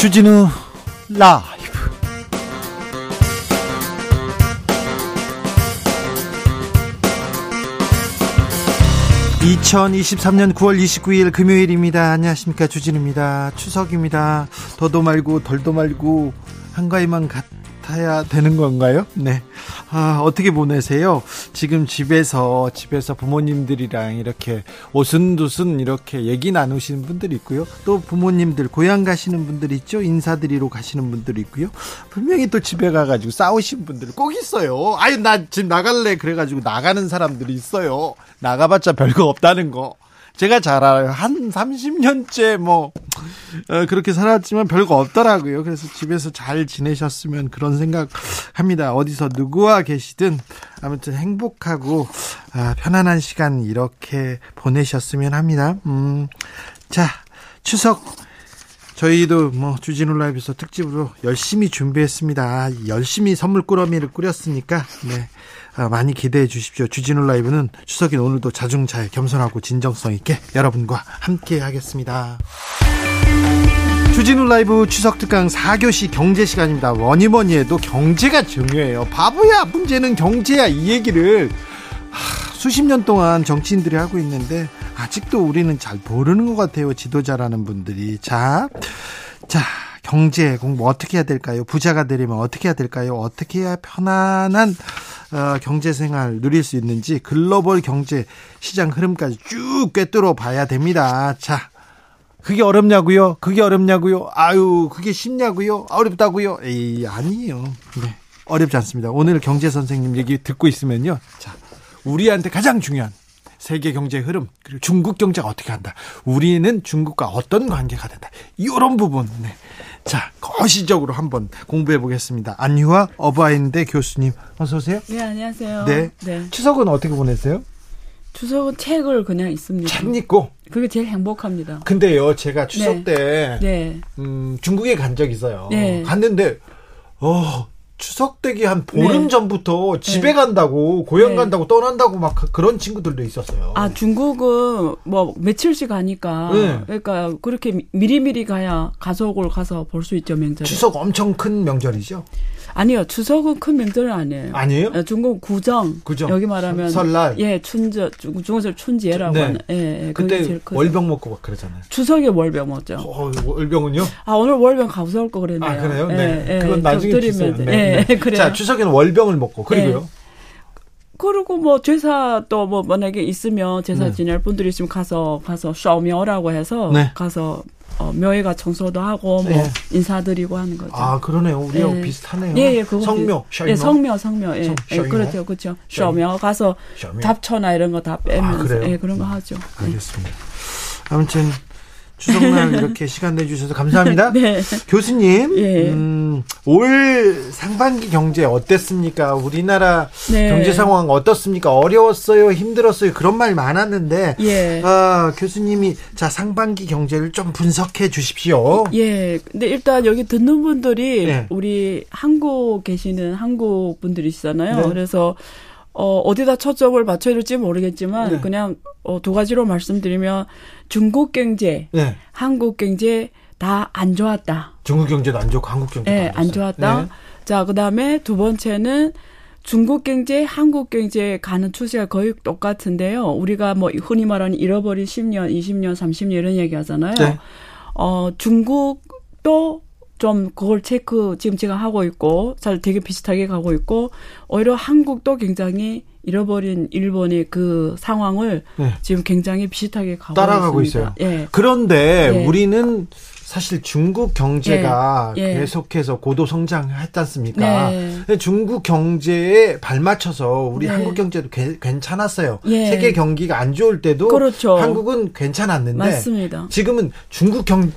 주진우 라이브 2023년 9월 29일 금요일입니다. 안녕하십니까. 주진우입니다. 추석입니다. 더도 말고 덜도 말고 한가위만 같아야 되는 건가요? 네. 아, 어떻게 보내세요? 지금 집에서, 집에서 부모님들이랑 이렇게 오순도순 이렇게 얘기 나누시는 분들이 있고요. 또 부모님들, 고향 가시는 분들 있죠? 인사드리러 가시는 분들이 있고요. 분명히 또 집에 가가지고 싸우신 분들 꼭 있어요. 아유, 나집 나갈래. 그래가지고 나가는 사람들이 있어요. 나가봤자 별거 없다는 거. 제가 잘 알아요. 한 30년째 뭐, 어, 그렇게 살았지만 별거 없더라고요. 그래서 집에서 잘 지내셨으면 그런 생각 합니다. 어디서 누구와 계시든 아무튼 행복하고, 아, 편안한 시간 이렇게 보내셨으면 합니다. 음, 자, 추석. 저희도 뭐 주진우 라이브에서 특집으로 열심히 준비했습니다. 열심히 선물 꾸러미를 꾸렸으니까 네 아, 많이 기대해 주십시오. 주진우 라이브는 추석인 오늘도 자중자애 겸손하고 진정성 있게 여러분과 함께 하겠습니다. 주진우 라이브 추석 특강 4교시 경제 시간입니다. 뭐니 뭐니 해도 경제가 중요해요. 바보야 문제는 경제야 이 얘기를 하, 수십 년 동안 정치인들이 하고 있는데 아직도 우리는 잘 모르는 것 같아요. 지도자라는 분들이. 자, 자, 경제 공부 어떻게 해야 될까요? 부자가 되려면 어떻게 해야 될까요? 어떻게 해야 편안한 어, 경제 생활 누릴 수 있는지 글로벌 경제 시장 흐름까지 쭉 꿰뚫어 봐야 됩니다. 자, 그게 어렵냐고요? 그게 어렵냐고요? 아유, 그게 쉽냐고요? 어렵다고요? 에이, 아니에요. 네. 어렵지 않습니다. 오늘 경제 선생님 얘기 듣고 있으면요. 자, 우리한테 가장 중요한 세계 경제 흐름 그리고 중국 경제가 어떻게 한다. 우리는 중국과 어떤 관계가 된다. 이런 부분. 네. 자, 거시적으로 한번 공부해 보겠습니다. 안유화 어바인대 교수님 어서 오세요. 네, 안녕하세요. 네. 네. 추석은 어떻게 보내세요? 추석은 책을 그냥 있습니다. 책 읽고. 그게 제일 행복합니다. 근데요, 제가 추석 네. 때 네. 음, 중국에 간 적 있어요. 네. 갔는데 어 추석 되기 한 보름 네. 전부터 집에 네. 간다고 고향 네. 간다고 떠난다고 막 그- 그런 친구들도 있었어요. 아, 중국은 뭐 며칠씩 가니까 네. 그러니까 그렇게 미- 미리미리 가야 가족을 가서 볼 수 있죠, 명절에. 추석 엄청 큰 명절이죠. 아니요. 추석은 큰 명절은 아니에요. 아니에요? 어, 중국 구정. 구정. 여기 말하면 설- 설날. 예, 춘저 중- 중국에서 춘지라고 네. 하는. 예, 예. 그때. 월병 먹고 막 그러잖아요. 추석에 월병 먹죠. 어, 월병은요? 아, 오늘 월병 가볼 거 그랬네요. 아 그래요? 예, 네. 예, 그건 나중에. 돼. 네, 예, 네. 그래요. 자 추석에는 월병을 먹고 그리고요. 그리고 뭐 제사 또 뭐 만약에 있으면 제사 네. 지낼 분들이 있으면 가서 가서 샤오묘라고 해서 네. 가서 어, 묘회가 청소도 하고 뭐 네. 인사드리고 하는 거죠. 아 그러네요. 우리하고 예. 비슷하네요. 예, 예, 그거 성묘, 비- 샤이모. 예, 성묘, 성묘, 예, 성- 예. 그렇죠, 그렇죠. 샤오묘 가서 샤오묘. 잡초나 이런 거 다 빼면서, 그래요? 예, 그런 거 하죠. 예. 알겠습니다. 아무튼 추석날 이렇게 시간 내주셔서 감사합니다. 네. 교수님, 예. 음, 올 상반기 경제 어땠습니까? 우리나라 네. 경제 상황 어떻습니까? 어려웠어요, 힘들었어요. 그런 말 많았는데, 예. 아, 교수님이 자 상반기 경제를 좀 분석해 주십시오. 예. 근데 일단 여기 듣는 분들이 예. 우리 한국 계시는 한국 분들이시잖아요. 네. 그래서 어, 어디다 초점을 맞춰야 될지 모르겠지만 네. 그냥 어, 두 가지로 말씀드리면 중국 경제, 네, 한국 경제 다 안 좋았다. 중국 경제도 안 좋고 한국 경제도 예, 안, 안. 좋았다. 네. 자, 그다음에 두 번째는 중국 경제, 한국 경제 가는 추세가 거의 똑같은데요. 우리가 뭐 흔히 말하는 잃어버린 10년, 20년, 30년 이런 얘기 하잖아요. 네. 어, 중국도 좀 그걸 체크 지금 제가 하고 있고 잘 되게 비슷하게 가고 있고 오히려 한국도 굉장히 잃어버린 일본의 그 상황을 네. 지금 굉장히 비슷하게 가고 따라가고 있습니다. 있어요. 예. 그런데 예. 우리는 사실 중국 경제가 예, 예. 계속해서 고도 성장했지 않습니까? 네. 중국 경제에 발맞춰서 우리 네. 한국 경제도 개- 괜찮았어요. 예. 세계 경기가 안 좋을 때도 그렇죠. 한국은 괜찮았는데 맞습니다. 지금은 중국 경제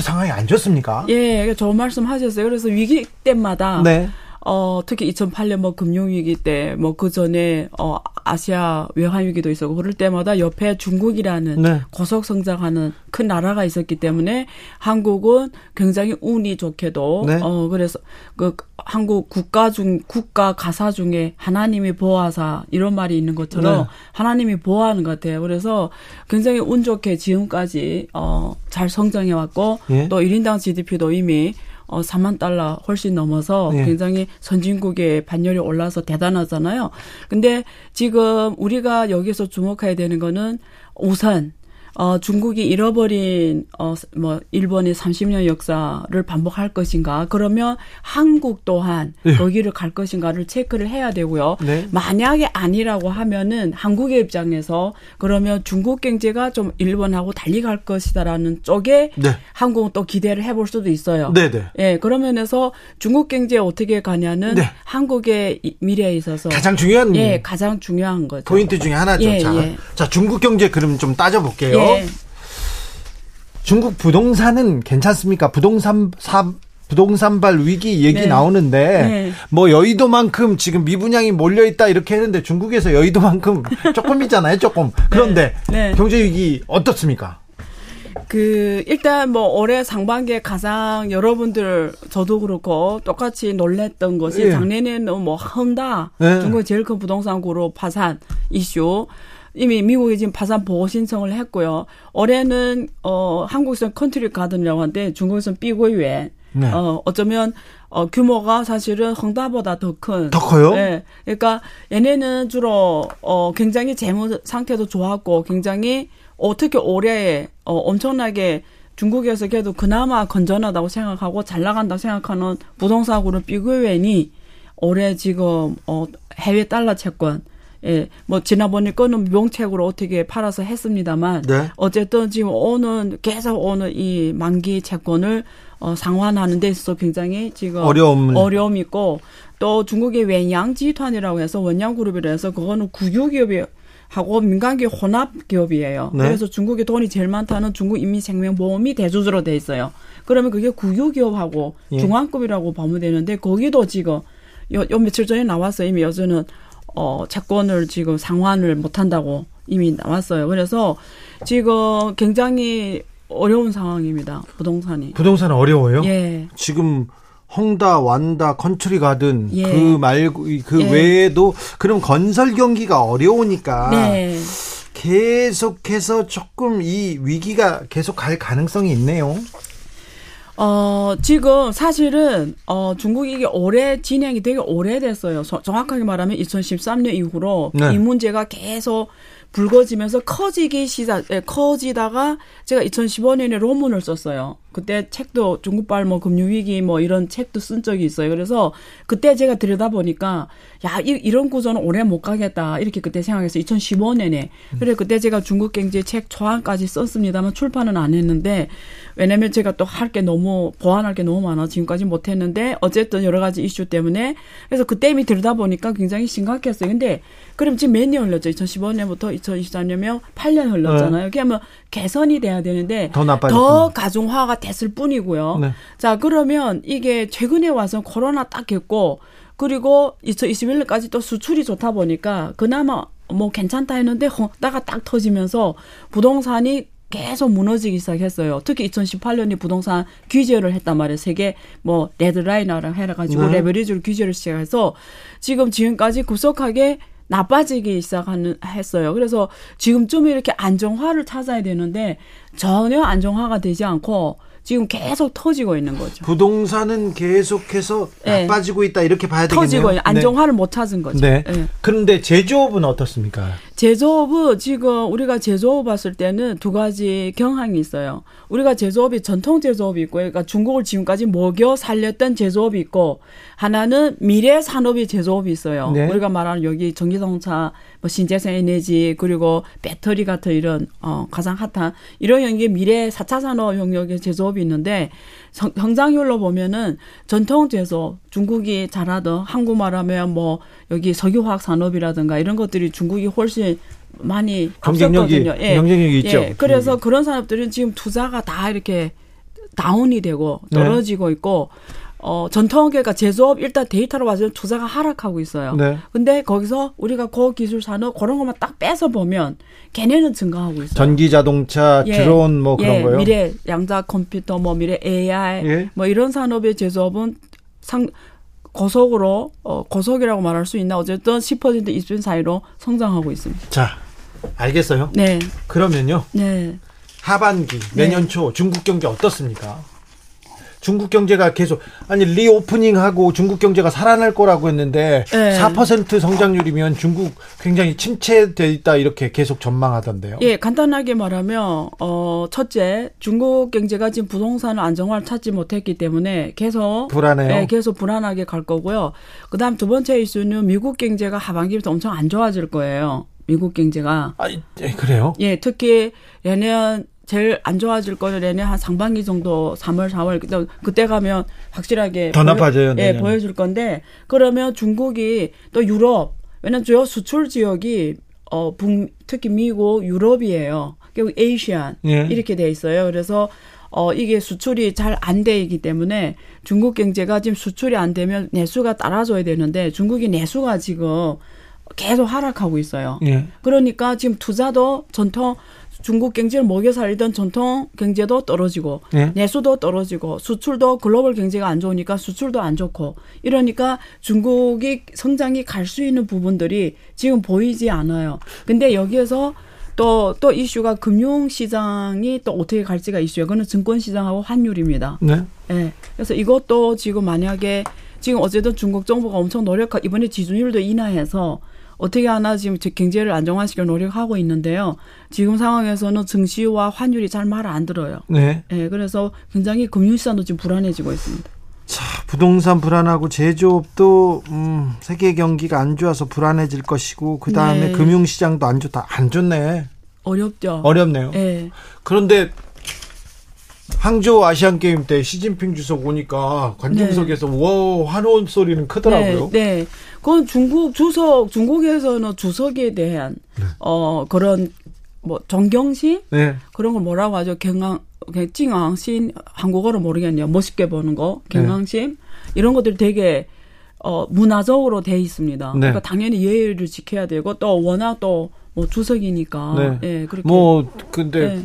상황이 안 좋습니까? 예, 좋은 말씀 하셨어요. 그래서 위기 때마다 네. 어, 특히 2008년 뭐 금융위기 때, 뭐 그 전에, 어, 아시아 외환 위기도 있었고 그럴 때마다 옆에 중국이라는 네. 고속 성장하는 큰 나라가 있었기 때문에 한국은 굉장히 운이 좋게도 네. 어 그래서 그 한국 국가 중 국가 가사 중에 하나님이 보호하사 이런 말이 있는 것처럼 네. 하나님이 보호하는 것 같아요. 그래서 굉장히 운 좋게 지금까지 어 잘 성장해 왔고 예. 또 1인당 GDP도 이미 어 4만 달러 훨씬 넘어서 예. 굉장히 선진국의 반열이 올라서 대단하잖아요. 근데 지금 우리가 여기서 주목해야 되는 거는 우선 어, 중국이 잃어버린, 어, 뭐, 일본의 30년 역사를 반복할 것인가. 그러면 한국 또한 네. 거기를 갈 것인가를 체크를 해야 되고요. 네. 만약에 아니라고 하면은 한국의 입장에서 그러면 중국 경제가 좀 일본하고 달리 갈 것이다라는 쪽에 네. 한국은 또 기대를 해볼 수도 있어요. 네, 네. 예, 그런 면에서 중국 경제 어떻게 가냐는 네. 한국의 이- 미래에 있어서 가장 중요한 예, 가장 중요한 거죠. 포인트 중에 하나죠. 예, 자, 예. 자, 중국 경제 그럼 좀 따져볼게요. 예. 중국 부동산은 괜찮습니까? 부동산 사 부동산발 위기 얘기 네. 나오는데 네. 뭐 여의도만큼 지금 미분양이 몰려 있다 이렇게 했는데 중국에서 여의도만큼 조금이잖아요, 조금. 그런데 네. 경제 위기 어떻습니까? 그 일단 뭐 올해 상반기에 가장 여러분들 저도 그렇고 똑같이 놀랬던 것이 예. 작년에는 뭐 헝다 네. 중국 제일 큰 부동산 그룹 파산 이슈 이미 미국이 지금 파산 보호 신청을 했고요. 올해는 어 한국에서는 Country Garden이라고 하는데 중국에서는 삐고유엔 네. 어 어쩌면 어 규모가 사실은 헝다보다 더 큰. 더 커요? 네. 그러니까 얘네는 주로 어 굉장히 재무 상태도 좋았고 굉장히 어, 특히 올해 어 엄청나게 중국에서 그래도 그나마 건전하다고 생각하고 잘 나간다고 생각하는 부동산으로 삐그웬이 올해 지금 어 해외 달러 채권 예, 뭐 지난번에 거는 명책으로 어떻게 팔아서 했습니다만 네. 어쨌든 지금 오는 계속 오는 이 만기 채권을 어, 상환하는 데 있어서 굉장히 지금 어려움을. 어려움이 있고 또 중국의 wen양지团이라고 해서 원양 그룹이라 해서 그거는 국유 기업이 하고 민간기업 혼합 기업이에요. 네. 그래서 중국에 돈이 제일 많다는 중국 인민생명보험이 대주주로 돼 있어요. 그러면 그게 국유 기업하고 예. 중앙급이라고 보면 되는데 거기도 지금 요, 요 며칠 전에 나왔어요. 이미 여전은 어 채권을 지금 상환을 못 한다고 이미 나왔어요. 그래서 지금 굉장히 어려운 상황입니다. 부동산이. 부동산 어려워요? 예. 지금 헝다, 완다, Country Garden 예. 그 말고 그 예. 외에도 그럼 건설 경기가 어려우니까 네. 계속해서 조금 이 위기가 계속 갈 가능성이 있네요. 어, 지금 사실은, 어, 중국이 이게 올해 진행이 되게 오래됐어요. 저- 정확하게 말하면 2013년 이후로 네. 이 문제가 계속 불거지면서 커지기 시작, 예, 커지다가 제가 2015년에 논문을 썼어요. 그때 책도 중국발 뭐 금융위기 뭐 이런 책도 쓴 적이 있어요. 그래서 그때 제가 들여다보니까 야, 이, 이런 구조는 오래 못 가겠다. 이렇게 그때 생각해서 2015년에. 그래, 그때 제가 중국 경제 책 초안까지 썼습니다만 출판은 안 했는데 왜냐면 제가 또 할 게 너무 보완할 게 너무 많아 지금까지 못 했는데 어쨌든 여러 가지 이슈 때문에 그래서 그때 이미 들여다보니까 굉장히 심각했어요. 근데 그럼 지금 몇 년 흘렀죠? 2015년부터 2024년이면 8년 흘렀잖아요. 그러면 개선이 돼야 되는데 더. 더 가중화가 됐을 뿐이고요. 네. 자, 그러면 이게 최근에 와서 코로나 딱 했고 그리고 2021년까지 또 수출이 좋다 보니까 그나마 뭐 괜찮다 했는데 헝다가 딱 터지면서 부동산이 계속 무너지기 시작했어요. 특히 2018년에 부동산 규제를 했단 말이에요. 세계 뭐 레드라인이랑 해가지고 네. 레버리지를 규제를 시작해서 지금 지금까지 급속하게 나빠지기 시작하는 했어요. 그래서 지금쯤 이렇게 안정화를 찾아야 되는데 전혀 안정화가 되지 않고 지금 계속 터지고 있는 거죠. 부동산은 계속해서 네. 나빠지고 있다 이렇게 봐야 되겠네요. 터지고 안정화를 못 찾은 거죠. 네. 네. 예. 그런데 제조업은 어떻습니까? 제조업은 지금 우리가 제조업 봤을 때는 두 가지 경향이 있어요. 우리가 제조업이 전통 제조업이 있고, 그러니까 중국을 지금까지 먹여 살렸던 제조업이 있고, 하나는 미래 산업이 제조업이 있어요. 네. 우리가 말하는 여기 전기자동차, 뭐 신재생 에너지, 그리고 배터리 같은 이런 어 가장 핫한 이런 영역의 미래 4차 산업 영역의 제조업이 있는데 성, 성장률로 보면은 전통 제조업 중국이 잘하던 한국말하면 뭐 여기 석유화학 산업이라든가 이런 것들이 중국이 훨씬 많이 경쟁력이. 예. 경쟁력이 있죠. 예. 그래서 그런 산업들은 지금 투자가 다 이렇게 다운이 되고 네. 떨어지고 있고 어, 전통계가 제조업 일단 데이터로 봐서 투자가 하락하고 있어요. 네. 근데 거기서 우리가 고기술 산업 그런 것만 딱 빼서 보면 걔네는 증가하고 있어요. 전기 자동차, 예. 드론 뭐 그런 예, 거요. 미래 양자 컴퓨터 뭐 미래 AI 예. 뭐 이런 산업의 제조업은 상 고속으로 어 고속이라고 말할 수 있나 어쨌든 10% 20% 사이로 성장하고 있습니다. 자, 알겠어요. 네. 그러면요. 네. 하반기 내년 초 중국 경제 어떻습니까? 중국 경제가 계속 아니 리오프닝하고 중국 경제가 살아날 거라고 했는데 네. 4% 성장률이면 중국 굉장히 침체돼 있다 이렇게 계속 전망하던데요. 예, 간단하게 말하면 어 첫째, 중국 경제가 지금 부동산 안정화를 찾지 못했기 때문에 계속 불안해요. 예, 계속 불안하게 갈 거고요. 그다음 두 번째 이슈는 미국 경제가 하반기부터 엄청 안 좋아질 거예요. 미국 경제가 아, 예, 그래요? 예, 특히 내년 제일 안 좋아질 거는 내년 한 상반기 정도 3월, 4월 그때, 그때 가면 확실하게 더 나빠져요, 예. 보여줄 건데 그러면 중국이 또 유럽 왜냐면 주요 수출 지역이 어 북, 특히 미국, 유럽이에요. 결국 에이시안 예. 이렇게 돼 있어요. 그래서 어 이게 수출이 잘 안 되기 때문에 중국 경제가 지금 수출이 안 되면 내수가 따라줘야 되는데 중국이 내수가 지금 계속 하락하고 있어요. 예. 그러니까 지금 투자도 전통 중국 경제를 먹여 살리던 전통 경제도 떨어지고 예. 내수도 떨어지고 수출도 글로벌 경제가 안 좋으니까 수출도 안 좋고 이러니까 중국이 성장이 갈 수 있는 부분들이 지금 보이지 않아요. 근데 여기에서 또, 또 이슈가 금융시장이 또 어떻게 갈지가 이슈예요. 그거는 증권시장하고 환율입니다. 네. 예. 그래서 이것도 지금 만약에 지금 어쨌든 중국 정부가 엄청 노력하 이번에 지준율도 인하해서 어떻게 하나 지금 경제를 안정화시켜 노력하고 있는데요. 지금 상황에서는 증시와 환율이 잘말안 들어요. 네. 예, 그래서 굉장히 금융시장도 지금 불안해지고 있습니다. 자, 부동산 불안하고 제조업도 음, 세계 경기가 안 좋아서 불안해질 것이고 그 다음에 네. 금융시장도 안 좋다. 안 좋네. 어렵죠. 어렵네요. 예. 그런데 항저우 아시안 게임 때 시진핑 주석 오니까 관중석에서 와 환호 소리는 크더라고요. 네, 네. 그건 중국 주석, 중국에서는 주석에 대한, 네. 어, 그런, 뭐, 존경심? 네. 그런 걸 뭐라고 하죠? 경항, 찡앙신, 한국어로 모르겠네요. 멋있게 보는 거, 경항심? 이런 것들이 되게, 어, 문화적으로 돼 있습니다. 네. 그러니까 당연히 예의를 지켜야 되고, 또 워낙 또, 뭐, 주석이니까. 네. 예, 그렇게. 뭐 근데 예.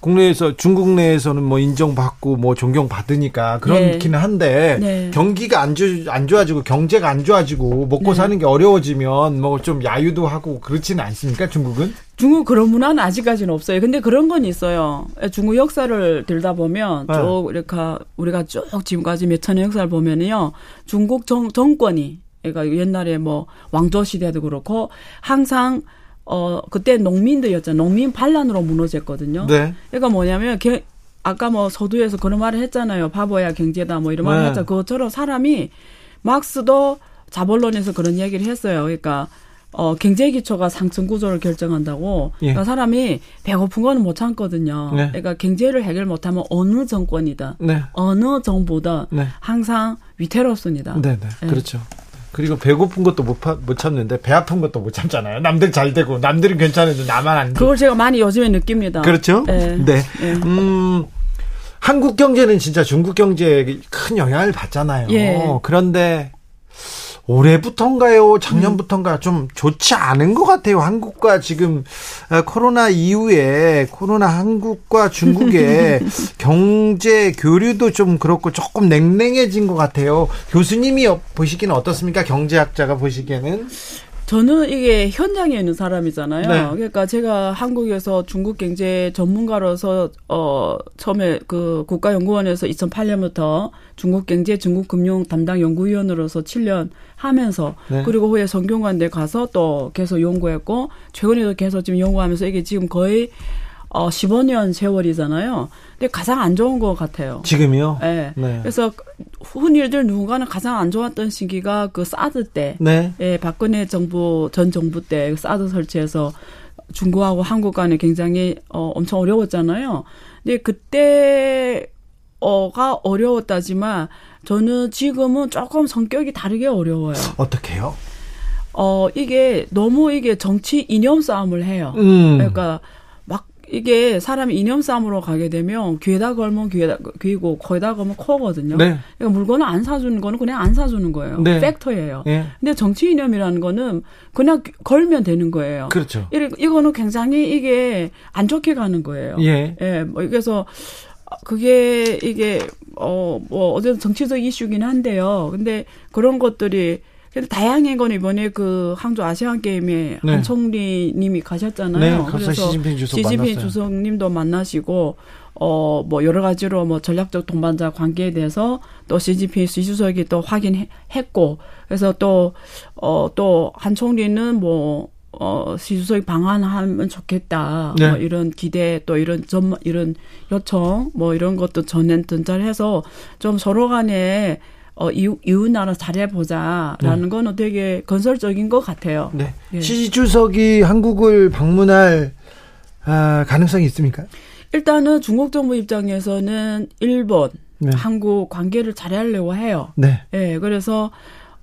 국내에서 중국 내에서는 뭐 인정받고 뭐 존경받으니까 그렇기는 한데 네. 경기가 안, 좋, 안 좋아지고 경제가 안 좋아지고 먹고 네. 사는 게 어려워지면 뭐 좀 야유도 하고 그렇지는 않습니까 중국은? 중국 그런 문화는 아직까지는 없어요. 근데 그런 건 있어요. 중국 역사를 들다 보면 네. 쭉 이렇게 우리가 쭉 지금까지 몇 천 년 역사를 보면은요. 중국 정, 정권이 그러니까 옛날에 뭐 왕조 시대도 그렇고 항상 어 그때 농민들이었잖아요. 농민 반란으로 무너졌거든요. 네. 그러니까 뭐냐면 게, 아까 뭐 서두에서 그런 말을 했잖아요. 바보야 경제다 뭐 이런 말을 네. 했잖아요. 그것처럼 사람이 막스도 자본론에서 그런 얘기를 했어요. 그러니까 어 경제 기초가 상층 구조를 결정한다고. 예. 그러니까 사람이 배고픈 거는 못 참거든요. 네. 그러니까 경제를 해결 못하면 어느 정권이든 네. 어느 정부든 네. 항상 위태롭습니다. 네, 네. 네. 그렇죠. 그리고 배고픈 것도 못, 파- 못 참는데 배 아픈 것도 못 참잖아요. 남들 잘 되고 남들은 괜찮은데 나만 안 돼. 그걸 제가 많이 요즘에 느낍니다. 그렇죠? 네. 네. 네. 음, 한국 경제는 진짜 중국 경제에 큰 영향을 받잖아요. 예. 그런데 올해부터인가요? 작년부터인가 좀 좋지 않은 것 같아요. 한국과 지금 어, 코로나 이후에 코로나 한국과 중국의 경제 교류도 좀 그렇고 조금 냉랭해진 것 같아요. 교수님이 어- 보시기는 어떻습니까? 경제학자가 보시기에는 저는 이게 현장에 있는 사람이잖아요. 네. 그러니까 제가 한국에서 중국 경제 전문가로서 어 처음에 그 국가연구원에서 2008년부터 중국 경제 중국 금융 담당 연구위원으로서 7년 하면서 네. 그리고 후에 성균관대 가서 또 계속 연구했고 최근에도 계속 지금 연구하면서 이게 지금 거의 어 15년 세월이잖아요. 근데 가장 안 좋은 것 같아요. 지금이요. 예. 네. 그래서 흔히들 누군가는 가장 안 좋았던 시기가 그 사드 때 네. 예, 박근혜 정부 전 정부 때 사드 설치해서 중국하고 한국 간에 굉장히 어 엄청 어려웠잖아요. 근데 그때 어가 어려웠다지만 저는 지금은 조금 성격이 다르게 어려워요. 어떻게요? 어 이게 너무 이게 정치 이념 싸움을 해요. 음. 그러니까 막 이게 사람이 이념 싸움으로 가게 되면 귀에다 걸면 귀에다 귀고 코에다 걸면 코거든요. 네. 그러니까 물건을 안 사주는 거는 그냥 안 사주는 거예요. 네. 팩터예요. 네. 근데 정치 이념이라는 거는 그냥 걸면 되는 거예요. 그렇죠. 이거는 굉장히 이게 안 좋게 가는 거예요. 예. 예. 뭐 그래서 그게 이게 어뭐 어쨌든 정치적 이슈긴 한데요. 근데 그런 것들이 근데 다양한 건 이번에 그 항저 아시안 게임에 네. 한 총리님이 가셨잖아요. 네, 그래서 시진핑 주석 시진핑 주석님도 만나시고 어 뭐 여러 가지로 뭐 전략적 동반자 관계에 대해서 또 시진핑 시 주석이 또 확인했고 그래서 또 어 또 한 총리는 뭐 어, 시주석이 방한하면 좋겠다. 네. 뭐 이런 기대 또 이런 점 이런 요청 뭐 이런 것도 전엔 전달해서 좀 서로 간에 어, 이웃, 이웃 나라 잘해보자라는 네. 거는 되게 건설적인 것 같아요. 네. 예. 시 주석이 한국을 방문할 아, 가능성이 있습니까? 일단은 중국 정부 입장에서는 일본, 네. 한국 관계를 잘하려고 해요. 네. 예, 그래서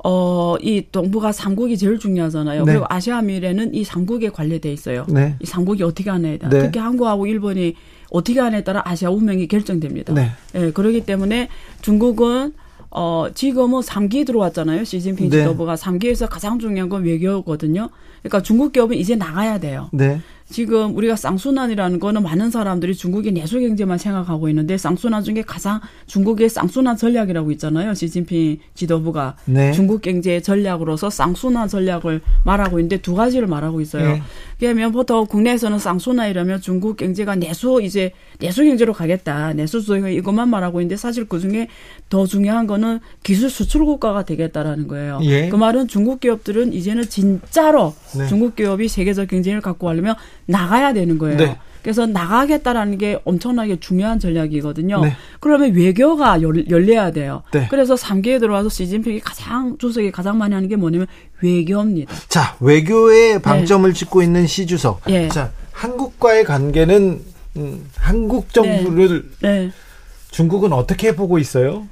어, 이 동북아 삼국이 제일 중요하잖아요. 네. 그리고 아시아 미래는 이 삼국에 관련돼 있어요. 네. 이 삼국이 어떻게 하냐에 따라 네. 특히 한국하고 일본이 어떻게 하냐에 따라 아시아 운명이 결정됩니다. 네. 예, 그렇기 때문에 중국은 어, 지금은 3기 들어왔잖아요. 시진핑 네. 지도부가 3기에서 가장 중요한 건 외교거든요. 그러니까 중국 기업은 이제 나가야 돼요. 네. 지금 우리가 쌍순환이라는 거는 많은 사람들이 중국의 내수 경제만 생각하고 있는데 쌍순환 중에 가장 중국의 쌍순환 전략이라고 있잖아요. 시진핑 지도부가 네. 중국 경제 전략으로서 쌍순환 전략을 말하고 있는데 두 가지를 말하고 있어요. 네. 그러면 보통 국내에서는 쌍순환이라면 중국 경제가 내수 이제 내수 경제로 가겠다. 내수 수익 이것만 말하고 있는데 사실 그 중에 더 중요한 거는 기술 수출 국가가 되겠다라는 거예요. 예. 그 말은 중국 기업들은 이제는 진짜로 네. 중국 기업이 세계적 경쟁을 갖고 가려면 나가야 되는 거예요. 네. 그래서 나가겠다라는 게 엄청나게 중요한 전략이거든요. 네. 그러면 외교가 열, 열려야 돼요. 네. 그래서 3기에 들어와서 시진핑이 가장 주석이 가장 많이 하는 게 뭐냐면 외교입니다. 자, 외교에 방점을 네. 찍고 있는 시 주석. 예. 자, 한국과의 관계는 음, 한국 정부를 네. 네. 중국은 어떻게 보고 있어요?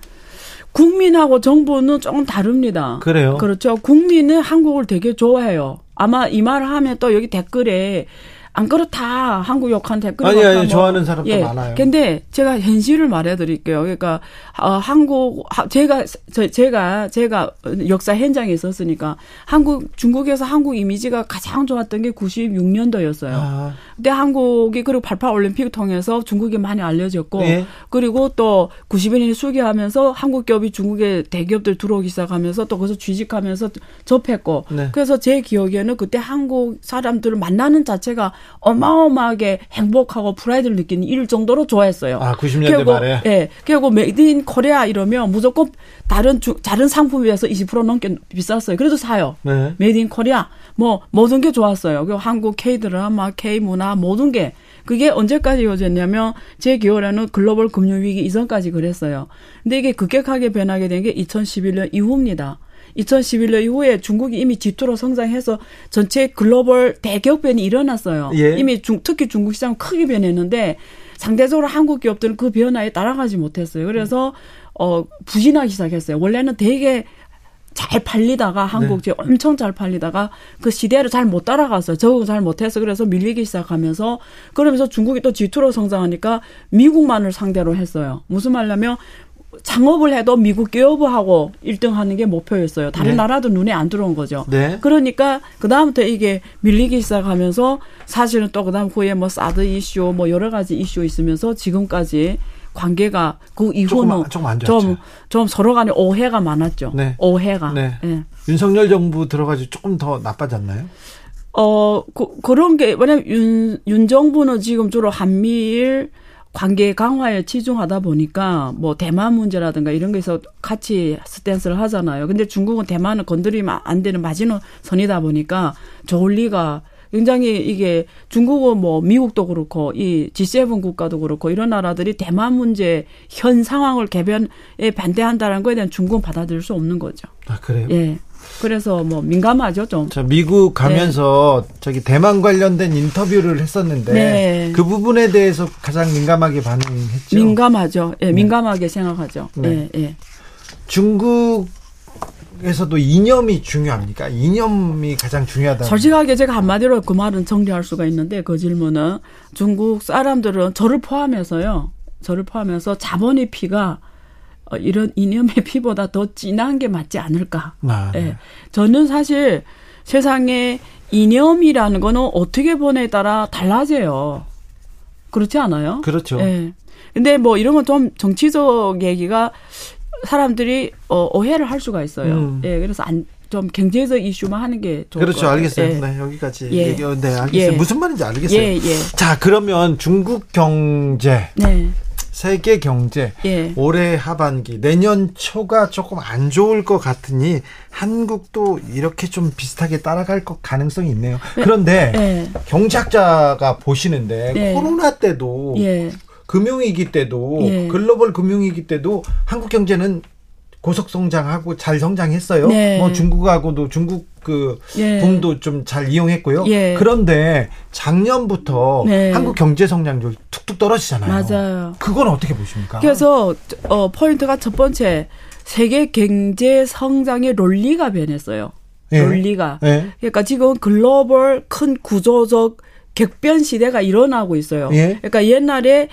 국민하고 정부는 조금 다릅니다. 그래요? 그렇죠. 국민은 한국을 되게 좋아해요. 아마 이 말을 하면 또 여기 댓글에 안 그렇다. 한국 욕한 댓글이 아니, 아니, 뭐, 좋아하는 사람도 예. 많아요. 근데 제가 현실을 말해 드릴게요. 그러니까, 어, 한국, 제가, 저, 제가, 제가 역사 현장에 있었으니까, 한국, 중국에서 한국 이미지가 가장 좋았던 게 96년도였어요. 아. 근데 한국이, 그리고 88 올림픽 통해서 중국이 많이 알려졌고, 예. 그리고 또 92년에 수교하면서 한국 기업이 중국의 대기업들 들어오기 시작하면서 또 거기서 취직하면서 접했고, 네. 그래서 제 기억에는 그때 한국 사람들을 만나는 자체가 어마어마하게 행복하고 프라이드를 느끼는 일 정도로 좋아했어요. 아, 90년대 결국, 말에? 예. 결국 Made in Korea 이러면 무조건 다른 주, 다른 상품에 비해서 20% 넘게 비쌌어요. 그래도 사요. 네. Made in Korea. 뭐, 모든 게 좋았어요. 그 한국 K 드라마, K 문화, 모든 게. 그게 언제까지 이어졌냐면 제 기억에는 글로벌 금융 위기 이전까지 그랬어요. 근데 이게 급격하게 변하게 된 게 2011년 이후입니다. 2011년 이후에 중국이 이미 G2로 성장해서 전체 글로벌 대격변이 일어났어요. 예. 이미 중, 특히 중국 시장 크게 변했는데 상대적으로 한국 기업들은 그 변화에 따라가지 못했어요. 그래서 어 부진하기 시작했어요. 원래는 되게 잘 팔리다가 한국제 네. 엄청 잘 팔리다가 그 시대를 잘 못 따라갔어요. 적응 잘 못해서 그래서 밀리기 시작하면서 그러면서 중국이 또 G2로 성장하니까 미국만을 상대로 했어요. 무슨 말냐면 창업을 해도 미국 기업하고 1등 하는 게 목표였어요. 다른 네. 나라도 눈에 안 들어온 거죠. 네. 그러니까 그 다음부터 이게 밀리기 시작하면서 사실은 또 그 다음 후에 뭐 사드 이슈 뭐 여러 가지 이슈 있으면서 지금까지 관계가 그 이후는 조금, 좀, 좀 서로 간에 오해가 많았죠. 네. 오해가. 네. 네. 윤석열 정부 들어가지고 조금 더 나빠졌나요? 어, 그, 그런 게, 왜냐면 윤, 윤 정부는 지금 주로 한미일 관계 강화에 치중하다 보니까 뭐 대만 문제라든가 이런 거에서 같이 스탠스를 하잖아요. 근데 중국은 대만을 건드리면 안 되는 마지노 선이다 보니까 좋을 리가 굉장히 이게 중국은 뭐 미국도 그렇고 이 G7 국가도 그렇고 이런 나라들이 대만 문제 현 상황을 개변에 반대한다는 거에 대한 중국은 받아들일 수 없는 거죠. 아 그래요? 예. 그래서 뭐 민감하죠 좀. 자 미국 가면서 네. 저기 대만 관련된 인터뷰를 했었는데 네. 그 부분에 대해서 가장 민감하게 반응했죠. 민감하죠. 예, 네. 민감하게 생각하죠. 네. 예, 예. 중국 중국 에서도 이념이 중요합니까? 이념이 가장 중요하다. 솔직하게 제가 한마디로 그 말은 정리할 수가 있는데 그 질문은 중국 사람들은 저를 포함해서요. 저를 포함해서 자본의 피가 어, 이런 이념의 피보다 더 진한 게 맞지 않을까. 아, 네. 예. 저는 사실 세상에 이념이라는 거는 어떻게 보내에 따라 달라져요. 그렇지 않아요? 그렇죠. 예. 근데 뭐 이런 건 좀 정치적 얘기가 사람들이 어, 오해를 할 수가 있어요. 음. 예, 그래서 안, 좀 경제적 이슈만 하는 게 좋을 그렇죠. 것 같아요. 알겠어요. 예. 네, 여기까지 예. 얘기, 네, 알겠어요. 예. 무슨 말인지 알겠어요. 예, 예. 자, 그러면 중국 경제, 네. 세계 경제, 예. 올해 하반기, 내년 초가 조금 안 좋을 것 같으니 한국도 이렇게 좀 비슷하게 따라갈 것 가능성이 있네요. 그런데 예. 경제학자가 보시는데 네. 코로나 때도 예. 금융위기 때도 예. 글로벌 금융위기 때도 한국 경제는 고속 성장하고 잘 성장했어요. 네. 뭐 중국하고도 중국 그 예. 붐도 좀 잘 이용했고요. 예. 그런데 작년부터 네. 한국 경제 성장률 툭툭 떨어지잖아요. 맞아요. 그건 어떻게 보십니까? 그래서 어 포인트가 첫 번째 세계 경제 성장의 논리가 변했어요. 예. 논리가. 예. 그러니까 지금 글로벌 큰 구조적 격변 시대가 일어나고 있어요. 예. 그러니까 옛날에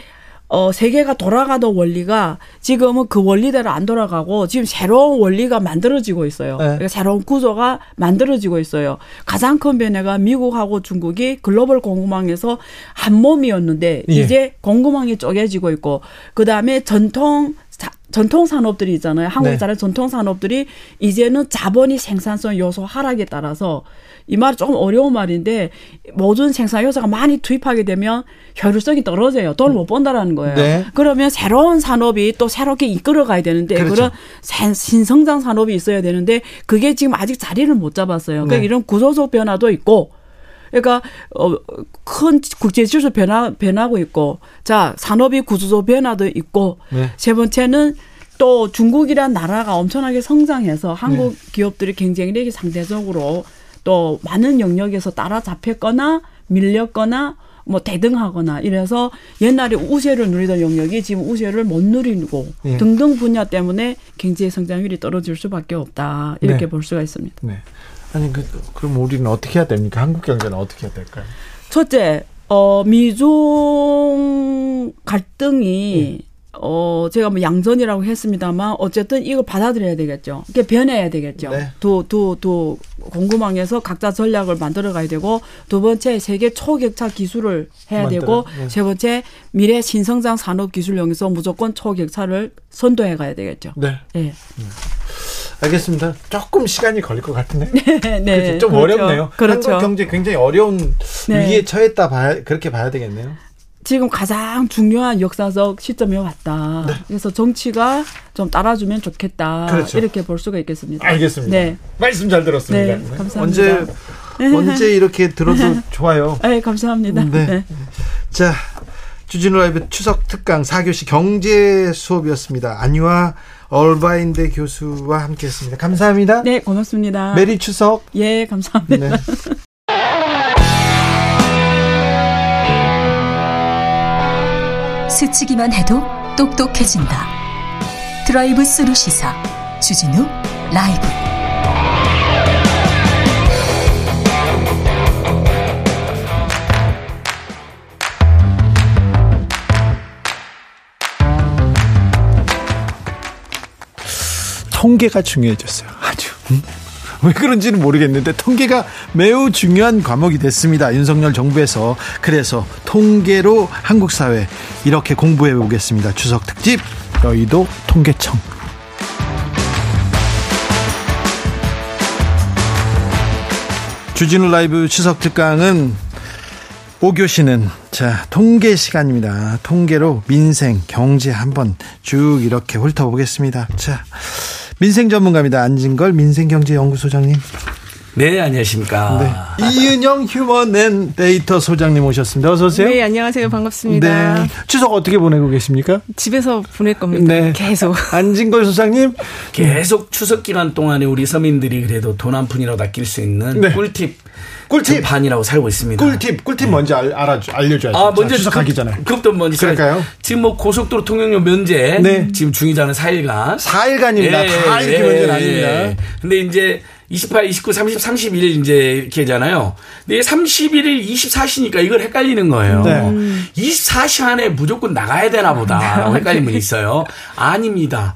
어 세계가 돌아가던 원리가 지금은 그 원리대로 안 돌아가고 지금 새로운 원리가 만들어지고 있어요. 네. 그러니까 새로운 구조가 만들어지고 있어요. 가장 큰 변화가 미국하고 중국이 글로벌 공급망에서 한 몸이었는데 예. 이제 공급망이 쪼개지고 있고 그다음에 전통 자- 전통 산업들이 있잖아요. 한국이 네. 잘하는 전통 산업들이 이제는 자본이 생산성 요소 하락에 따라서 이말 조금 어려운 말인데 모든 생산 요소가 많이 투입하게 되면 효율성이 떨어져요. 돈을 못 번다라는 거예요. 네. 그러면 새로운 산업이 또 새롭게 이끌어 가야 되는데 그렇죠. 그런 신- 신성장 산업이 있어야 되는데 그게 지금 아직 자리를 못 잡았어요. 그러니까 네. 이런 구조적 변화도 있고 그러니까 어큰 국제 질서 변화 변하고 있고 자 산업이 구조적 변화도 있고 네. 세 번째는 또 중국이란 나라가 엄청나게 성장해서 한국 기업들이 경쟁력이 상대적으로 또 많은 영역에서 따라잡혔거나 밀렸거나 뭐 대등하거나 이래서 옛날에 우세를 누리던 영역이 지금 우세를 못 누리고 예. 등등 분야 때문에 경제 성장률이 떨어질 수밖에 없다 이렇게 네. 볼 수가 있습니다. 네. 아니 그 그럼 우리는 어떻게 해야 됩니까? 한국 경제는 어떻게 해야 될까요? 첫째, 어, 미중 갈등이 예. 어, 제가 뭐 양전이라고 했습니다만 어쨌든 이걸 받아들여야 되겠죠. 이게 변해야 되겠죠. 네. 두, 두, 두 공급망에서 각자 전략을 만들어 가야 되고 두 번째 세계 초격차 기술을 해야 만들어, 되고 네. 세 번째 미래 신성장 산업 기술용에서 무조건 초격차를 선도해 가야 되겠죠. 네. 예. 알겠습니다. 조금 시간이 걸릴 것 같은데. 네. 그렇죠. 좀 그렇죠. 어렵네요. 그렇죠. 한국 경제 굉장히 어려운 네. 위기에 처했다 봐야 그렇게 봐야 되겠네요. 지금 가장 중요한 역사적 시점에 왔다. 그래서 정치가 좀 따라주면 좋겠다. 네. 그렇죠. 이렇게 볼 수가 있겠습니다. 알겠습니다. 네. 말씀 잘 들었습니다. 네, 감사합니다. 언제 언제 이렇게 들어도 좋아요. 네, 감사합니다. 네. 네. 자, 주진우 라이브 추석 특강 4교시 경제 수업이었습니다. 안유아 얼바인대 교수와 함께했습니다. 감사합니다. 네, 고맙습니다. 메리 추석. 예, 감사합니다. 네. 스치기만 해도 똑똑해진다. 드라이브 스루 시사 주진우 라이브. 통계가 중요해졌어요. 아주. 음? 왜 그런지는 모르겠는데 통계가 매우 중요한 과목이 됐습니다. 윤석열 정부에서 그래서 통계로 한국 사회 이렇게 공부해 보겠습니다. 추석 특집 여의도 통계청. 주진우 라이브 추석 특강은 5교시는 자 통계 시간입니다. 통계로 민생, 경제 한번 쭉 이렇게 훑어보겠습니다. 자 민생 전문가입니다. 안진걸 민생경제연구소장님. 네, 안녕하십니까. 네. 이은영 Human Data 소장님 오셨습니다. 어서 오세요. 네, 안녕하세요. 반갑습니다. 네. 추석 어떻게 보내고 계십니까? 집에서 보낼 겁니다. 네. 계속. 안진걸 소장님. 계속 추석 기간 동안에 우리 서민들이 그래도 돈 한 푼이라도 아낄 수 있는 네. 꿀팁 꿀팁 반이라고 살고 있습니다. 꿀팁 꿀팁 네. 먼저 알, 알아 알려줘야죠. 아 먼저 추석 가기 전에. 그것도 먼저 그럴까요? 지금 뭐 고속도로 통행료 면제 네. 지금 중이자는 4일간. 4일간입니다. 예, 다 이렇게 예, 면제는 아닙니다. 예. 근데 이제 28, 29, 30, 31일 이제 이렇게 잖아요. 근데 31일, 24시니까 이걸 헷갈리는 거예요. 네. 24시 안에 무조건 나가야 되나 보다. 헷갈리는 분이 있어요. 아닙니다.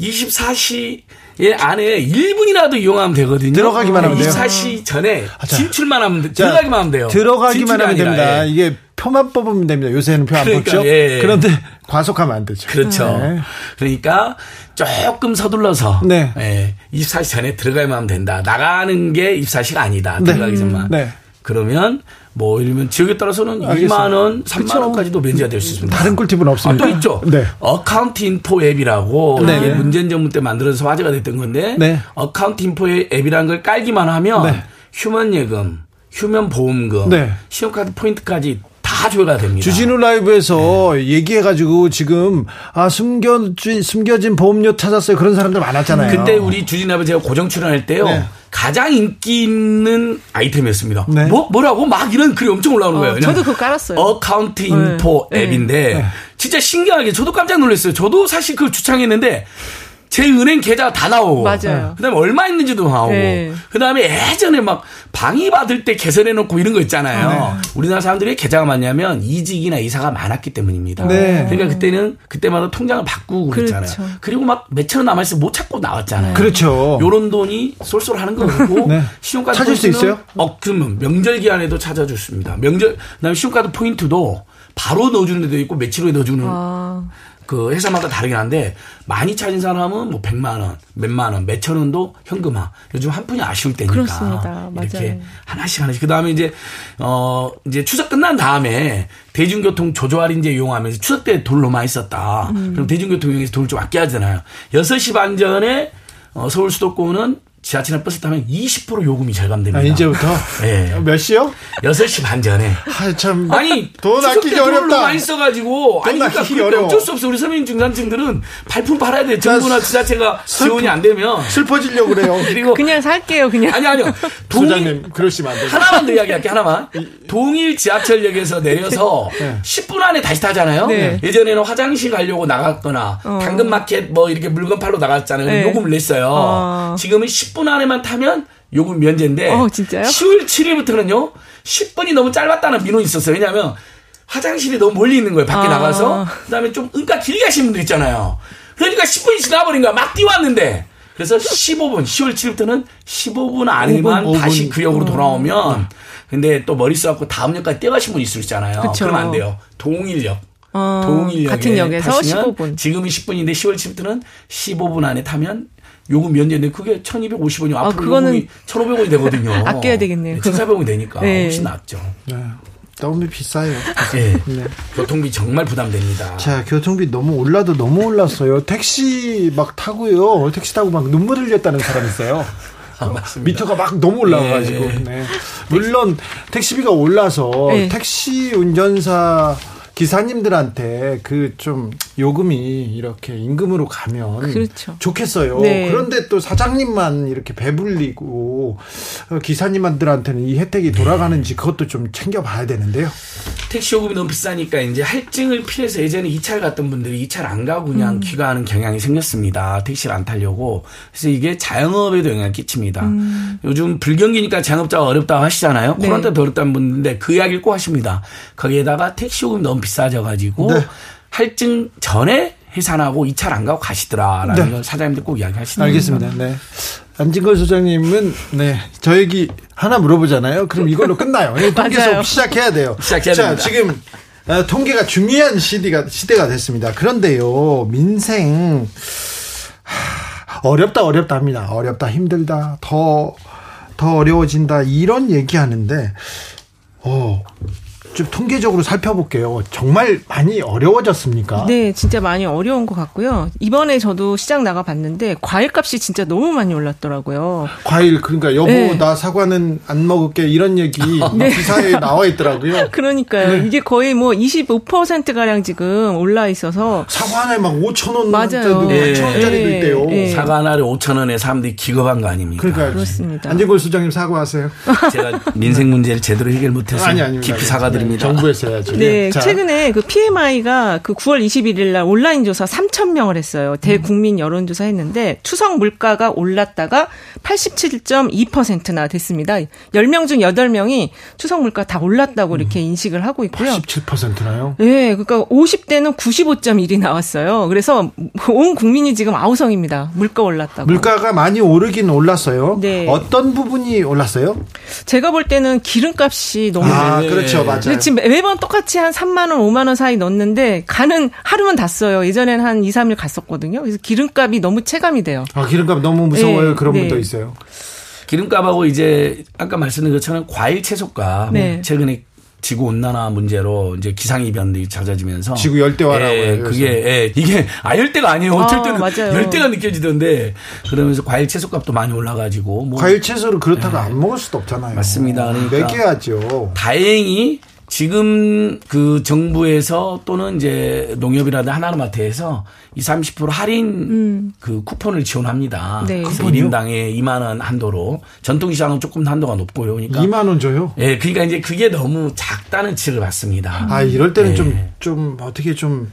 24시 예, 안에 1분이라도 이용하면 되거든요. 들어가기만 하면 돼요. 24시 전에 아, 진출만 하면 돼. 들어가기만 하면 돼요. 들어가기만 하면 됩니다. 예. 이게 표만 뽑으면 됩니다. 요새는 표안 그러니까, 뽑죠. 예. 그런데 과속하면 안 되죠. 그렇죠. 네. 그러니까 조금 서둘러서 네. 예, 24시 전에 들어가야만 하면 된다. 나가는 게 24시가 아니다. 네. 들어가기 전만. 네. 그러면 뭐 들면 지역에 따라서는 알겠습니다. 2만 원, 3만 그쵸. 원까지도 면제가 될 수 있습니다. 다른 꿀팁은 없습니다. 아, 또 있죠. 네. Account Info 앱이라고 네. 이게 문재인 정부 때 만들어서 화제가 됐던 건데 네. Account Info 앱이라는 걸 깔기만 하면 네. 휴면 예금, 휴면 보험금, 네. 신용카드 포인트까지 다 조회가 됩니다. 주진우 라이브에서 네. 얘기해가지고 지금 아 숨겨진 숨겨진 보험료 찾았어요 그런 사람들 많았잖아요. 그때 우리 주진우 라이브 제가 고정 출연할 때요. 네. 가장 인기 있는 아이템이었습니다. 네. 뭐 뭐라고 막 이런 글이 엄청 올라오는 거예요. 어, 저도 그거 깔았어요. Account Info 네. 앱인데 네. 진짜 신기하게 저도 깜짝 놀랐어요. 저도 사실 그걸 주창했는데 제 은행 계좌 다 나오고. 맞아요. 그 다음에 얼마 있는지도 나오고. 네. 그 다음에 예전에 막 방위 받을 때 개설해 놓고 이런 거 있잖아요. 네. 우리나라 사람들이 계좌가 많냐면 이직이나 이사가 많았기 때문입니다. 네. 그러니까 그때는 그때마다 통장을 바꾸고 그랬잖아요. 그렇죠. 그리고 막 몇천 원 남아 있어 못 찾고 나왔잖아요. 그렇죠. 요런 돈이 쏠쏠 하는 거고 네. 신용카드 찾을 수 있어요? 어, 그러면 명절 기한에도 찾아줬습니다. 명절 그 다음에 신용카드 포인트도 바로 넣어주는 데도 있고 며칠 후에 넣어주는 아. 그 회사마다 다르긴 한데 많이 찾은 사람은 뭐 100만 원, 몇만 원, 몇천 원도 현금화. 요즘 한 푼이 아쉬울 때니까 그렇습니다. 이렇게 맞아요. 하나씩 하나씩. 그다음에 이제 어 이제 추석 끝난 다음에 대중교통 조조 할인제 이용하면서 추석 때 많이 썼다. 음. 그럼 대중교통 이용해서 돈을 좀 아껴야 하잖아요. 6시 반 전에 어 서울 수도권은 지하철이나 버스 타면 20% 요금이 절감됩니다. 아, 이제부터? 네. 몇 시요? 6시 반 전에. 아, 참. 아니, 돈 아끼기 어렵다. 많이 써가지고. 아니, 그러니까, 그러니까 어쩔 수 없어. 우리 서민 중산층들은 발품 팔아야 돼. 정부나 지자체가 지원이 안 되면. 슬퍼지려고 그래요. 그리고. 그냥 살게요, 그냥. 아니, 아니요. 동일, 소장님, 그러시면 안 돼요. 하나만 더 이야기할게, 하나만. 동일 지하철역에서 내려서 네. 10분 안에 다시 타잖아요. 네. 예전에는 화장실 가려고 나갔거나, 어. 당근마켓 뭐 이렇게 물건 팔러 나갔잖아요. 네. 요금을 냈어요. 어. 지금은 10분 10분 안에만 타면 요금 면제인데 어, 진짜요? 10월 7일부터는요. 10분이 너무 짧았다는 민원이 있었어요. 왜냐하면 화장실이 너무 멀리 있는 거예요. 밖에 아. 나가서. 그다음에 좀 응가 길게 하시는 분들 있잖아요. 그러니까 10분이 지나버린 거야. 막 뛰어왔는데. 그래서 15분, 10월 7일부터는 15분 안에만 5분, 5분. 다시 그 역으로 돌아오면 근데 또 머리 써갖고 다음 역까지 뛰어가신 분이 있을 수 있잖아요. 그쵸. 그러면 안 돼요. 동일역. 어, 동일역에 같은 역에서 15분. 지금은 10분인데 10월 7일부터는 15분 안에 타면 요금 면제인데 그게 1250원이 아, 앞으로 그거는 1500원이 되거든요. 아껴야 되겠네요. 1400원이 되니까 네. 훨씬 낫죠. 네. 너무 비싸요. 네. 네. 교통비 정말 부담됩니다. 자, 교통비 너무 올라도 너무 올랐어요. 택시 막 타고요. 택시 타고 막 눈물 흘렸다는 사람 있어요. 아, 미터가 막 너무 올라가가지고. 네. 네. 물론 택시비가 올라서 네. 택시 운전사 기사님들한테 그 좀 요금이 이렇게 임금으로 가면 그렇죠. 좋겠어요. 네. 그런데 또 사장님만 이렇게 배불리고 어, 기사님들한테는 이 혜택이 돌아가는지 그것도 좀 챙겨봐야 되는데요. 택시 요금이 너무 비싸니까 이제 할증을 피해서 예전에 2차를 갔던 분들이 2차를 안 가고 그냥 음. 귀가하는 경향이 생겼습니다. 택시를 안 타려고. 그래서 이게 자영업에도 영향을 끼칩니다. 음. 요즘 불경기니까 자영업자가 어렵다고 하시잖아요. 네. 코로나 때 어렵다는 분인데 그 이야기를 꼭 하십니다. 거기에다가 택시 요금이 너무 비싸져가지고 네. 할증 전에 해산하고 2차를 안 가고 가시더라라는 네. 걸 사장님들 꼭 이야기하시는 알겠습니다. 네. 안진걸 소장님은 네, 저 얘기 하나 물어보잖아요. 그럼 이걸로 끝나요. 통계 수업 시작해야 돼요. 시작해야 자, 됩니다. 지금 어, 통계가 중요한 시대가 시대가 됐습니다. 그런데요, 민생 하, 어렵다 어렵다 합니다. 어렵다 힘들다 더더 어려워진다 이런 얘기하는데 어 좀 통계적으로 살펴볼게요. 정말 많이 어려워졌습니까? 네, 진짜 많이 어려운 것 같고요. 이번에 저도 시장 나가 봤는데 과일값이 진짜 너무 많이 올랐더라고요. 과일 그러니까 여보 네. 나 사과는 안 먹을게 이런 얘기 기사에 나와 있더라고요. 그러니까요. 네. 이게 거의 뭐 25% 가량 지금 올라 있어서 사과 하나에 막 5천 원 맞아요. 짜리도 예. 1천 원짜리도 예. 있대요. 예. 사과 하나를 5천 원에 사람들이 기겁한 거 아닙니까? 그러니까 그렇습니다. 안진골 수장님 사과하세요. 제가 민생 문제를 제대로 해결 못해서 아니 아닙니다. 깊이 사과드립니다. 정부에서 해야죠. 네, 자, 최근에 그 PMI가 그 9월 21일 날 온라인 조사 3천 명을 했어요. 대국민 여론 조사 했는데 추석 물가가 올랐다가 87.2%나 됐습니다. 10명 중 8명이 추석 물가 다 올랐다고 이렇게 인식을 하고 있고요. 87%나요? 네, 그러니까 50대는 95.1이 나왔어요. 그래서 온 국민이 지금 아우성입니다. 물가 올랐다고. 물가가 많이 오르긴 올랐어요. 네. 어떤 부분이 올랐어요? 제가 볼 때는 기름값이 너무 아, 네. 그렇죠. 맞아요. 근데 지금 매번 똑같이 한 3만 원, 5만 원 사이 넣는데 가는 하루만 다 써요. 예전엔 한 2, 3일 갔었거든요. 그래서 기름값이 너무 체감이 돼요. 아, 기름값 너무 무서워요. 네, 그런 네. 분도 있어요. 기름값하고 이제 아까 말씀드린 것처럼 과일 채소값 네. 최근에 지구 온난화 문제로 이제 기상 이변들이 잦아지면서 지구 열대화라고 예, 해요, 그게 예, 이게 아 열대가 아니에요. 어쩔 아, 때는 맞아요. 열대가 느껴지던데 그러면서 과일 채소값도 많이 올라가지고 뭐 과일 채소를 그렇다고 안 먹을 수도 없잖아요. 맞습니다. 그러니까 먹여야죠. 다행히 지금 그 정부에서 또는 이제 농협이라든 하나마트에서 20, 30% 할인 그 쿠폰을 지원합니다. 네. 그래서 쿠폰이요? 1인당에 2만 원 한도로 전통시장은 조금 한도가 높고요. 그러니까 2만 원 줘요. 예, 그러니까 이제 그게 너무 작다는 치를 받습니다. 아, 이럴 때는 네. 좀, 좀, 어떻게 좀,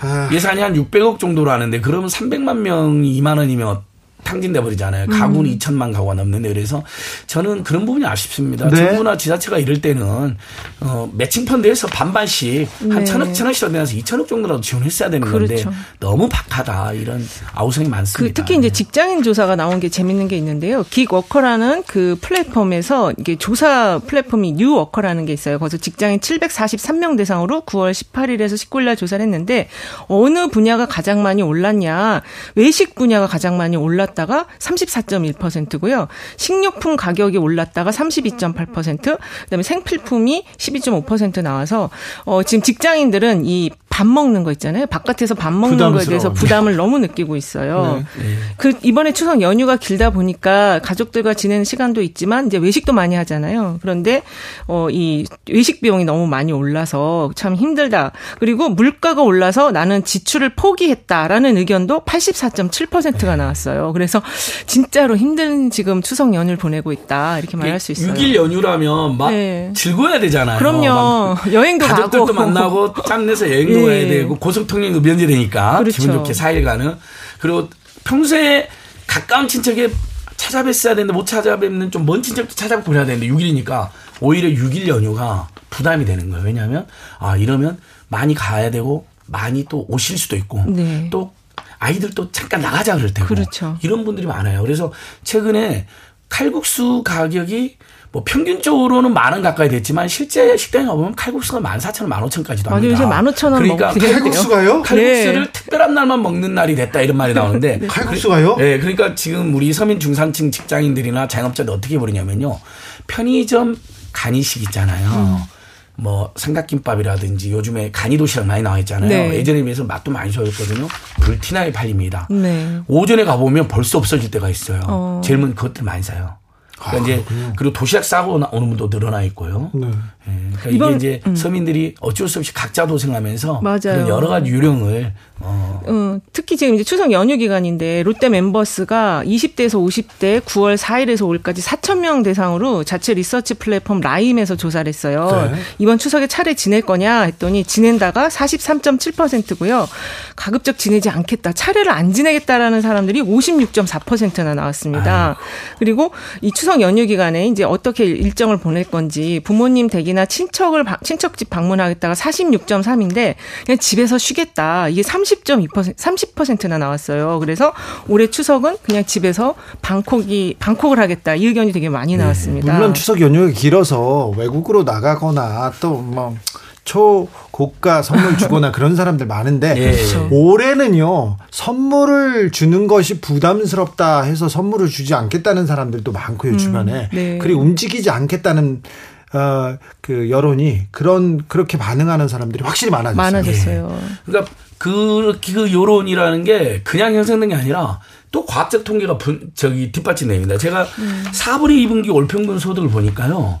아, 예산이 한 600억 정도로 하는데 그러면 300만 명이 2만 원이면 탕진돼 버리잖아요. 가구는 음. 2천만 가구가 넘는데 그래서 저는 그런 부분이 아쉽습니다. 네. 정부나 지자체가 이럴 때는 어 매칭 펀드에서 반반씩 한 네. 천억 천억씩 내서 2천억 정도라도 지원했어야 되는 건데 그렇죠. 너무 박하다 이런 아우성이 그 많습니다. 특히 이제 직장인 조사가 나온 게 재밌는 게 있는데요. 긱워커라는 그 플랫폼에서 이게 조사 플랫폼이 뉴워커라는 게 있어요. 거기서 직장인 743명 대상으로 9월 18일에서 19일 날 조사를 했는데 어느 분야가 가장 많이 올랐냐? 외식 분야가 가장 많이 올랐 다가 34.1%고요. 식료품 가격이 올랐다가 32.8%, 그다음에 생필품이 12.5% 나와서 어 지금 직장인들은 이 밥 먹는 거 있잖아요. 바깥에서 밥 먹는 거에 대해서 부담스러워. 부담을 너무 느끼고 있어요. 네. 그 이번에 추석 연휴가 길다 보니까 가족들과 지내는 시간도 있지만 이제 외식도 많이 하잖아요. 그런데 어이 외식 비용이 너무 많이 올라서 참 힘들다. 그리고 물가가 올라서 나는 지출을 포기했다라는 의견도 84.7%가 나왔어요. 그래서 진짜로 힘든 지금 추석 연휴를 보내고 있다 이렇게 말할 수 있어요. 6일 연휴라면 막 네. 즐거워야 되잖아요. 막 그럼요. 여행도 가족들도 가고 만나고 짬내서 여행도 예. 가야 되고 고속통행도 면제되니까 그렇죠. 기분 좋게 4일간은 그리고 평소에 가까운 친척에 찾아뵀어야 되는데 못 찾아뵙는 좀 먼 친척도 그래야 되는데 6일이니까 오히려 6일 연휴가 부담이 되는 거예요. 왜냐하면 아 이러면 많이 가야 되고 많이 또 오실 수도 있고 네. 또 아이들도 잠깐 나가자 그럴 테고 그렇죠. 이런 분들이 많아요. 그래서 최근에 칼국수 가격이 뭐 평균적으로는 만 원 가까이 됐지만 실제 식당에 가보면 칼국수가 만 사천 원, 만 오천까지도 맞아요. 합니다. 요새 15,000원 그러니까 먹게 돼요. 칼국수가요? 칼국수를 네. 특별한 날만 먹는 날이 됐다 이런 말이 나오는데 칼국수가요? 네, 그러니까 지금 우리 서민 중산층 직장인들이나 자영업자들 어떻게 버리냐면요. 편의점 간이식 있잖아요. 음. 뭐 삼각김밥이라든지 요즘에 간이 도시락 많이 나와 있잖아요. 네. 예전에 비해서 맛도 많이 좋아졌거든요. 불티나게 팔립니다. 네. 오전에 가보면 벌써 없어질 때가 있어요. 어. 젊은 그것들 많이 사요. 그러니까 아, 이제 그리고 도시락 싸고 나- 오는 분도 늘어나 있고요. 네. 예, 그러니까 이번- 이게 이제 서민들이 어쩔 수 없이 각자 도생하면서 맞아요. 여러 가지 유령을 어, 어, 특히 지금 이제 추석 연휴 기간인데 롯데 멤버스가 20대에서 50대 9월 4일에서 5일까지 4천 명 대상으로 자체 리서치 플랫폼 라임에서 조사를 했어요. 네. 이번 추석에 차례 지낼 거냐 했더니 지낸다가 43.7%고요. 가급적 지내지 않겠다. 차례를 안 지내겠다라는 사람들이 56.4%나 나왔습니다. 그리고 이 추석 연휴 기간에 이제 어떻게 일정을 보낼 건지 부모님 댁이나 친척을 바- 친척집 방문하겠다가 46.3인데 그냥 집에서 쉬겠다. 이게 30.2% 30%나 나왔어요. 그래서 올해 추석은 그냥 집에서 방콕이 방콕을 하겠다. 이 의견이 되게 많이 나왔습니다. 물론 추석 연휴가 길어서 외국으로 나가거나 또뭐 초고가 선물 주거나 그런 사람들 많은데 예. 그렇죠. 올해는요 선물을 주는 것이 부담스럽다 해서 선물을 주지 않겠다는 사람들도 많고요 주변에 네. 그리고 움직이지 않겠다는 어, 그 여론이 그런 그렇게 반응하는 사람들이 확실히 많아졌어요. 많아졌어요. 그러니까 그, 그 여론이라는 게 그냥 형성된 게 아니라 또 과학적 통계가 분, 저기 뒷받침됩니다. 제가 음. 4분의 2분기 월평균 소득을 보니까요.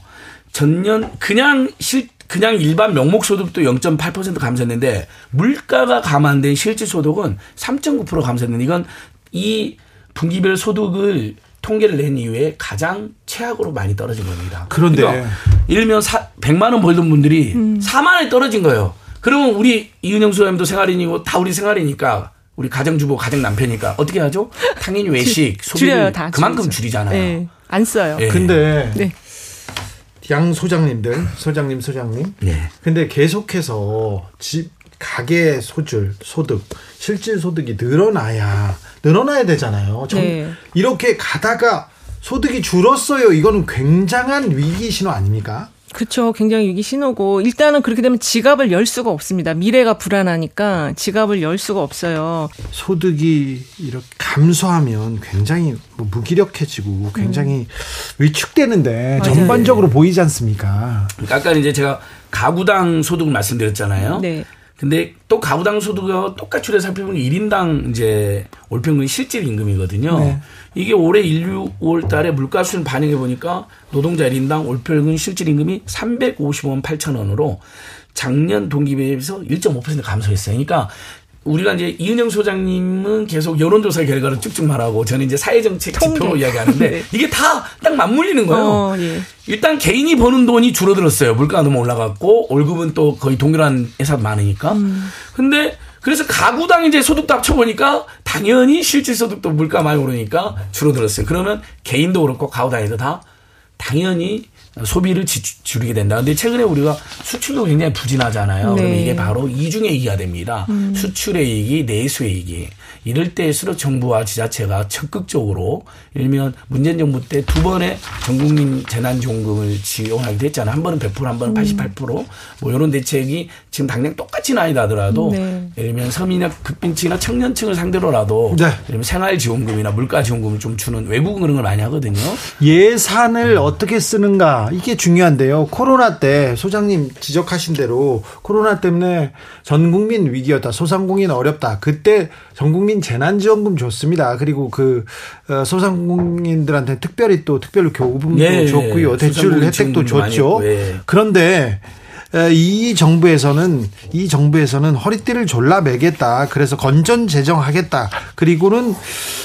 전년 그냥 실 그냥 일반 명목 소득도 0.8% 감소했는데 물가가 감안된 실질 소득은 3.9% 감소했는데 이건 이 분기별 소득을 통계를 낸 이후에 가장 최악으로 많이 떨어진 겁니다. 그런데 그러니까 일면 100만 원 벌던 분들이 음. 4만 원에 떨어진 거예요. 그러면 우리 이은영 소장님도 생활인이고 다 우리 생활이니까 우리 가정주부, 가정 남편이니까 어떻게 하죠? 당연히 외식, 소비를 그만큼 줄이잖아요. 네. 안 써요. 네. 근데 네. 양 소장님들, 소장님, 소장님. 네. 근데 계속해서 집 가계 소질, 소득, 실질 소득이 늘어나야 늘어나야 되잖아요. 전, 네. 이렇게 가다가 소득이 줄었어요. 이거는 굉장한 위기 신호 아닙니까? 그렇죠. 굉장히 위기 신호고 일단은 그렇게 되면 지갑을 열 수가 없습니다. 미래가 불안하니까 지갑을 열 수가 없어요. 소득이 이렇게 감소하면 굉장히 뭐 무기력해지고 굉장히 음. 위축되는데 맞아요. 전반적으로 보이지 않습니까? 그러니까 아까 이제 제가 가구당 소득을 말씀드렸잖아요. 네. 근데 또 가구당 소득과 똑같이 살펴보면 1인당 이제 월평균 실질 임금이거든요. 네. 이게 올해 1, 6월 달에 물가 수준 반영해 보니까 노동자 1인당 월평균 실질 임금이 350원 8천 원으로 작년 동기비에 비해서 1.5% 감소했어요. 그러니까 우리가 이제 이은영 소장님은 계속 여론조사 결과를 쭉쭉 말하고 저는 이제 사회정책 지표로 이야기하는데 네. 이게 다 딱 맞물리는 거예요. 어, 예. 일단 개인이 버는 돈이 줄어들었어요. 물가가 너무 올라갔고 월급은 또 거의 동일한 회사 많으니까. 음. 근데 그래서 가구당 이제 소득도 합쳐보니까 당연히 실질 소득도 물가 많이 오르니까 줄어들었어요. 그러면 개인도 그렇고 가구당에도 다 당연히 소비를 줄이게 된다. 근데 최근에 우리가 수출도 굉장히 부진하잖아요. 네. 그러면 이게 바로 이중의 이기가 됩니다. 음. 수출의 이익이 내수의 이익이. 이럴 때일수록 정부와 지자체가 적극적으로 일면 문재인 정부 때 두 번의 전국민 재난지원금을 지원하기도 했잖아요. 한 번은 100%, 한 번은 88%. 뭐 이런 대책이 지금 당장 똑같이 나이다 하더라도 네. 예를 들면 서민약 극빈층이나 청년층을 상대로라도 네. 예를 들면 생활지원금이나 물가지원금을 좀 주는 외국은 그런 걸 많이 하거든요. 예산을 음. 어떻게 쓰는가 이게 중요한데요. 코로나 때 소장님 지적하신 대로 코로나 때문에 전 국민 위기였다. 소상공인 어렵다. 그때 전 국민 재난지원금 줬습니다. 그리고 그 어, 소상공인들한테 특별히 또 특별히 교부금도 예, 줬고요. 대출 혜택도 줬죠. 예. 그런데 이 정부에서는 이 정부에서는 허리띠를 졸라 매겠다. 그래서 건전 재정하겠다. 그리고는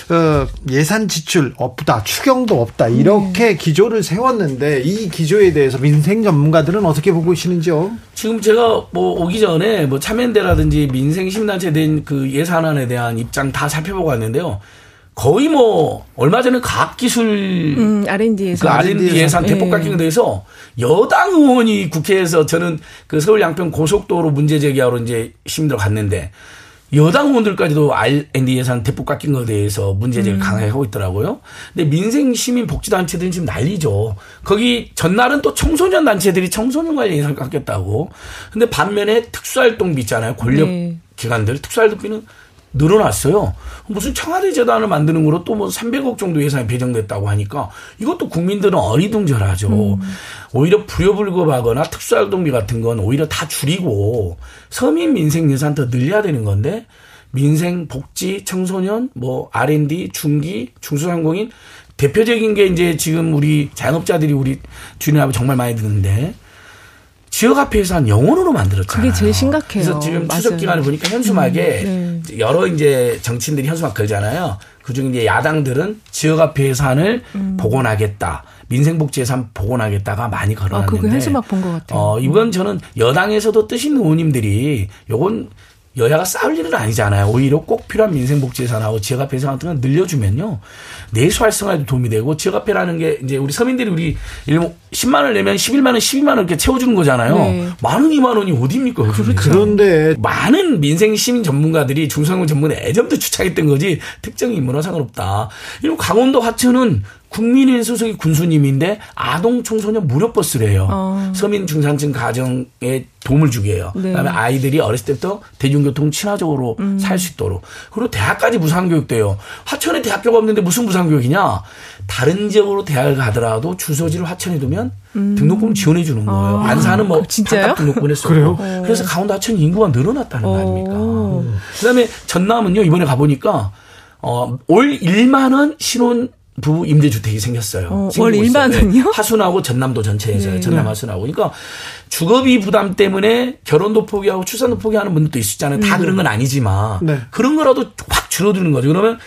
어, 예산 지출 없다. 추경도 없다. 이렇게 음. 기조를 세웠는데 이 기조에 대해서 민생 전문가들은 어떻게 보고 계시는지요? 지금 제가 뭐 오기 전에 뭐 참여연대라든지 민생 시민단체 된 그 예산안에 대한 입장 다 살펴보고 왔는데요. 거의 뭐 얼마 전에 과학 기술 음, R&D 예산, 그 R&D 예산 대폭 깎인 대해서 여당 의원이 국회에서 저는 그 서울 양평 고속도로 문제 제기하러 이제 시민들 갔는데 여당 의원들까지도 R&D 예산 대폭 깎인 것에 대해서 문제 제기를 음. 강하게 하고 있더라고요. 근데 민생 시민 복지 단체들은 지금 난리죠. 거기 전날은 또 청소년 단체들이 청소년 관련 예산 깎였다고. 근데 반면에 특수활동비 있잖아요. 권력 네. 기관들 특수활동비는 늘어났어요. 무슨 청와대 재단을 만드는 거로 또 뭐 300억 정도 예산이 배정됐다고 하니까 이것도 국민들은 어리둥절하죠. 음. 오히려 불효불급하거나 특수활동비 같은 건 오히려 다 줄이고 서민 민생 예산 더 늘려야 되는 건데 민생 복지 청소년 뭐 R&D 중기 중소상공인 대표적인 게 이제 지금 우리 자영업자들이 우리 주인하고 정말 많이 드는데 지역 화폐 예산 영원으로 만들었잖아요. 그게 제일 심각해요. 그래서 지금 추석 기간을 보니까 현수막에 음, 네. 여러 이제 정치인들이 현수막 걸잖아요. 그중에 이제 야당들은 지역 화폐 예산을 음. 복원하겠다. 민생복지 예산 복원하겠다가 많이 걸어놨는데. 아, 그거 현수막 본 것 같아요. 어, 이건 저는 여당에서도 뜻 있는 의원님들이 요건 여야가 싸울 일은 아니잖아요. 오히려 꼭 필요한 민생복지 예산하고 지역화폐 예산 같은 걸 늘려주면요. 내수 활성화에도 도움이 되고 지역화폐라는 게 이제 우리 서민들이 우리 10만 원 내면 11만 원, 12만 원 이렇게 채워주는 거잖아요. 네. 만 원, 2만 원이 어디입니까? 그렇죠. 그런데 많은 민생 시민 전문가들이 중소상공 전문에 애점도 주착했던 거지 특정 인물과 상관없다. 이런 강원도 하천은 국민인 소속의 군수님인데 아동 청소년 무료 버스래요. 어. 서민 중산층 가정에 도움을 주게 해요. 네. 그다음에 아이들이 어렸을 때부터 대중교통 친화적으로 음. 살수 있도록. 그리고 대학까지 무상교육돼요. 화천에 대학교가 없는데 무슨 무상교육이냐? 다른 지역으로 대학을 가더라도 주소지를 화천에 두면 등록금 지원해 주는 거예요. 안사는 뭐 음. 아, 진짜요? 각각 등록금 했어요. 그래요? 그래서 강원도 하천 인구가 늘어났다는 거 오. 아닙니까? 그다음에 전남은요 이번에 가보니까 어, 올 1만 원 신혼 부부 임대주택이 생겼어요. 어, 월 있어요. 1만 네. 원이요? 하순하고 전남도 전체에서요. 네. 전남 하순하고. 그러니까 주거비 부담 때문에 결혼도 포기하고 출산도 포기하는 분들도 있었잖아요. 다 그런 건 아니지만 네. 그런 거라도 확 줄어드는 거죠. 그러면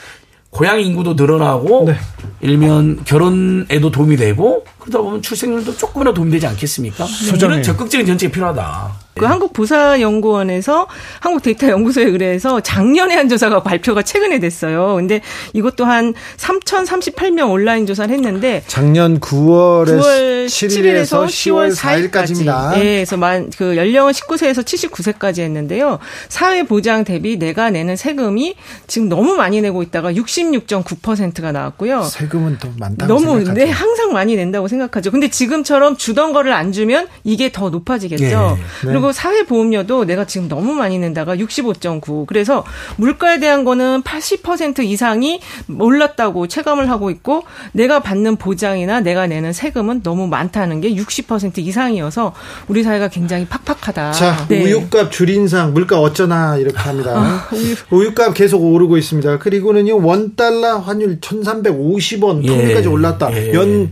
고향 인구도 늘어나고 네. 일면 결혼에도 도움이 되고 그러다 보면 출생률도 조금이나 도움이 되지 않겠습니까? 소장님. 이런 적극적인 정책이 필요하다. 그 한국보사연구원에서 한국데이터연구소에 의뢰해서 작년에 한 조사가 발표가 최근에 됐어요. 근데 이것도 한 3,038명 온라인 조사를 했는데 작년 9월에 9월 7일에서 7일에서 10월 4일까지입니다. 예, 그래서 만, 그 연령은 19세에서 79세까지 했는데요. 사회 보장 대비 내가 내는 세금이 지금 너무 많이 내고 있다가 66.9%가 나왔고요. 세금은 더 많다고 너무 생각하죠. 네 항상 많이 낸다고 생각하죠. 근데 지금처럼 주던 거를 안 주면 이게 더 높아지겠죠. 예. 네. 그리고 사회 보험료도 내가 지금 너무 많이 낸다가 65.9. 그래서 물가에 대한 거는 80% 이상이 올랐다고 체감을 하고 있고 내가 받는 보장이나 내가 내는 세금은 너무 많다는 게 60% 이상이어서 우리 사회가 굉장히 팍팍하다. 자, 네. 우유값 줄인상 물가 어쩌나 이렇게 합니다. 아, 우유 값 계속 오르고 있습니다. 그리고는요 원 달러 환율 1,350원 예. 통일까지 올랐다. 예. 연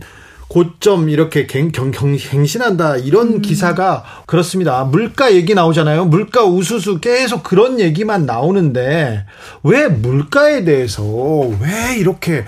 고점 이렇게 갱, 경, 경, 갱신한다 이런 음. 기사가 그렇습니다. 물가 얘기 나오잖아요. 물가 우수수 계속 그런 얘기만 나오는데 왜 물가에 대해서 왜 이렇게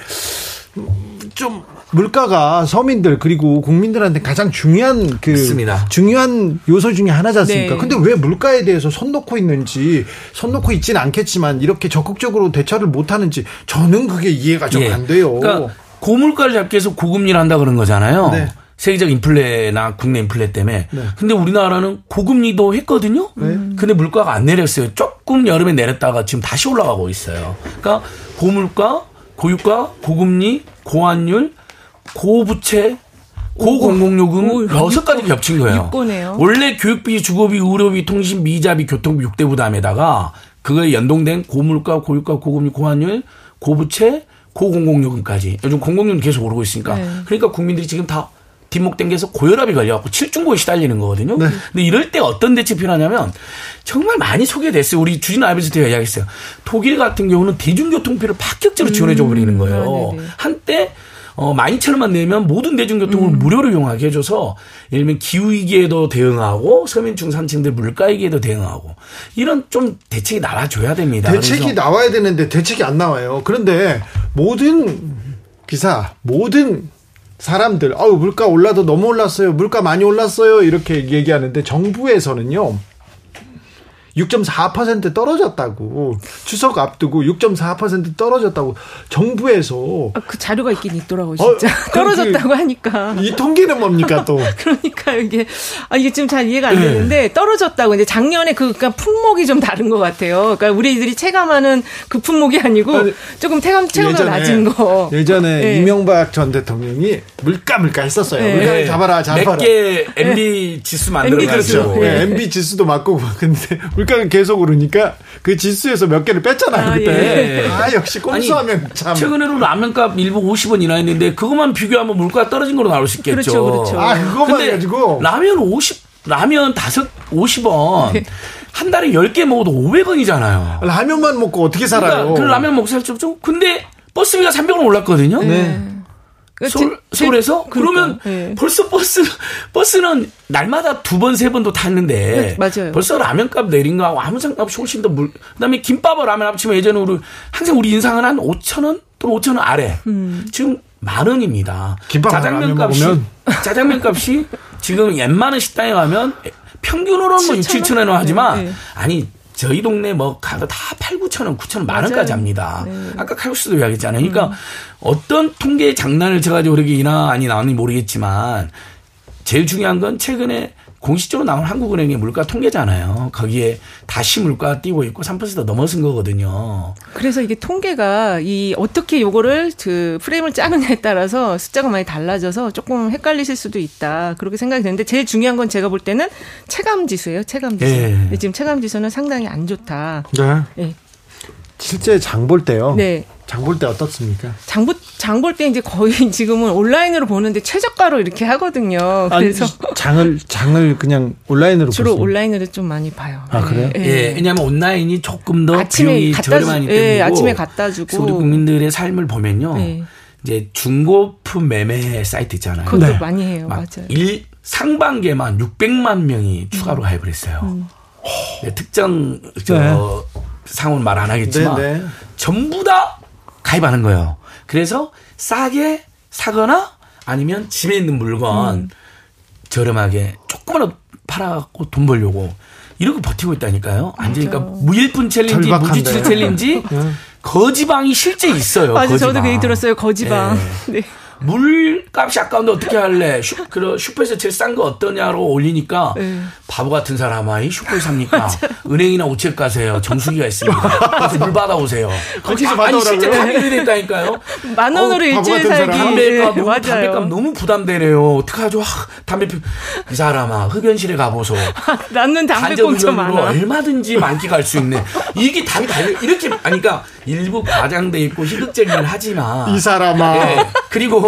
좀 물가가 서민들 그리고 국민들한테 가장 중요한 그 맞습니다. 중요한 요소 중에 하나지 않습니까? 네. 근데 왜 물가에 대해서 손 놓고 있는지 손 놓고 있지는 않겠지만 이렇게 적극적으로 대처를 못 하는지 저는 그게 이해가 좀 예. 안 돼요. 그러니까 고물가를 잡기 위해서 고금리를 한다 그런 거잖아요. 네. 세계적 인플레나 국내 인플레 때문에. 네. 근데 우리나라는 고금리도 했거든요. 근데 물가가 안 내렸어요. 조금 여름에 내렸다가 지금 다시 올라가고 있어요. 그러니까 고물가, 고유가, 고금리, 고환율, 고부채, 고공공요금 오, 여섯 가지 겹친 거예요. 육고네요. 원래 교육비, 주거비, 의료비, 통신비, 이자비, 교통비 6대 부담에다가 그거에 연동된 고물가, 고유가, 고금리, 고환율, 고부채, 고공공요금까지. 요즘 공공요금 계속 오르고 있으니까. 네. 그러니까 국민들이 지금 다 뒷목 당겨서 고혈압이 걸려갖고 칠중고에 시달리는 거거든요. 네. 근데 이럴 때 어떤 대책이 필요하냐면 정말 많이 소개됐어요. 우리 주진 아비스 때가 이야기했어요. 독일 같은 경우는 대중교통비를 파격적으로 지원해줘 버리는 거예요. 아. 한때 어, 12,000원만 내면 모든 대중교통을 무료로 이용하게 해줘서 예를 들면 기후위기에도 대응하고 서민 중산층들 물가위기에도 대응하고 이런 좀 대책이 나와줘야 됩니다. 대책이 나와야 되는데 대책이 안 나와요. 그런데 모든 기사, 모든 사람들, 아우 물가 올라도 너무 올랐어요. 물가 많이 올랐어요. 이렇게 얘기하는데 정부에서는요. 6.4% 떨어졌다고 추석 앞두고 6.4% 떨어졌다고 정부에서 아, 그 자료가 있긴 있더라고요, 어, 진짜. 그, 떨어졌다고 하니까. 이 통계는 뭡니까 또 그러니까 이게 아 이게 지금 잘 이해가 안 네. 되는데 떨어졌다고 이제 작년에 그 그러니까 품목이 좀 다른 것 같아요. 그러니까 우리들이 체감하는 그 품목이 아니고 아니, 조금 체감 체감도 낮은 거. 예전에 네. 이명박 전 대통령이 물가 물가 했었어요. 네. 물가 잡아라 잡아라. 몇개 MB 지수 만들어가지고 지수. 네, 예. MB 지수도 맞고 근데 물가가 계속 오르니까 그 지수에서 몇 개를 뺐잖아요 아, 그때. 예. 아 역시 꼼수하면 참. 최근에는 라면값 일부 50원 인하했는데 그것만 비교하면 물가 떨어진 걸로 나올 수 있겠죠. 그렇죠, 그렇죠. 아 그거만 근데 가지고 라면 50 라면 다섯 50원 네. 한 달에 10개 먹어도 500원이잖아요. 라면만 먹고 어떻게 살아요? 그러니까 그 라면 먹고 살수 없죠. 근데 버스비가 300원 올랐거든요. 네. 그러니까 서울, 제- 서울에서 제- 그러니까, 그러면 예. 벌써 버스 버스는 날마다 두 번 세 번도 탔는데 네, 맞아요. 벌써 라면값 내린 거하고 아무 상관없이 훨씬 더 물. 그다음에 김밥과 라면 합치면 예전에 우리 항상 우리 인상은 한 5천 원 또는 5천 원 아래. 음. 지금 만 원입니다. 김밥 짜장면 라면 값이 먹으면? 짜장면 값이 지금 웬만한 식당에 가면 평균으로는 뭐 6, 7천 7천 원 하지만 네, 네. 아니 저희 동네 뭐 가도 다 8, 9천 원, 9천 원, 만 원까지. 합니다. 네. 아까 칼국수도 이야기했잖아요. 그러니까 음. 어떤 통계 장난을 쳐가지고 이나 아니 나오는지 모르겠지만 제일 중요한 건 최근에 공식적으로 나온 한국은행의 물가 통계잖아요. 거기에 다시 물가 띄고 있고 3% 넘어선 거거든요. 그래서 이게 통계가 이 어떻게 요거를 그 프레임을 짜느냐에 따라서 숫자가 많이 달라져서 조금 헷갈리실 수도 있다. 그렇게 생각이 되는데 제일 중요한 건 제가 볼 때는 체감 지수예요. 체감 지수. 예. 근데 지금 체감 지수는 상당히 안 좋다. 네. 예. 실제 장 볼 때요. 네. 장 볼 때 어떻습니까? 장보 장볼 때 이제 거의 지금은 온라인으로 보는데 최저가로 이렇게 하거든요. 그래서 아니, 장을 장을 그냥 온라인으로 주로 보세요. 온라인으로 좀 많이 봐요. 아, 그래요? 예, 왜냐하면 온라인이 조금 더 아침에 비용이 갖다 저렴하기 주- 때문에 예, 아침에 갖다 주고. 우리 국민들의 삶을 보면요. 네. 이제 중고품 매매 사이트 있잖아요. 그것도 네. 많이 해요. 막 맞아요. 일, 상반기에만 600만 명이 추가로 가입을 했어요. 음. 네, 특정 저 상호는 말안 하겠지만 네, 네. 전부 다 가입하는 거예요. 그래서 싸게 사거나 아니면 집에 있는 물건 음. 저렴하게 조금만 팔아갖고 돈 벌려고 이렇게 버티고 있다니까요. 그러니까 무일푼 챌린지. 무지출 챌린지, 거지방이 실제 있어요. 맞아요. 거지방. 저도 그 얘기 들었어요. 거지방. 예. 네. 물값이 아까운데 어떻게 할래? 슈, 그 슈퍼에서 제일 싼 거 어떠냐로 올리니까 네. 바보 같은 사람아 이 슈퍼에 삽니까? 은행이나 우체국 가세요. 정수기가 있습니다. 가서 물 받아오세요. 거기서 받아오라고요? 실제 가격이 됐다니까요. 만 원으로 바보 일주일 살기. 담배값 네, 너무. 담배값 너무 부담되네요. 어떡하죠? 하, 담배 피... 이 사람아 흡연실에 가보소. 나는 담배 흡연으로 많아. 얼마든지 만끽할 수 있네. 이게 답이 달려 이렇게 아니 그러니까 일부 과장돼 있고 희극적이긴 하지만 이 사람아. 예. 그리고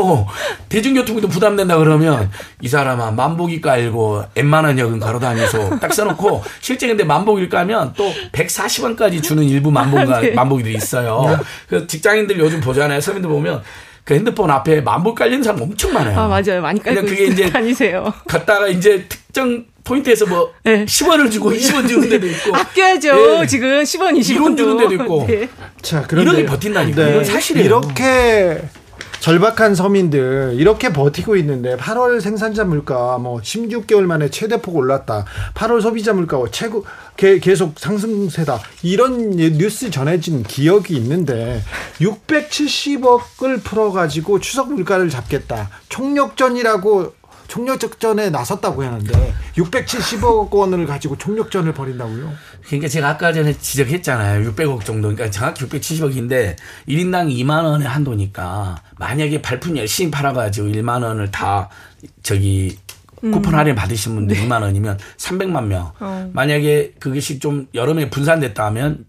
대중교통도 부담된다 그러면 이 사람아 만보기 깔고 웬만한 역은 걸어다니소 딱 써놓고 실제 근데 만보기를 까면 또 140원까지 주는 일부 만보기가 네. 만보기들이 있어요. 그 직장인들 요즘 보잖아요. 서민들 보면 그 핸드폰 앞에 만보 깔리는 사람 엄청 많아요. 아 맞아요. 많이 깔고 그냥 그게 이제 다니세요. 갔다가 이제 특정 포인트에서 뭐 네. 10원을 주고 20원 주는 데도 있고 아껴야죠. 예. 지금 10원, 20원. 이론 주는 데도 있고. 네. 자, 그런데 이렇게 버틴다니까. 이건 사실이에요. 이렇게 절박한 서민들 이렇게 버티고 있는데 8월 생산자 물가 뭐 16개월 만에 최대폭 올랐다. 8월 소비자 물가 최고 개- 계속 상승세다. 이런 예, 뉴스 전해진 기억이 있는데 670억을 풀어 가지고 추석 물가를 잡겠다. 총력전이라고 총력전에 나섰다고 하는데 670억 원을 가지고 총력전을 벌인다고요? 그러니까 제가 아까 전에 지적했잖아요. 600억 정도. 그러니까 정확히 670억인데 1인당 2만 원의 한도니까 만약에 발품 열심히 팔아가지고 1만 원을 다 저기 쿠폰 할인 받으신 분들 2만 원이면 300만 명. 어. 만약에 그것이 좀 여름에 분산됐다 하면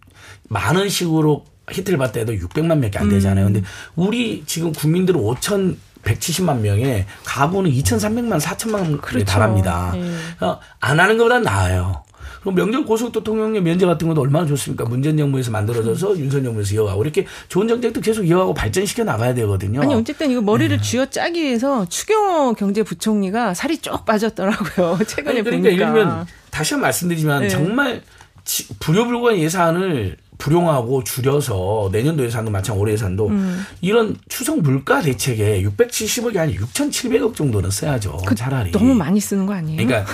만 원씩으로 히트를 받다 해도 600만 명이 안 되잖아요. 근데 우리 지금 국민들은 5천 170만 명에 가구는 2,300만, 4천만 에 달합니다. 예. 어, 안 하는 것보다 나아요. 그럼 명절 고속도 통행료 면제 같은 것도 얼마나 좋습니까? 문재인 정부에서 만들어져서 윤석열 정부에서 이어가고 이렇게 좋은 정책도 계속 이어가고 발전시켜 나가야 되거든요. 아니 어쨌든 이거 머리를 네. 쥐어 짜기 위해서 추경호 경제부총리가 살이 쭉 빠졌더라고요. 최근에 아니, 그러니까 보니까. 예를 들면 다시 한 번 말씀드리지만 네. 정말 지- 불효불구한 예산을 불용하고 줄여서 내년도 예산도 마찬가지 올해 예산도 음. 이런 추석 물가 대책에 670억이 아니라 6,700억 정도는 써야죠. 차라리. 그 너무 많이 쓰는 거 아니에요? 그러니까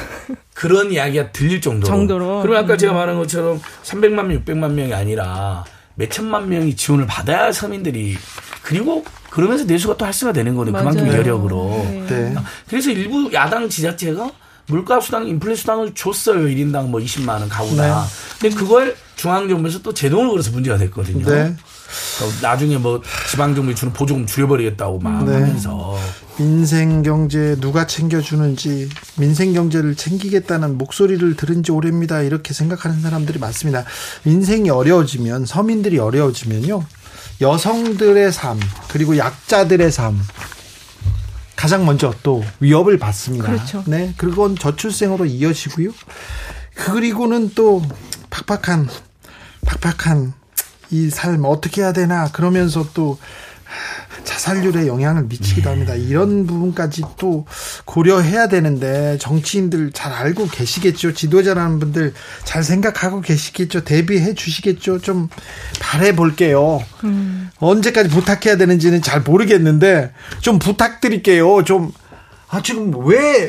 그런 이야기가 들릴 정도로. 정도로. 그리고 아까 음. 제가 말한 것처럼 300만 명, 600만 명이 아니라 몇 천만 명이 지원을 받아야 서민들이 그리고 그러면서 내수가 또 활성화 되는 거는 그만큼. 여력으로. 네. 네. 그래서 일부 야당 지자체가 물가 수당, 인플레 수당을 줬어요. 1인당 뭐 20만 원 가구다. 근데 그걸 중앙정부에서 또 제동을 걸어서 문제가 됐거든요. 네. 어, 나중에 뭐 지방정부에 주는 보조금 줄여버리겠다고 막 네. 하면서. 민생 경제 누가 챙겨주는지 민생 경제를 챙기겠다는 목소리를 들은 지 오래입니다. 이렇게 생각하는 사람들이 많습니다. 민생이 어려워지면 서민들이 어려워지면요. 여성들의 삶 그리고 약자들의 삶 가장 먼저 또 위협을 받습니다. 그렇죠. 네, 그건 저출생으로 이어지고요. 그리고는 또 팍팍한 팍팍한 이 삶 어떻게 해야 되나 그러면서 또 자살률에 영향을 미치기도 합니다. 이런 부분까지 또 고려해야 되는데 정치인들 잘 알고 계시겠죠. 지도자라는 분들 잘 생각하고 계시겠죠. 대비해 주시겠죠. 좀 바래 볼게요. 언제까지 부탁해야 되는지는 잘 모르겠는데 좀 부탁드릴게요. 좀 아 지금 왜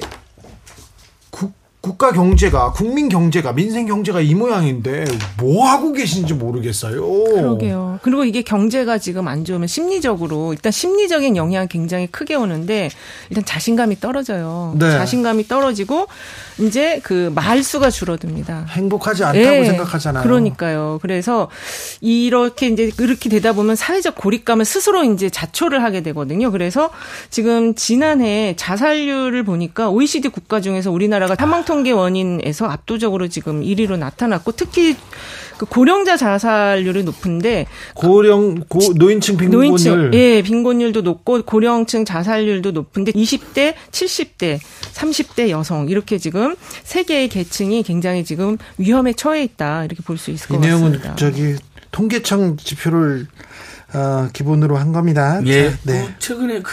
국, 국가 경제가 국민 경제가 민생 경제가 이 모양인데 뭐 하고 계신지 모르겠어요. 그러게요. 그리고 이게 경제가 지금 안 좋으면 심리적으로 일단 심리적인 영향 굉장히 크게 오는데 일단 자신감이 떨어져요. 네. 자신감이 떨어지고 이제 그 말수가 줄어듭니다. 행복하지 않다고 예, 생각하잖아요. 그러니까요. 그래서 이렇게 이제 그렇게 되다 보면 사회적 고립감을 스스로 이제 자초를 하게 되거든요. 그래서 지금 지난해 자살률을 보니까 OECD 국가 중에서 우리나라가 사망 통계 원인에서 압도적으로 지금 1위로 나타났고 특히 그 고령자 자살률이 높은데 고령 고 노인층 빈곤율 노인층 예 빈곤율도 높고 고령층 자살률도 높은데 20대, 70대, 30대 여성 이렇게 지금 세 개의 계층이 굉장히 지금 위험에 처해 있다 이렇게 볼 수 있을 이것 내용은 같습니다. 저기 통계청 지표를 어, 기본으로 한 겁니다. 예. 자, 네. 그 최근에 그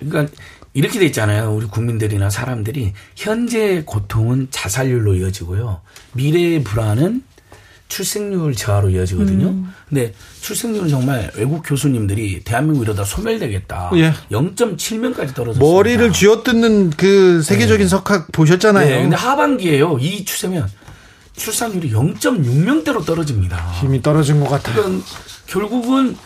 그러니까 이렇게 돼 있잖아요. 우리 국민들이나 사람들이 현재 고통은 자살률로 이어지고요. 미래의 불안은 출생률 저하로 이어지거든요. 음. 근데 출생률은 정말 외국 교수님들이 대한민국 이러다 소멸되겠다. 예. 0.7명까지 떨어졌습니다. 머리를 쥐어뜯는 그 세계적인 석학 보셨잖아요. 네, 근데 하반기에요. 이 추세면 출산율이 0.6명대로 떨어집니다. 힘이 떨어진 것 같아요. 그러니까 결국은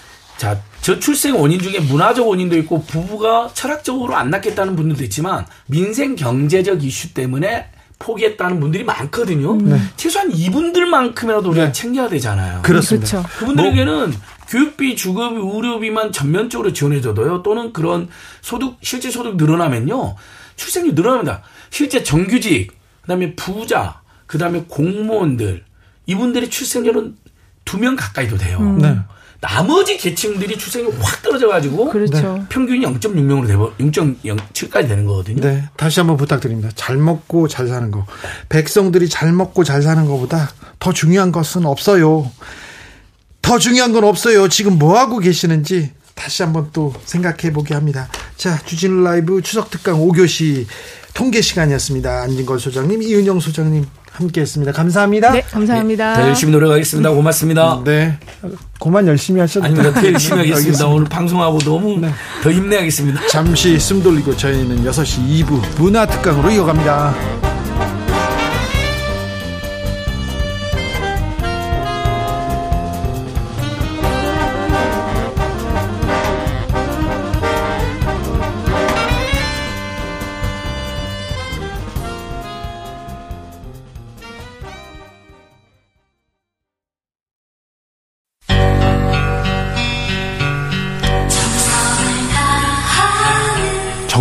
자 저출생 원인 중에 문화적 원인도 있고 부부가 철학적으로 안 낳겠다는 분들도 있지만 민생 경제적 이슈 때문에 포기했다는 분들이 많거든요. 최소한 이분들만큼이라도 우리가 챙겨야 되잖아요. 네. 그렇습니다. 그렇죠. 그분들에게는 교육비, 주거비, 의료비만 전면적으로 지원해줘도요. 또는 그런 소득 실제 소득 늘어나면요. 출생률 늘어납니다. 실제 정규직, 그 다음에 부자, 그 다음에 공무원들 이분들의 출생률은 두 명 가까이도 돼요. 네. 나머지 계층들이 출생률 확 떨어져가지고 그렇죠. 평균이 0.6명으로 되고 0.07까지 되는 거거든요. 네, 다시 한번 부탁드립니다. 잘 먹고 잘 사는 거. 백성들이 잘 먹고 잘 사는 것보다 더 중요한 것은 없어요. 더 중요한 건 없어요. 지금 뭐 하고 계시는지 다시 한번 또 생각해 보게 합니다. 자, 주진우 라이브 추석 특강 5교시 통계 시간이었습니다. 안진걸 소장님, 이은영 소장님 함께 했습니다. 감사합니다. 네, 감사합니다. 더 열심히 노력하겠습니다. 고맙습니다. 네. 그만 열심히 하셔도 아닙니다. 더 열심히 하겠습니다. 오늘 방송하고 너무 더 힘내야겠습니다. 잠시 숨 돌리고 저희는 6시 2부 문화 특강으로 이어갑니다.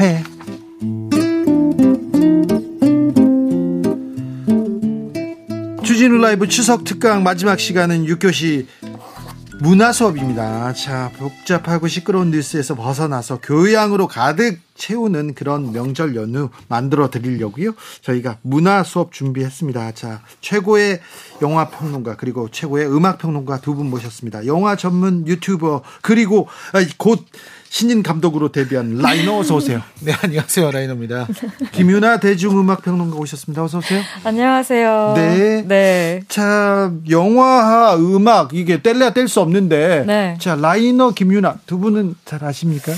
회. 주진우 라이브 추석 특강 마지막 시간은 6교시 문화 수업입니다. 자, 복잡하고 시끄러운 뉴스에서 벗어나서 교양으로 가득 채우는 그런 명절 연휴 만들어 드리려고요. 저희가 문화 수업 준비했습니다. 자, 최고의 영화 평론가 그리고 최고의 음악 평론가 두 분 모셨습니다. 영화 전문 유튜버 그리고 아, 곧 신인 감독으로 데뷔한 라이너 어서 오세요. 네, 안녕하세요. 라이너입니다. 김윤하 대중음악 평론가 오셨습니다. 어서 오세요. 안녕하세요. 네. 네. 자, 영화와 음악 이게 뗄래야 뗄 수 없는데 네. 자, 라이너 김윤하 두 분은 잘 아십니까?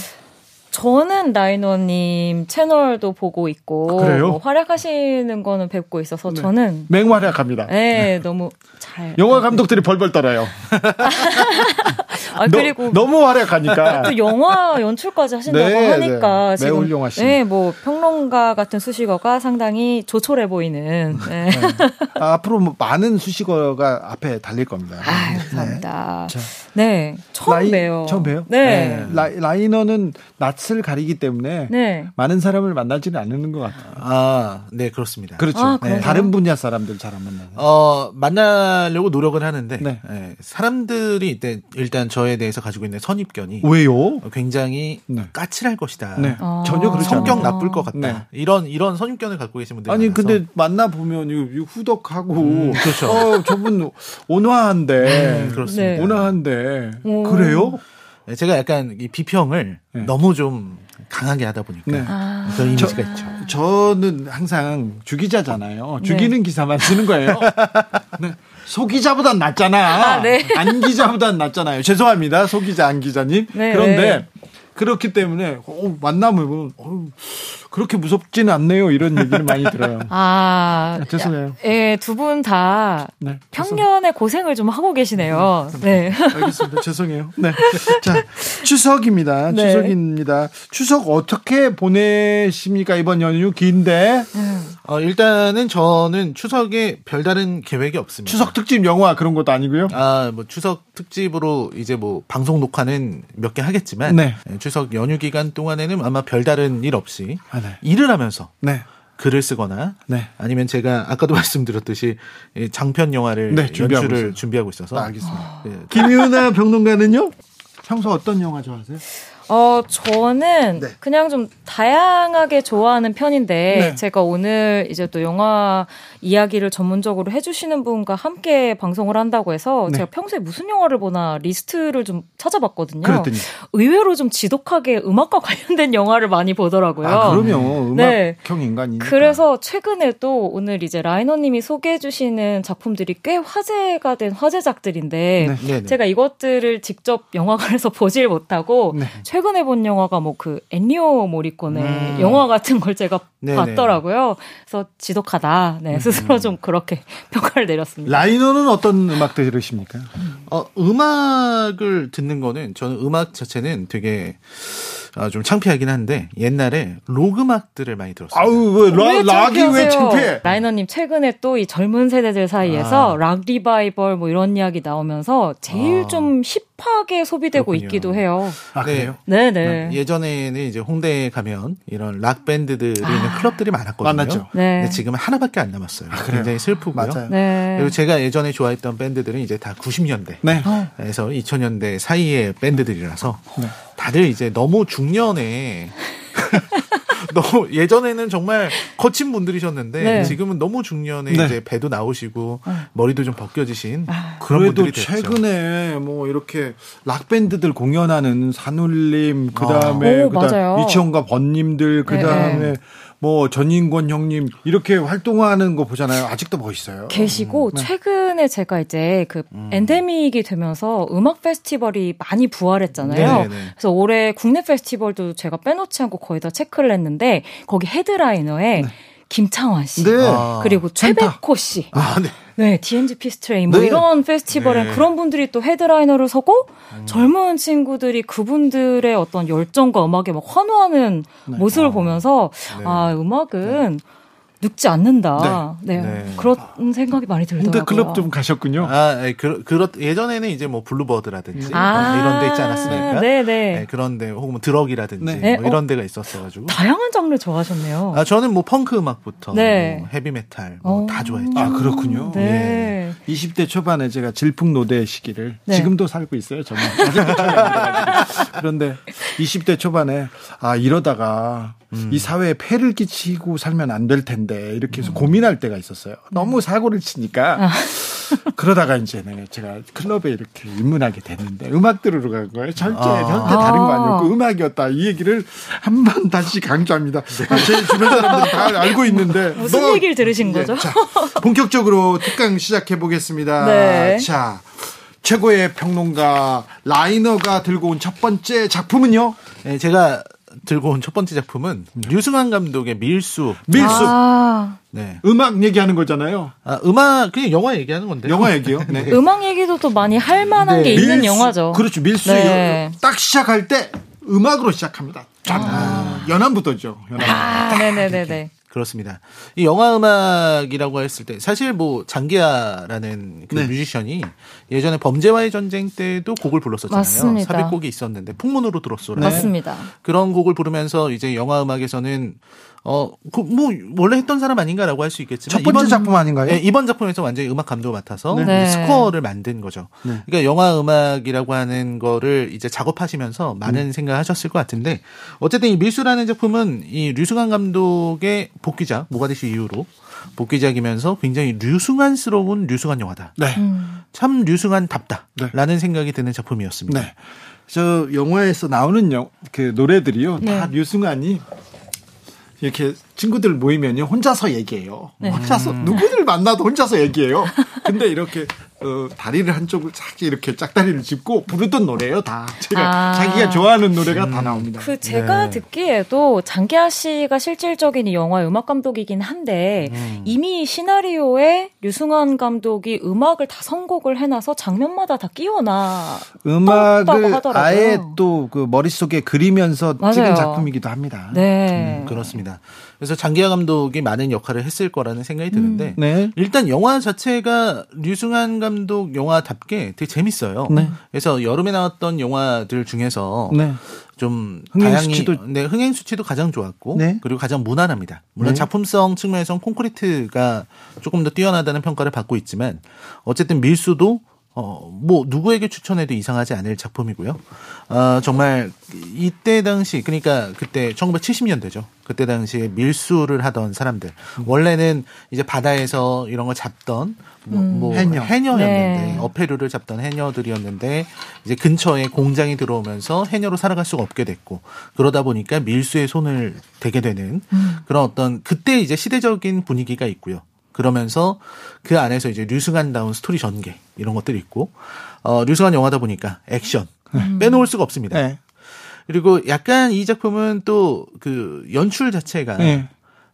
저는 라이너님 채널도 보고 있고 그래요? 뭐 활약하시는 거는 뵙고 있어서 저는 맹활약합니다. 네, 너무 잘 영화 감독들이 벌벌 떨어요. 아 너- 그리고 너 무 활약하니까. 또 영화 연출까지 하신다고 네, 하니까 네. 지금 매우 훌륭하신. 네, 뭐 평론가 같은 수식어가 상당히 조촐해 보이는. 네. 아, 앞으로 뭐 많은 수식어가 앞에 달릴 겁니다. 네. 감사합니다. 자. 네, 처음 라이- 봬요. 처음 봬요? 네. 라이, 라이너는 낯을 가리기 때문에 네. 많은 사람을 만나지는 않는 것 같아요. 아, 네, 그렇습니다. 그렇죠. 아, 네? 다른 분야 사람들 잘 안 만나요. 어, 만나려고 노력은 하는데, 네. 예, 사람들이 일단, 일단 저에 대해서 가지고 있는 선입견이 왜요? 굉장히 네. 까칠할 것이다. 네. 아. 전혀 그렇지 성격 않아요. 나쁠 것 같다. 네. 이런 이런 선입견을 갖고 계신 분들이 아니 많아서. 근데 만나 보면 이 후덕하고 음, 그렇죠. 어 저분 온화한데 음, 그렇습니다. 네. 온화한데 오. 그래요? 네, 제가 약간 이 비평을 네. 너무 좀 강하게 하다 보니까 네. 아. 그런 이미지가 있죠. 저는 항상 주기자잖아요. 네. 죽이는 기사만 쓰는 거예요. 네. 소기자보단 낫잖아. 아, 네. 안 기자보단 낫잖아요. 죄송합니다. 소기자 안 기자님. 네, 그런데 네. 그렇기 때문에 어, 만나면 어, 그렇게 무섭지는 않네요. 이런 얘기를 많이 들어요. 아, 아, 죄송해요. 예, 두 분다 네. 평년의 고생을 좀 하고 계시네요. 네. 알겠습니다. 죄송해요. 네. 자, 추석입니다. 네. 추석입니다. 추석 어떻게 보내십니까? 이번 연휴 긴데. 어, 일단은 저는 추석에 별다른 계획이 없습니다. 추석 특집 영화 그런 것도 아니고요. 아, 뭐 추석 특집으로 이제 뭐 방송 녹화는 몇 개 하겠지만 네. 예, 추석 연휴 기간 동안에는 아마 별다른 일 없이 아, 네. 일을 하면서 네. 글을 쓰거나 네. 아니면 제가 아까도 말씀드렸듯이 이 장편 영화를 네, 준비하고 연출을 있어요. 준비하고 있어서 아, 알겠습니다. 예, 김유나 평론가는요? 평소 어떤 영화 좋아하세요? 어, 저는 네. 그냥 좀 다양하게 좋아하는 편인데 네. 제가 오늘 이제 또 영화 이야기를 전문적으로 해주시는 분과 함께 방송을 한다고 해서 네. 제가 평소에 무슨 영화를 보나 리스트를 좀 찾아봤거든요. 그랬더니. 의외로 좀 지독하게 음악과 관련된 영화를 많이 보더라고요. 아, 그럼요. 네. 음악형 인간이니까. 그래서 최근에 또 오늘 이제 라이너님이 소개해주시는 작품들이 꽤 화제가 된 화제작들인데 네. 제가 이것들을 직접 영화관에서 보질 못하고 네. 최근에 본 영화가 뭐 그 엔니오 모리콘의 음. 영화 같은 걸 제가 네네. 봤더라고요. 그래서 지독하다. 네, 스스로 좀 그렇게 평가를 내렸습니다. 라이너는 어떤 음악 들으십니까? 어, 음악을 듣는 거는 저는 음악 자체는 되게 아, 좀 창피하긴 한데 옛날에 록 음악들을 많이 들었어요. 아우, 왜, 라, 왜 락이 왜? 창피해? 라이너님 최근에 또 이 젊은 세대들 사이에서 락 리바이벌 뭐 이런 이야기 나오면서 제일 아. 좀 hip하게 소비되고 그렇군요. 있기도 해요. 아, 네. 그래요? 네 네. 예전에는 이제 홍대에 가면 이런 락 밴드들이 있는 클럽들이 많았거든요. 많았죠. 네. 근데 지금 은 하나밖에 안 남았어요. 그래요? 굉장히 슬프고요. 맞아요. 네. 그리고 제가 예전에 좋아했던 밴드들은 이제 다 90년대. 네. 에서 2000년대 사이의 밴드들이라서 네. 다들 이제 너무 중년에 너무 예전에는 정말 거친 분들이셨는데 네. 지금은 너무 중년에 네. 이제 배도 나오시고 머리도 좀 벗겨지신 아. 그런 그래도 분들이 됐죠. 최근에 뭐 이렇게 락 밴드들 공연하는 산울림 그다음에 오, 그다음. 이치현과 번님들 그다음에 네. 뭐 전인권 형님 이렇게 활동하는 거 보잖아요. 아직도 멋있어요. 계시고 네. 최근에 제가 이제 그 endemic이 되면서 음악 페스티벌이 많이 부활했잖아요. 네네네. 그래서 올해 국내 페스티벌도 제가 빼놓지 않고 거의 다 체크를 했는데 거기 headliner에 김창완 씨 네. 아. 그리고 최백호 씨 아, 네. 네, DMZ 피스트레인 뭐 네. 이런 페스티벌에 네. 그런 분들이 또 headliner를 서고 젊은 친구들이 그분들의 어떤 열정과 음악에 막 환호하는 모습을 보면서 네. 아 음악은 늙지 않는다. 네, 네. 그런 생각이 많이 들더라고요. 홍대 클럽 좀 가셨군요. 아, 예, 그, 그렇, 예전에는 이제 뭐 블루버드라든지 아, 뭐 이런 데 있지 않았습니까? 네네. 네, 그런데 혹은 뭐 드럭이라든지 네. 뭐 네, 이런 데가 있었어가지고. 다양한 장르 좋아하셨네요. 아, 저는 뭐 펑크 음악부터 네. 뭐 헤비메탈 뭐 어. 다 좋아했죠. 아 그렇군요. 네. 20대 초반에 제가 질풍노도의 시기를 네. 지금도 살고 있어요. 저는. 그런데 20대 초반에 아 이러다가 음. 이 사회에 폐를 끼치고 살면 안 될 텐데 이렇게 음. 해서 고민할 때가 있었어요. 너무 사고를 치니까 아. 그러다가 이제 네, 제가 클럽에 이렇게 입문하게 됐는데 음악 들으러 간 거예요. 절대 아. 절대 다른 거 아니었고 음악이었다. 이 얘기를 한 번 다시 강조합니다. 아, 제 주변 사람들이 다 알고 있는데 무슨 너- 얘기를 들으신 거죠? 자, 본격적으로 특강 시작해 보겠습니다. 네. 자, 최고의 평론가 라이너가 들고 온 첫 번째 작품은요? 네, 제가 들고 온 첫 번째 작품은 류승환 감독의 밀수. 밀수. 아, 네. 음악 얘기하는 거잖아요. 아, 음악 그냥 영화 얘기하는 건데. 영화 얘기요. 네. 음악 얘기도 또 많이 할 만한 게 있는 밀수. 영화죠. 그렇죠. 밀수. 네. 딱 시작할 때 음악으로 시작합니다. 짠. 연안부터죠. 연안. 아, 네네네네. 그렇습니다. 이 영화 음악이라고 했을 때 사실 뭐 장기하라는 그 네. 뮤지션이 예전에 범죄와의 전쟁 때도 곡을 불렀었잖아요. 맞습니다. 삽입곡이 있었는데 풍문으로 들었소라. 맞습니다. 그런 곡을 부르면서 이제 영화 음악에서는 어, 그, 뭐, 원래 했던 사람 아닌가라고 할 수 있겠지만. 첫 번째 이번, 작품 아닌가요? 네, 이번 작품에서 완전히 음악 감독을 맡아서 네. 스코어를 만든 거죠. 네. 그러니까 영화 음악이라고 하는 거를 이제 작업하시면서 많은 음. 생각을 하셨을 것 같은데 어쨌든 이 밀수라는 작품은 이 류승환 감독의 복귀작, 모가디슈 이후로 복귀작이면서 굉장히 류승환스러운 류승환 영화다. 네. 음. 참 류승환답다. 네. 라는 생각이 드는 작품이었습니다. 네. 저 영화에서 나오는 영, 그 노래들이요. 다 네. 류승환이 이렇게 친구들 모이면요 혼자서 얘기해요. 네. 혼자서 누구를 만나도 혼자서 얘기해요. 근데 이렇게 어, 다리를 한쪽을 쫙 이렇게 짝다리를 짚고 부르던 노래예요. 다 제가 아. 자기가 좋아하는 노래가 다 나옵니다. 그 제가 네. 듣기에도 장기하 씨가 실질적인 이 영화 음악 감독이긴 한데 이미 시나리오에 류승환 감독이 음악을 다 선곡을 해놔서 장면마다 다 끼워놔 음악을. 아예 또 그 머릿 속에 그리면서 찍은 맞아요. 작품이기도 합니다. 네. 음, 그렇습니다. 그래서 장기하 감독이 많은 역할을 했을 거라는 생각이 드는데 네. 일단 영화 자체가 류승환 감독 영화답게 되게 재밌어요. 네. 그래서 여름에 나왔던 영화들 중에서 네. 좀 흥행 다양히 수치도- 네, 흥행 수치도 가장 좋았고 네. 그리고 가장 무난합니다. 물론 네. 작품성 측면에선 콘크리트가 조금 더 뛰어나다는 평가를 받고 있지만 어쨌든 밀수도 어, 뭐, 누구에게 추천해도 이상하지 않을 작품이고요. 어, 정말, 이때 당시, 그러니까 그때 1970년대죠. 그때 당시에 밀수를 하던 사람들. 원래는 이제 바다에서 이런 걸 잡던, 뭐, 뭐 해녀. 해녀 였는데, 네. 어패류를 잡던 해녀들이었는데, 이제 근처에 공장이 들어오면서 해녀로 살아갈 수가 없게 됐고, 그러다 보니까 밀수의 손을 대게 되는 그런 어떤, 그때 이제 시대적인 분위기가 있고요. 그러면서 그 안에서 이제 류승환다운 스토리 전개 이런 것들이 있고 어 류승환 영화다 보니까 액션 빼놓을 수가 없습니다. 네. 그리고 약간 이 작품은 또 그 연출 자체가 네.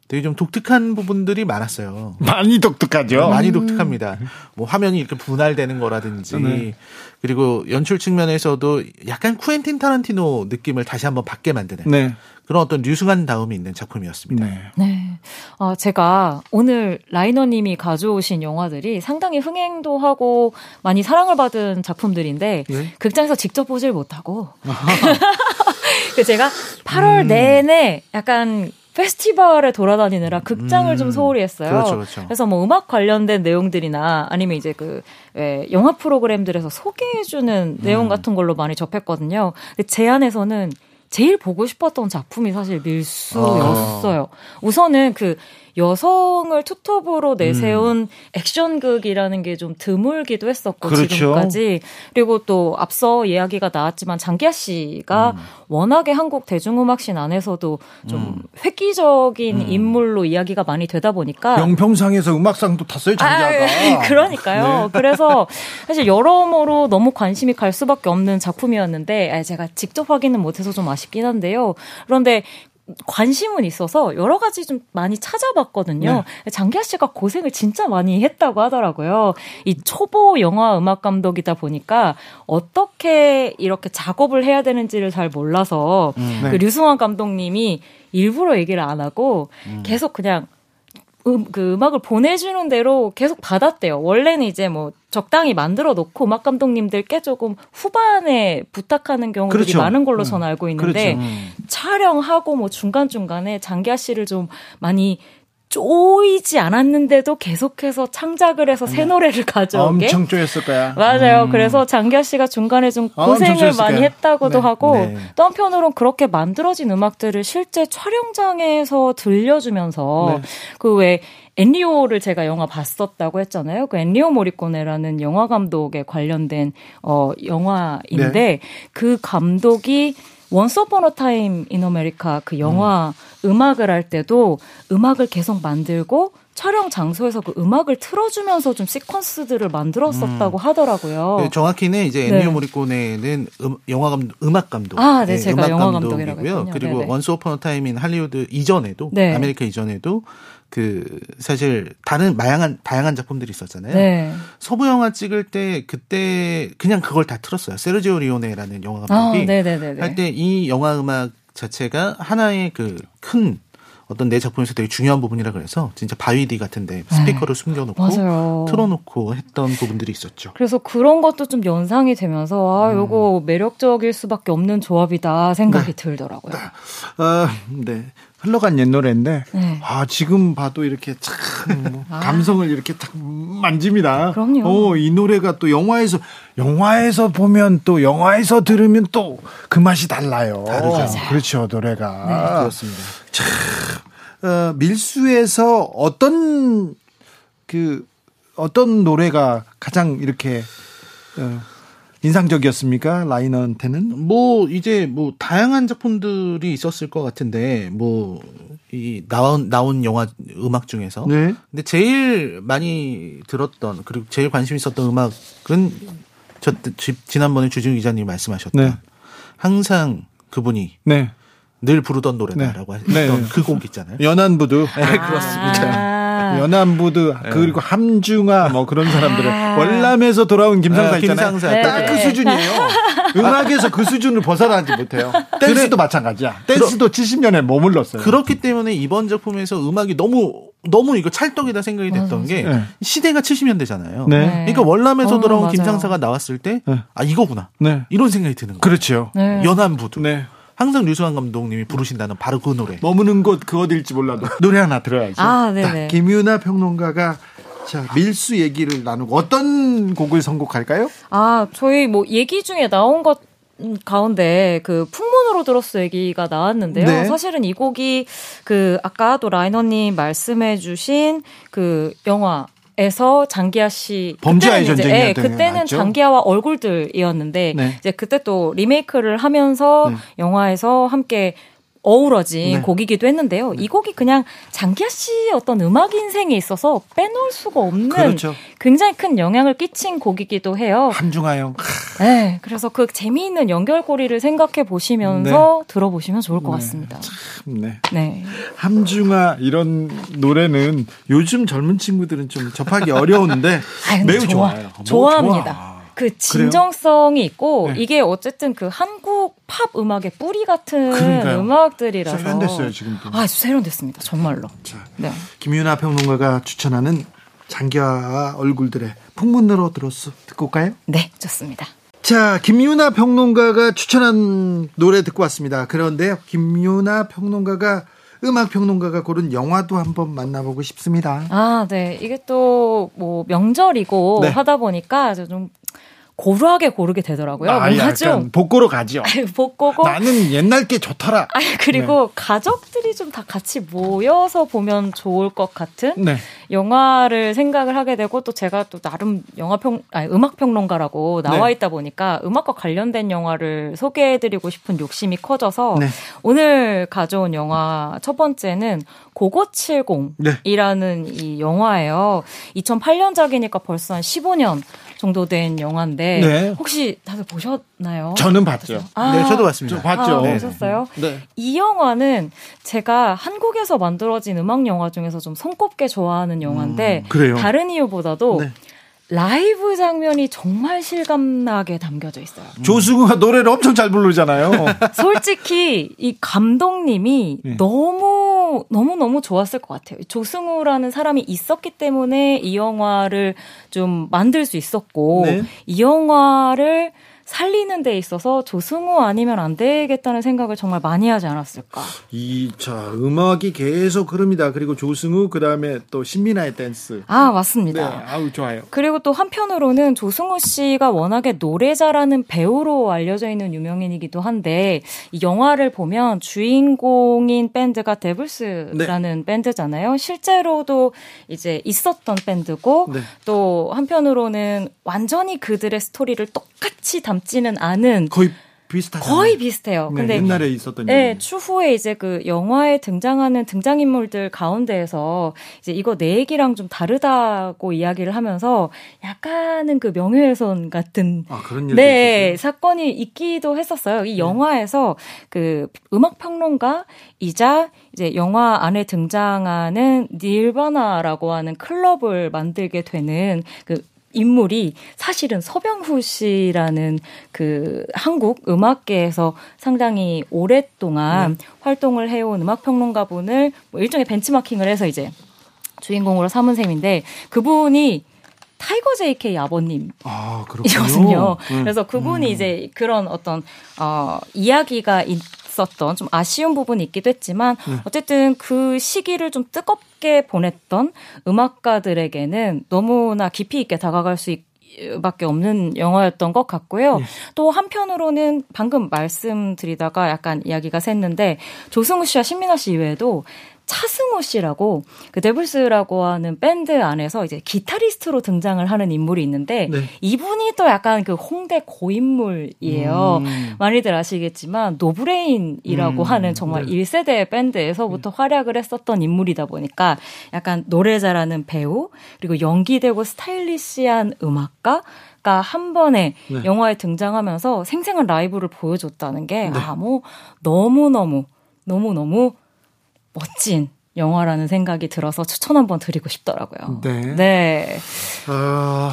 되게 좀 독특한 부분들이 많았어요. 많이 독특하죠. 많이 독특합니다. 뭐 화면이 이렇게 분할되는 거라든지 네. 그리고 연출 측면에서도 약간 쿠엔틴 타란티노 느낌을 다시 한번 받게 만드는 네. 그런 어떤 류승한 다움이 있는 작품이었습니다. 네. 네. 어, 제가 오늘 라이너님이 가져오신 영화들이 상당히 흥행도 하고 많이 사랑을 받은 작품들인데 네. 극장에서 직접 보질 못하고 그 제가 8월 내내 약간 페스티벌에 돌아다니느라 극장을 음, 좀 소홀히 했어요. 그렇죠, 그렇죠. 그래서 뭐 음악 관련된 내용들이나 아니면 이제 그 왜, 영화 프로그램들에서 소개해주는 음. 내용 같은 걸로 많이 접했거든요. 근데 제 안에서는 제일 보고 싶었던 작품이 사실 밀수였어요. 우선은 그 여성을 투톱으로 내세운 액션극이라는 게 좀 드물기도 했었고 그렇죠. 지금까지 그리고 또 앞서 이야기가 나왔지만 장기하 씨가 워낙에 한국 대중음악신 안에서도 좀 획기적인 인물로 이야기가 많이 되다 보니까 영평상에서 음악상도 탔어요, 장기하가. 아, 그러니까요. 그래서 사실 여러모로 너무 관심이 갈 수밖에 없는 작품이었는데 아, 제가 직접 확인은 못해서 좀 아쉽긴 한데요. 그런데 관심은 있어서 여러 가지 좀 많이 찾아봤거든요. 장기하 씨가 고생을 진짜 많이 했다고 하더라고요. 이 초보 영화 음악 감독이다 보니까 어떻게 이렇게 작업을 해야 되는지를 잘 몰라서 그 네. 류승환 감독님이 일부러 얘기를 안 하고 계속 그냥 음, 그 음악을 보내주는 대로 계속 받았대요. 원래는 이제 뭐 적당히 만들어 놓고 음악 감독님들께 조금 후반에 부탁하는 경우들이 그렇죠. 많은 걸로 음. 전 알고 있는데 그렇죠. 촬영하고 뭐 중간 중간에 장기하 씨를 좀 많이 쪼이지 않았는데도 계속해서 창작을 해서 새 노래를 가져오게 엄청 쪼였을 거야. 맞아요. 그래서 장기하 씨가 중간에 좀 아, 고생을 많이. 했다고도 네. 하고 네. 또 한편으로는 그렇게 만들어진 음악들을 실제 촬영장에서 들려주면서 네. 그 왜 엔니오를 제가 영화 봤었다고 했잖아요. 그 엔니오 모리코네라는 영화 감독에 관련된 어 영화인데 네. 그 감독이 Once Upon a Time in America 그 영화 음악을 할 때도 음악을 계속 만들고 촬영 장소에서 그 음악을 틀어주면서 좀 시퀀스들을 만들었었다고 하더라고요. 네, 정확히는 이제 네. 엔니오 모리코네는 음, 영화 감독, 음악 감독. 아, 네, 제가 음악 영화 감독이고요. 그리고. Once Upon a Time in Hollywood 이전에도 네. 아메리카 이전에도 그 사실 다른 다양한 다양한 작품들이 있었잖아요. 네. 서부 영화 찍을 때 그때 그냥 그걸 다 틀었어요. 세르지오 리오네라는 영화 아, 감독이 네네네. 할때 이 영화 음악 자체가 하나의 그 큰 어떤 내 작품에서 되게 중요한 부분이라 그래서 진짜 바위디 같은데 스피커를 숨겨놓고 네. 맞아요. 틀어놓고 했던 부분들이 있었죠. 그래서 그런 것도 좀 연상이 되면서 아, 요거 매력적일 수밖에 없는 조합이다 생각이 들더라고요. 어, 네. 흘러간 옛 노래인데 네. 아 지금 봐도 이렇게 참 감성을 이렇게 딱 만집니다. 그럼요. 어, 이 노래가 또 영화에서 영화에서 보면 또 영화에서 들으면 또 그 맛이 달라요. 다르죠. 그렇죠 노래가 그렇습니다. 어, 밀수에서 어떤 그 어떤 노래가 가장 이렇게 어, 인상적이었습니까 라이너한테는? 뭐 이제 뭐 다양한 작품들이 있었을 것 같은데 뭐 이 나온 나온 영화 음악 중에서 네. 근데 제일 많이 들었던 그리고 제일 관심 있었던 음악은 저 지- 지난번에 주진우 기자님이 말씀하셨던 네. 항상 그분이 네. 늘 부르던 노래다라고 네. 했던 네. 그곡 있잖아요. 연안부두. 네, 그렇습니다. 아, 연안부두 그리고 함중아 뭐 그런 사람들을 아. 월남에서 돌아온 김상사 아, 있잖아요. 김상사. 네. 딱그 네. 수준이에요. 음악에서 그 수준을 벗어나지 못해요. 댄스도 마찬가지야. 댄스도 70년에 머물렀어요. 그렇기 때문에 이번 작품에서 음악이 너무 너무 이거 찰떡이다 생각이 됐던 게 네. 시대가 70년대잖아요. 네. 그러니까 월남에서 어, 돌아온 맞아요. 김상사가 나왔을 때 네. 아 이거구나 네. 이런 생각이 드는 거예요. 그렇죠. 네. 연안부두. 네. 항상 류수환 감독님이 부르신다는 바로 그 노래. 머무는 곳 그 어딜지 몰라도 노래 하나 들어야죠. 아, 네네. 자, 김유나 평론가가 자 밀수 얘기를 나누고 어떤 곡을 선곡할까요? 아, 저희 뭐 얘기 중에 나온 것 가운데 그 풍문으로 들었어 얘기가 나왔는데요. 네. 사실은 이 곡이 그 아까도 라이너님 말씀해주신 그 영화. 에서 장기하 씨 범죄와의 전쟁이었던 예, 그때는 나왔죠? 장기하와 얼굴들이었는데 네. 이제 그때 또 리메이크를 하면서 네. 영화에서 함께 어우러진 네. 곡이기도 했는데요. 이 곡이 그냥 장기하 씨의 어떤 음악 인생에 있어서 빼놓을 수가 없는 그렇죠. 굉장히 큰 영향을 끼친 곡이기도 해요. 형. 네, 그래서 그 재미있는 연결고리를 생각해 보시면서 들어보시면 좋을 것 같습니다. 네. 네. 함중아 이런 노래는 요즘 젊은 친구들은 좀 접하기 어려운데 아, 매우 좋아, 좋아요. 좋아합니다. 좋아. 그 진정성이 있고 네. 이게 어쨌든 그 한국 팝 음악의 뿌리 같은 그러니까요. 음악들이라서 세련됐어요, 지금도. 아, 세련됐습니다. 정말로. 자, 네. 김유나 평론가가 추천하는 장기하 얼굴들의 풍문으로 들었어. 듣고 올까요? 네, 좋습니다. 자, 김유나 평론가가 추천한 노래 듣고 왔습니다. 그런데요, 김유나 평론가가 음악 평론가가 고른 영화도 한번 만나보고 싶습니다. 아, 네. 이게 또 뭐 명절이고 네. 하다 보니까 좀 고루하게 고르게 되더라고요. 아, 뭔가 좀 복고로 가죠. 복고고 나는 옛날 게 좋더라. 아니 그리고 가족들이 좀 다 같이 모여서 보면 좋을 것 같은 네. 영화를 생각을 하게 되고 또 제가 또 나름 영화 평 아니 음악 평론가라고 나와 네. 있다 보니까 음악과 관련된 영화를 소개해드리고 싶은 욕심이 커져서 네. 오늘 가져온 영화 첫 번째는 고고 70이라는 네. 이 영화예요. 2008년작이니까 벌써 한 15년 정도 된 영화인데 네. 혹시 다들 보셨나요? 저는 봤죠. 아, 네, 저도 봤습니다. 저 봤죠. 아, 네. 보셨어요? 네. 이 영화는 제가 한국에서 만들어진 음악 영화 중에서 좀 손꼽게 좋아하는 영화인데 음, 그래요? 다른 이유보다도 네. 라이브 장면이 정말 실감나게 담겨져 있어요. 조승우가 노래를 엄청 잘 부르잖아요. 솔직히 이 감독님이 네. 너무 너무 너무 좋았을 것 같아요. 조승우라는 사람이 있었기 때문에 이 영화를 좀 만들 수 있었고 네. 이 영화를 살리는 데 있어서 조승우 아니면 안 되겠다는 생각을 정말 많이 하지 않았을까. 이, 자, 음악이 계속 흐릅니다. 그리고 조승우, 그 다음에 또 신민아의 댄스. 아 네, 맞습니다. 아우, 좋아요. 그리고 또 한편으로는 조승우 씨가 워낙에 노래 잘하는 배우로 알려져 있는 유명인이기도 한데 이 영화를 보면 주인공인 밴드가 데블스라는 밴드잖아요. 실제로도 이제 있었던 밴드고 네. 또 한편으로는 완전히 그들의 스토리를 똑같이 담 지는 않은 거의 비슷하죠. 거의 비슷해요. 네, 근데 옛날에 있었던 네, 얘기. 추후에 이제 그 영화에 등장하는 등장 인물들 가운데에서 이제 이거 내 얘기랑 좀 다르다고 이야기를 하면서 약간은 그 명예훼손 같은 아, 네, 있었어요? 사건이 있기도 했었어요. 이 영화에서 그 음악 평론가이자 이제 영화 안에 등장하는 닐바나라고 하는 클럽을 만들게 되는 그 인물이 사실은 서병후 씨라는 그 한국 음악계에서 상당히 오랫동안 활동을 해온 음악 평론가분을 뭐 일종의 벤치마킹을 해서 이제 주인공으로 삼은 셈인데 그분이 타이거 JK 아버님 아, 그렇군요. 이거든요. 음. 그래서 그분이 이제 그런 어떤 어 이야기가 없었던 좀 아쉬운 부분이 있기도 했지만 네. 어쨌든 그 시기를 좀 뜨겁게 보냈던 음악가들에게는 너무나 깊이 있게 다가갈 수 있, 밖에 없는 영화였던 것 같고요. 예. 또 한편으로는 방금 말씀드리다가 약간 이야기가 샜는데 조승우 씨와 신민아 씨 이외에도 차승우 씨라고 그 데블스라고 하는 밴드 안에서 이제 기타리스트로 등장을 하는 인물이 있는데 네. 이분이 또 약간 그 홍대 고인물이에요. 음. 많이들 아시겠지만 노브레인이라고 음, 하는 정말 네. 1세대 밴드에서부터 활약을 했었던 인물이다 보니까 약간 노래 잘하는 배우 그리고 연기되고 stylish한 음악가가 한 번에 네. 영화에 등장하면서 생생한 라이브를 보여줬다는 게 네. 아 뭐 너무 너무 너무 너무 멋진 영화라는 생각이 들어서 추천 한번 드리고 싶더라고요. 네. 네. 어,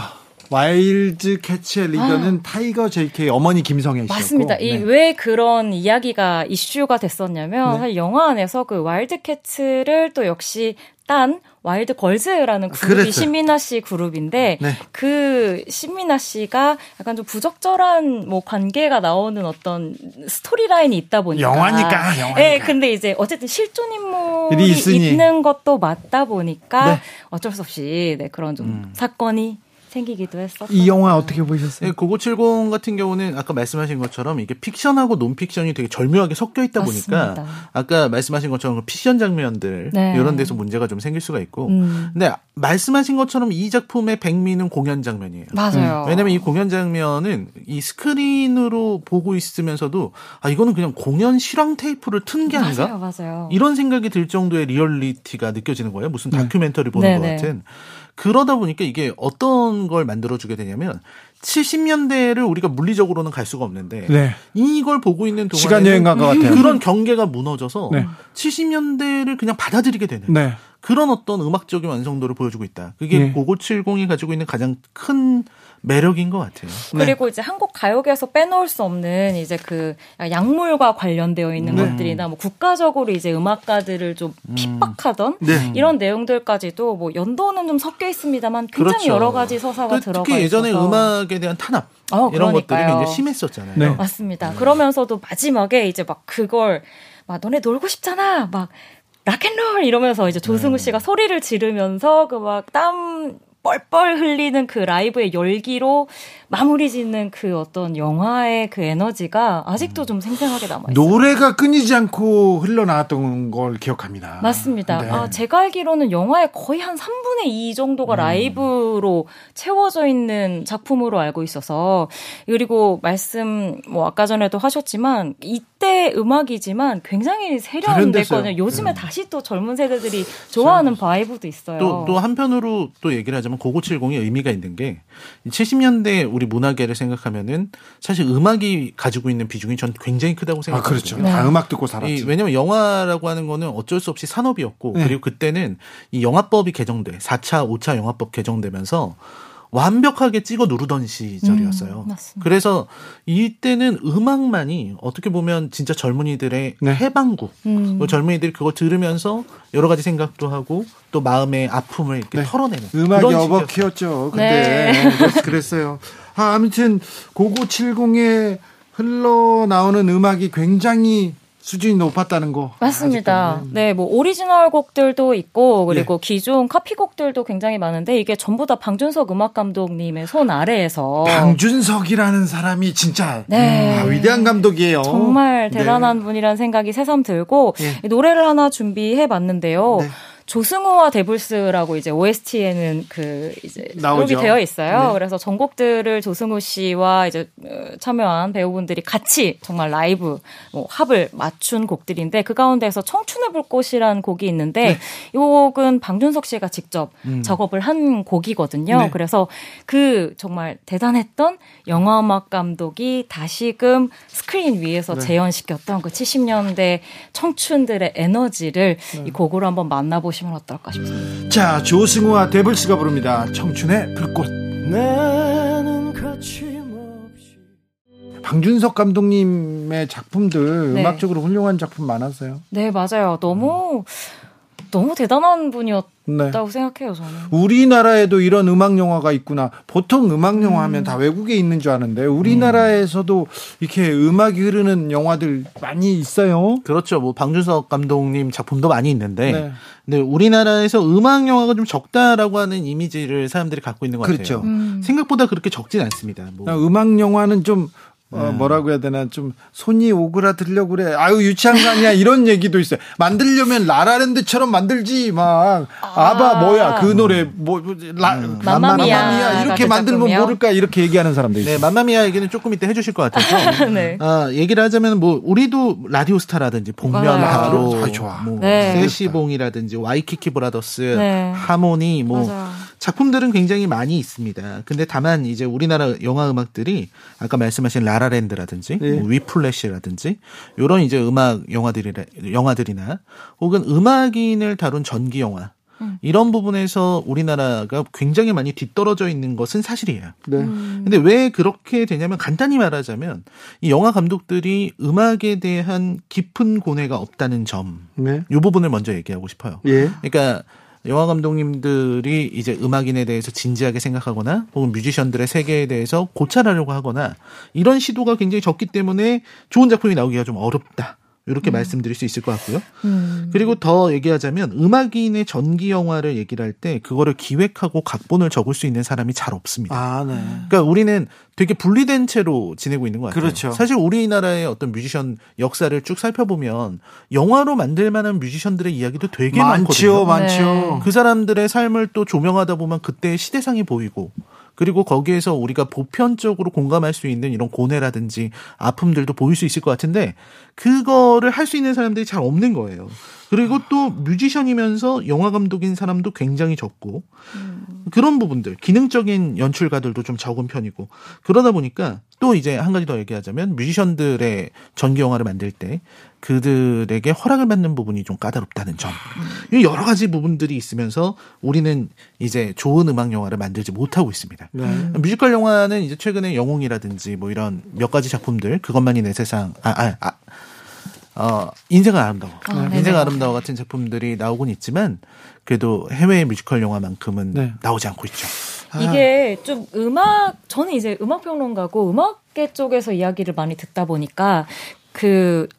와일드 캐츠의 리더는 타이거 JK 어머니 김성애 씨였고. 아. 맞습니다. 이 네. 왜 그런 이야기가 이슈가 됐었냐면 네. 사실 영화 안에서 그 와일드 캐츠를 또 역시 딴 와일드 걸즈라는 그룹이 그랬어요. 신민아 씨 그룹인데 네. 그 신민아 씨가 약간 좀 부적절한 뭐 관계가 나오는 어떤 storyline이 있다 보니까 영화니까, 영화니까. 네, 근데 이제 어쨌든 실존 인물이. 있는 것도 맞다 보니까 네. 어쩔 수 없이 네, 그런 좀 사건이 생기기도 했었어요. 이 영화 어떻게 보셨어요? 네, 고고70 같은 경우는 아까 말씀하신 것처럼 이게 픽션하고 논픽션이 되게 절묘하게 섞여 있다 보니까 맞습니다. 아까 말씀하신 것처럼 그 픽션 장면들 네. 이런 데서 문제가 좀 생길 수가 있고 음. 근데 말씀하신 것처럼 이 작품의 백미는 공연 장면이에요. 맞아요. 왜냐면 이 공연 장면은 이 스크린으로 보고 있으면서도 아 이거는 그냥 공연 실황 테이프를 튼 게 아닌가? 맞아요, 맞아요. 이런 생각이 들 정도의 리얼리티가 느껴지는 거예요. 무슨 다큐멘터리 보는 네, 것 네. 같은. 그러다 보니까 이게 어떤 걸 만들어주게 되냐면 70년대를 우리가 물리적으로는 갈 수가 없는데 네. 이걸 보고 있는 동안에 시간 여행 간 것 같아요. 그런 경계가 무너져서 네. 70년대를 그냥 받아들이게 되는 네. 그런 어떤 음악적인 완성도를 보여주고 있다. 그게 네. 고고 70이 가지고 있는 가장 큰 매력인 것 같아요. 그리고 이제 한국 가요계에서 빼놓을 수 없는 이제 그 약물과 관련되어 있는 네. 것들이나 뭐 국가적으로 이제 음악가들을 좀 핍박하던 네. 이런 내용들까지도 뭐 연도는 좀 섞여 있습니다만 굉장히 그렇죠. 여러 가지 서사가 특히 들어가 예전에 있어서 음악에 대한 탄압 어, 이런 것들이 그러니까요. 굉장히 심했었잖아요. 네. 맞습니다. 그러면서도 마지막에 이제 막 그걸 막 너네 놀고 싶잖아. 막 락앤롤 이러면서 이제 조승우 씨가 소리를 지르면서 그 막 땀 뻘뻘 흘리는 그 라이브의 열기로 마무리 짓는 그 어떤 영화의 그 에너지가 아직도 좀 생생하게 남아 있어요. 노래가 끊이지 않고 흘러나왔던 걸 기억합니다. 맞습니다. 네. 아, 제가 알기로는 영화의 거의 한 3분의 2 음. 정도가 라이브로 채워져 있는 작품으로 알고 있어서 그리고 말씀 뭐 아까 전에도 하셨지만 이때 음악이지만 굉장히. 세련됐거든요. 요즘에 다시 또 젊은 세대들이 좋아하는 바이브도 있어요. 또, 또 한편으로 또 얘기를 하자면 고고 70이 의미가 있는 게 70년대 우리 문화계를 생각하면은 사실 음악이 가지고 있는 비중이 전 굉장히 크다고 아, 생각하거든요. 그렇죠. 다 음악 듣고 살았지. 이, 왜냐면 영화라고 하는 거는 어쩔 수 없이 산업이었고 네. 그리고 그때는 이 영화법이 개정돼 4차, 5차 영화법 개정되면서 완벽하게 찍어 누르던 시절이었어요. 음, 맞습니다. 그래서 이때는 음악만이 어떻게 보면 진짜 젊은이들의 네. 해방구. 음. 그 젊은이들이 그거 들으면서 여러 가지 생각도 하고 또 마음의 아픔을 이렇게 네. 털어내는 시기였어요. 어버키였죠. 근데 네. 그랬어요. 아, 아무튼 고고 70에 흘러 나오는 음악이 굉장히 수준이 높았다는 거. 맞습니다. 아직까지는. 네, 뭐 오리지널 곡들도 있고 그리고 기존 카피곡들도 굉장히 많은데 이게 전부 다 방준석 음악 감독님의 손 아래에서 방준석이라는 사람이 진짜 네. 아, 위대한 감독이에요. 정말 네. 대단한 분이라는 생각이 새삼 들고 예. 노래를 하나 준비해 봤는데요. 네. 조승우와 데블스라고 이제 OST에는 그 이제. 수록이 되어 있어요. 네. 그래서 전곡들을 조승우 씨와 이제 어, 참여한 배우분들이 같이 정말 라이브 뭐 합을 맞춘 곡들인데 그 가운데서 청춘의 불꽃이라는 곡이 있는데 네. 이 곡은 방준석 씨가 직접 작업을 한 곡이거든요. 음. 네. 그래서 그 정말 대단했던 영화 음악 감독이 다시금 스크린 위에서 네. 재현시켰던 그 70년대 청춘들의 에너지를 네. 이 곡으로 한번 만나보시면 어떨까 싶습니다. 자, 조승우와 데블스가 부릅니다. 청춘의 불꽃. 방준석 감독님의 작품들 네. 음악적으로 훌륭한 작품 많았어요. 네, 맞아요. 너무 너무 대단한 분이었다고 네. 생각해요, 저는. 우리나라에도 이런 음악 영화가 있구나. 보통 음악 영화 하면 다 외국에 있는 줄 아는데 우리나라에서도 이렇게 음악이 흐르는 영화들 많이 있어요. 그렇죠. 뭐 방준석 감독님 작품도 많이 있는데, 네. 근데 우리나라에서 음악 영화가 좀 적다라고 하는 이미지를 사람들이 갖고 있는 것 그렇죠. 같아요. 음. 생각보다 그렇게 적진 않습니다. 뭐 음악 영화는 좀 어, 뭐라고 해야 되나 좀 손이 오그라들려고 그래. 아유 유치한 거 아니야 이런 얘기도 있어요. 만들려면 라라랜드처럼 만들지 막 아. 바 뭐야 그 노래 뭐 라, 맘마미아 맘마미아 이렇게 만들면 작품이요? 모를까 이렇게 얘기하는 사람도 있어요. 네, 맘마미아 얘기는 조금 이따 해주실 것 같아서. 네. 아, 얘기를 하자면 뭐 우리도 라디오스타라든지 복면 맞아요. 달호, 아, 좋아. 뭐 네. 세시봉이라든지 와이키키 브라더스, 네. 하모니 뭐 맞아요. 작품들은 굉장히 많이 있습니다. 근데 다만 이제 우리나라 영화 음악들이 아까 말씀하신 라라랜드라든지 네. 뭐 위플래시라든지 이런 이제 음악 영화들이 영화들이나 혹은 음악인을 다룬 전기 영화 이런 부분에서 우리나라가 굉장히 많이 뒤떨어져 있는 것은 사실이에요. 네. 근데 왜 그렇게 되냐면 간단히 말하자면 이 영화 감독들이 음악에 대한 깊은 고뇌가 없다는 점. 네. 이 부분을 먼저 얘기하고 싶어요. 예. 그러니까 영화 감독님들이 이제 음악인에 대해서 진지하게 생각하거나 혹은 뮤지션들의 세계에 대해서 고찰하려고 하거나 이런 시도가 굉장히 적기 때문에 좋은 작품이 나오기가 좀 어렵다. 이렇게 말씀드릴 수 있을 것 같고요. 음. 그리고 더 얘기하자면 음악인의 전기 영화를 얘기를 할 때 그거를 기획하고 각본을 적을 수 있는 사람이 잘 없습니다. 아, 네. 그러니까 우리는 되게 분리된 채로 지내고 있는 것 같아요. 그렇죠. 사실 우리나라의 어떤 뮤지션 역사를 쭉 살펴보면 영화로 만들 만한 뮤지션들의 이야기도 되게 많지요, 많거든요. 많지요. 그 사람들의 삶을 또 조명하다 보면 그때의 시대상이 보이고 그리고 거기에서 우리가 보편적으로 공감할 수 있는 이런 고뇌라든지 아픔들도 보일 수 있을 것 같은데 그거를 할 수 있는 사람들이 잘 없는 거예요. 그리고 또 뮤지션이면서 영화 감독인 사람도 굉장히 적고 그런 부분들 기능적인 연출가들도 좀 적은 편이고 그러다 보니까 또 이제 한 가지 더 얘기하자면 뮤지션들의 전기 영화를 만들 때 그들에게 허락을 받는 부분이 좀 까다롭다는 점. 이 여러 가지 부분들이 있으면서 우리는 이제 좋은 음악 영화를 만들지 못하고 있습니다. 네. 뮤지컬 영화는 이제 최근에 영웅이라든지 뭐 이런 몇 가지 작품들 그것만이 내 세상 아, 아, 아 어, 인생은 아름다워. 아, 네네. 인생 아름다워 같은 작품들이 나오곤 있지만 그래도 해외 뮤지컬 영화만큼은 네. 나오지 않고 있죠. 이게 좀 음악 저는 이제 음악 평론가고 음악계 쪽에서 이야기를 많이 듣다 보니까 그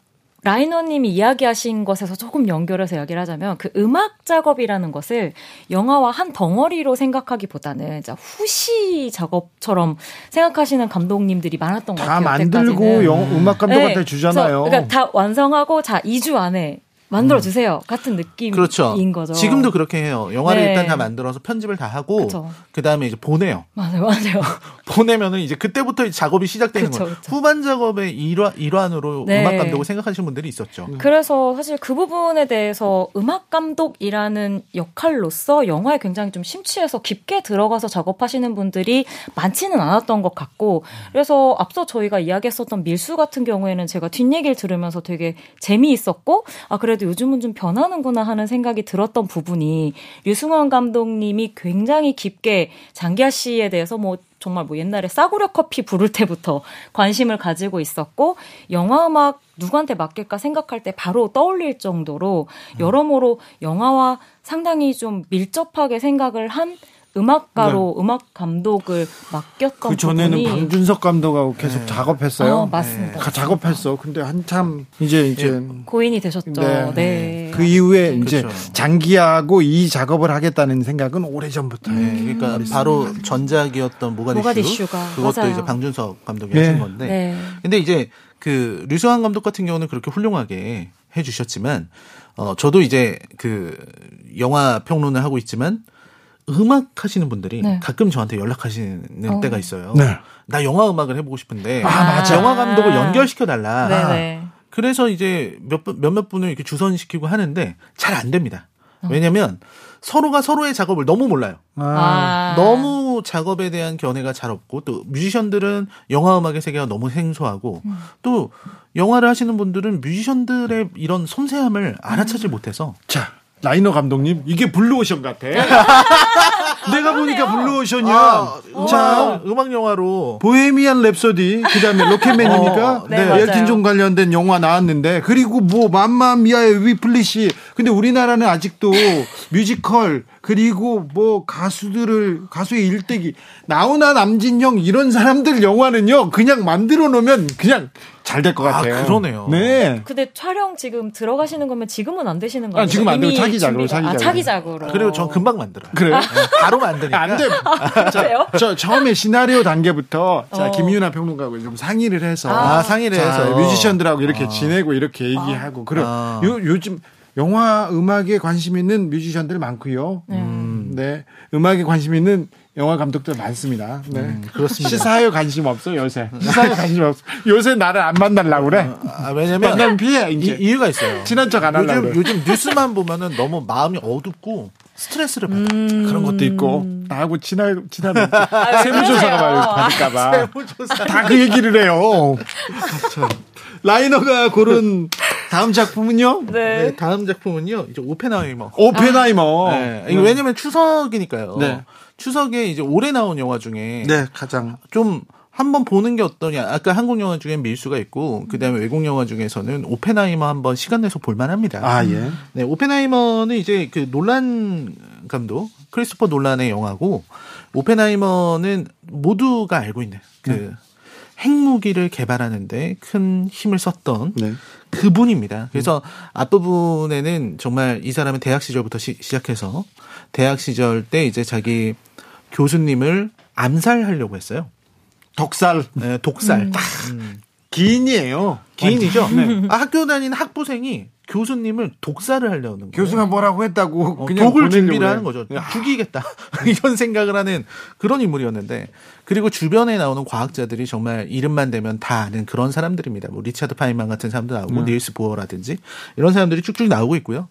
라이너님이 이야기하신 것에서 조금 연결해서 이야기를 하자면 그 음악 작업이라는 것을 영화와 한 덩어리로 생각하기보다는 후시 작업처럼 생각하시는 감독님들이 많았던 것다 같아요. 만들고 여태까지는. 영, 음악 감독한테 네. 주잖아요. 그러니까 다 완성하고 자 2주 안에 만들어 주세요 같은 느낌인 그렇죠. 거죠. 지금도 그렇게 해요. 영화를 네. 일단 다 만들어서 편집을 다 하고. 그 다음에 이제 보내요. 맞아요, 맞아요. 보내면은 이제 그때부터 작업이 시작되는 그쵸, 거예요. 그쵸. 후반 작업의 일환, 일환으로 네. 음악 감독을 생각하시는 분들이 있었죠. 그래서 사실 그 부분에 대해서 음악 감독이라는 역할로서 영화에 굉장히 좀 심취해서 깊게 들어가서 작업하시는 분들이 많지는 않았던 것 같고 그래서 앞서 저희가 이야기했었던 밀수 같은 경우에는 제가 뒷얘기를 들으면서 되게 재미있었고 아 그래도 요즘은 좀 변하는구나 하는 생각이 들었던 부분이 류승원 감독님이 굉장히 깊게 장기하 씨에 대해서 뭐 정말 뭐 옛날에 싸구려 커피 부를 때부터 관심을 가지고 있었고 영화 음악 누구한테 맡길까 생각할 때 바로 떠올릴 정도로 여러모로 영화와 상당히 좀 밀접하게 생각을 한 음악가로 음악 감독을 맡겼던 그 전에는 부분이 방준석 감독하고 계속 작업했어요. 아, 맞습니다. 가- 작업했어. 근데 한참 이제 이제 고인이 되셨죠. 네. 네. 그 이후에 이제 그렇죠. 장기하고 이 작업을 하겠다는 생각은 오래 전부터. 네, 그러니까 바로 전작이었던 모가디슈, 모가디슈가, 그것도 맞아요. 이제 방준석 감독이 네. 하신 건데 네. 근데 이제 그 류승환 감독 같은 경우는 그렇게 훌륭하게 해주셨지만 어 저도 이제 그 영화 평론을 하고 있지만 음악 하시는 분들이 네. 가끔 저한테 연락하시는 어. 때가 있어요. 네. 나 영화 음악을 해보고 싶은데 아, 맞아. 영화 감독을 연결시켜 달라. 네네. 그래서 이제 몇, 분- 몇몇 분을 이렇게 주선시키고 하는데 잘 안 됩니다. 왜냐면 서로가 서로의 작업을 너무 몰라요. 아, 아. 너무 작업에 대한 견해가 잘 없고 또 뮤지션들은 영화 음악의 세계가 너무 생소하고 음. 또 영화를 하시는 분들은 뮤지션들의 이런 섬세함을 알아채지 못해서 자 라이너 감독님 이게 블루오션 같아. 내가 보니까 블루오션이야. 아, 자, 음악, 영화로 보헤미안 랩소디 그다음에 로켓맨입니까? 어, 네, 맞아요. 엘튼 존 관련된 영화 나왔는데 그리고 뭐 맘마미아에 위플래쉬 근데 우리나라는 아직도 뮤지컬 그리고 뭐 가수들을 가수의 일대기 나훈아 남진형 이런 사람들 영화는요 그냥 만들어 놓으면 그냥 잘 될것 아, 같아요. 그러네요. 네. 근데 촬영 지금 들어가시는 거면 지금은 안 되시는 거예요? 아, 지금 안 되고 차기작으로, 준비가- 아, 차기작으로. 차기작으로. 그리고 전 금방 만들어요. 그래요? 네, 바로 만드니까. 안 돼. 그래요? 저 처음에 시나리오 단계부터 자 어. 김윤아 평론가하고 좀 상의를 해서 아, 상의를 자, 해서. 뮤지션들하고 이렇게 아. 지내고 이렇게 얘기하고 그럼 아. 요, 요즘 영화 음악에 관심 있는 뮤지션들 많고요. 음, 네. 음악에 관심 있는 영화 감독들 많습니다. 네. 음, 그렇습니다. 시사에 관심 없어 요새. 시사에 관심 없어. 요새 나를 안 만나려고 그래. 아, 왜냐면 만나면 피해 이, 이제. 이 유가 있어요. 친한 척안 하려고 요즘, 그래. 요즘 뉴스만 보면은 너무 마음이 어둡고 스트레스를 받아. 그런 것도 있고 음. 나하고 친할 친한 아, 세무조사가? 받을까봐 다그 얘기를 해요. 참. 라이너가 고른 다음 작품은요? 네. 네, 다음 작품은요. 이제 오펜하이머. 오펜하이머. 네, 이거 왜냐면 추석이니까요. 네. 추석에 이제 올해 나온 영화 중에 네, 가장 좀 한번 보는 게 어떠냐. 아까 한국 영화 중엔 밀수가 있고 그다음에 외국 영화 중에서는 오펜하이머 한번 시간 내서 볼 만합니다. 아 예. 네, 오펜하이머는 이제 그 놀란 감독 크리스토퍼 놀란의 영화고 오펜하이머는 모두가 알고 있는 그 네. 핵무기를 개발하는데 큰 힘을 썼던 네. 그분입니다. 그래서 앞부분에는 정말 이 사람은 대학 시절부터 시, 작해서 대학 시절 때 이제 자기 교수님을 암살하려고 했어요. 덕살 네, 독살. 기인이에요. 기인이죠. 네. 아, 학교 다니는 학부생이 교수님을 독살을 하려는 거예요. 교수가 뭐라고 했다고 어, 그냥 독을 준비를. 하는 거죠. 죽이겠다. 이런 생각을 하는 그런 인물이었는데 그리고 주변에 나오는 과학자들이 정말 이름만 대면 다 아는 그런 사람들입니다. 뭐 리차드 파인만 같은 사람도 나오고 네. 닐스 보어라든지 이런 사람들이 쭉쭉 나오고 있고요.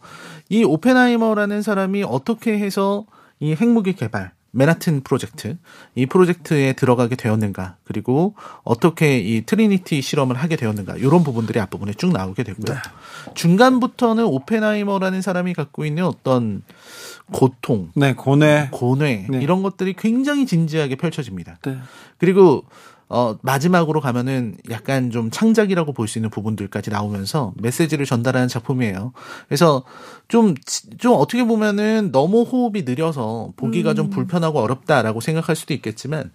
이 오펜하이머라는 사람이 어떻게 해서 이 핵무기 개발 맨하튼 프로젝트 이 프로젝트에 들어가게 되었는가 그리고 어떻게 이 트리니티 실험을 하게 되었는가 이런 부분들이 앞부분에 쭉 나오게 되고요. 중간부터는 오펜하이머라는 사람이 갖고 있는 어떤 고통, 네, 고뇌. 고뇌 네. 이런 것들이 굉장히 진지하게 펼쳐집니다. 네. 그리고 어 마지막으로 가면은 약간 좀 창작이라고 볼 수 있는 부분들까지 나오면서 메시지를 전달하는 작품이에요. 그래서 좀 좀 어떻게 보면은 너무 호흡이 느려서 보기가 좀 불편하고 어렵다라고 생각할 수도 있겠지만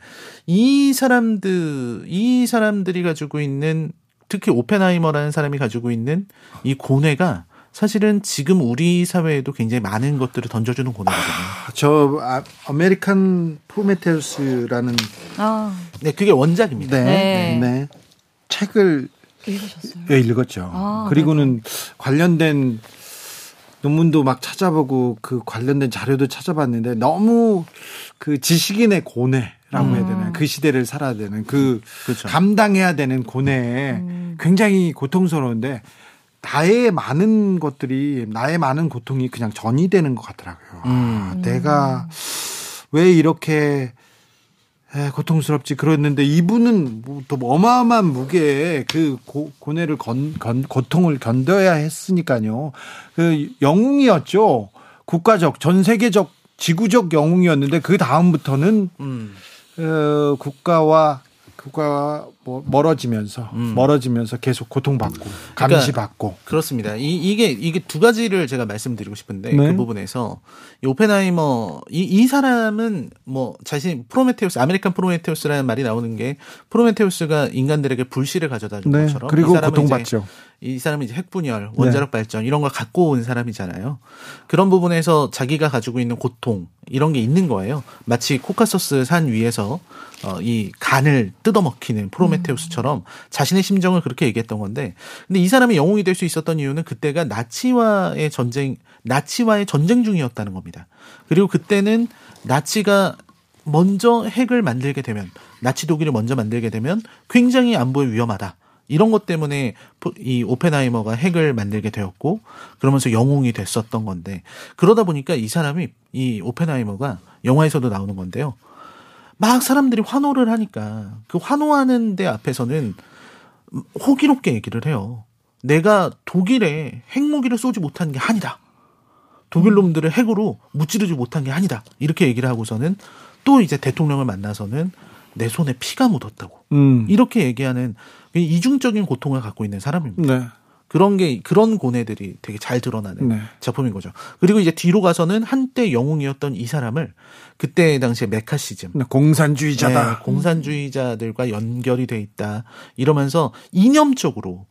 이 사람들 이 사람들이 가지고 있는 특히 오펜하이머라는 사람이 가지고 있는 이 고뇌가 사실은 지금 우리 사회에도 굉장히 많은 것들을 던져주는 고뇌거든요. 저 아, 아메리칸 프로메테우스라는 아, 네, 그게 원작입니다. 네, 네. 네. 책을 읽으셨어요? 예, 읽었죠. 아, 그리고는 관련된 논문도 막 찾아보고 그 관련된 자료도 찾아봤는데 너무 그 지식인의 고뇌 라고 해야 되나 그 시대를 살아야 되는 그 그렇죠. 감당해야 되는 고뇌에 굉장히 고통스러운데 나의 많은 것들이 나의 많은 고통이 그냥 전이 되는 것 같더라고요. 아, 내가 왜 이렇게 에, 고통스럽지 그랬는데 이분은 뭐, 또 어마어마한 무게의 그 고, 고뇌를 건, 건, 고통을 견뎌야 했으니까요. 그 영웅이었죠. 국가적, 전 세계적, 지구적 영웅이었는데 그 다음부터는 음. 어, 국가와 국가와 뭐 멀어지면서 음. 멀어지면서 계속 고통받고 감시받고 그렇습니다. 이, 이게 이게 두 가지를 제가 말씀드리고 싶은데 네. 그 부분에서 이 오펜하이머 이, 이 사람은 뭐 자신 프로메테우스 아메리칸 프로메테우스라는 말이 나오는 게 프로메테우스가 인간들에게 불씨를 가져다 준 네, 것처럼 그리고 고통받죠. 이 사람은 이제 핵분열, 원자력 발전 이런 걸 갖고 온 사람이잖아요. 그런 부분에서 자기가 가지고 있는 고통 이런 게 있는 거예요. 마치 코카서스 산 위에서 어, 이 간을 뜯어먹히는 프로메테우스처럼 자신의 심정을 그렇게 얘기했던 건데, 근데 이 사람이 영웅이 될 수 있었던 이유는 그때가 나치와의 전쟁, 나치와의 전쟁 중이었다는 겁니다. 그리고 그때는 나치가 먼저 핵을 만들게 되면, 나치 독일을 먼저 만들게 되면 굉장히 안보에 위험하다. 이런 것 때문에 포- 이 오펜하이머가 핵을 만들게 되었고 그러면서 영웅이 됐었던 건데 그러다 보니까 이 사람이 이 오펜하이머가 영화에서도 나오는 건데요. 막 사람들이 환호를 하니까 그 환호하는 데 앞에서는 호기롭게 얘기를 해요. 내가 독일에 핵무기를 쏘지 못한 게 한이다. 독일 놈들을 핵으로 무찌르지 못한 게 아니다. 이렇게 얘기를 하고서는 또 이제 대통령을 만나서는 내 손에 피가 묻었다고. 음. 이렇게 얘기하는 이중적인 고통을 갖고 있는 사람입니다. 네. 그런 게 그런 고뇌들이 되게 잘 드러나는 네. 작품인 거죠. 그리고 이제 뒤로 가서는 한때 영웅이었던 이 사람을 그때 당시에 메카시즘 네, 공산주의자다. 네, 공산주의자들과 연결이 돼 있다 이러면서 이념적으로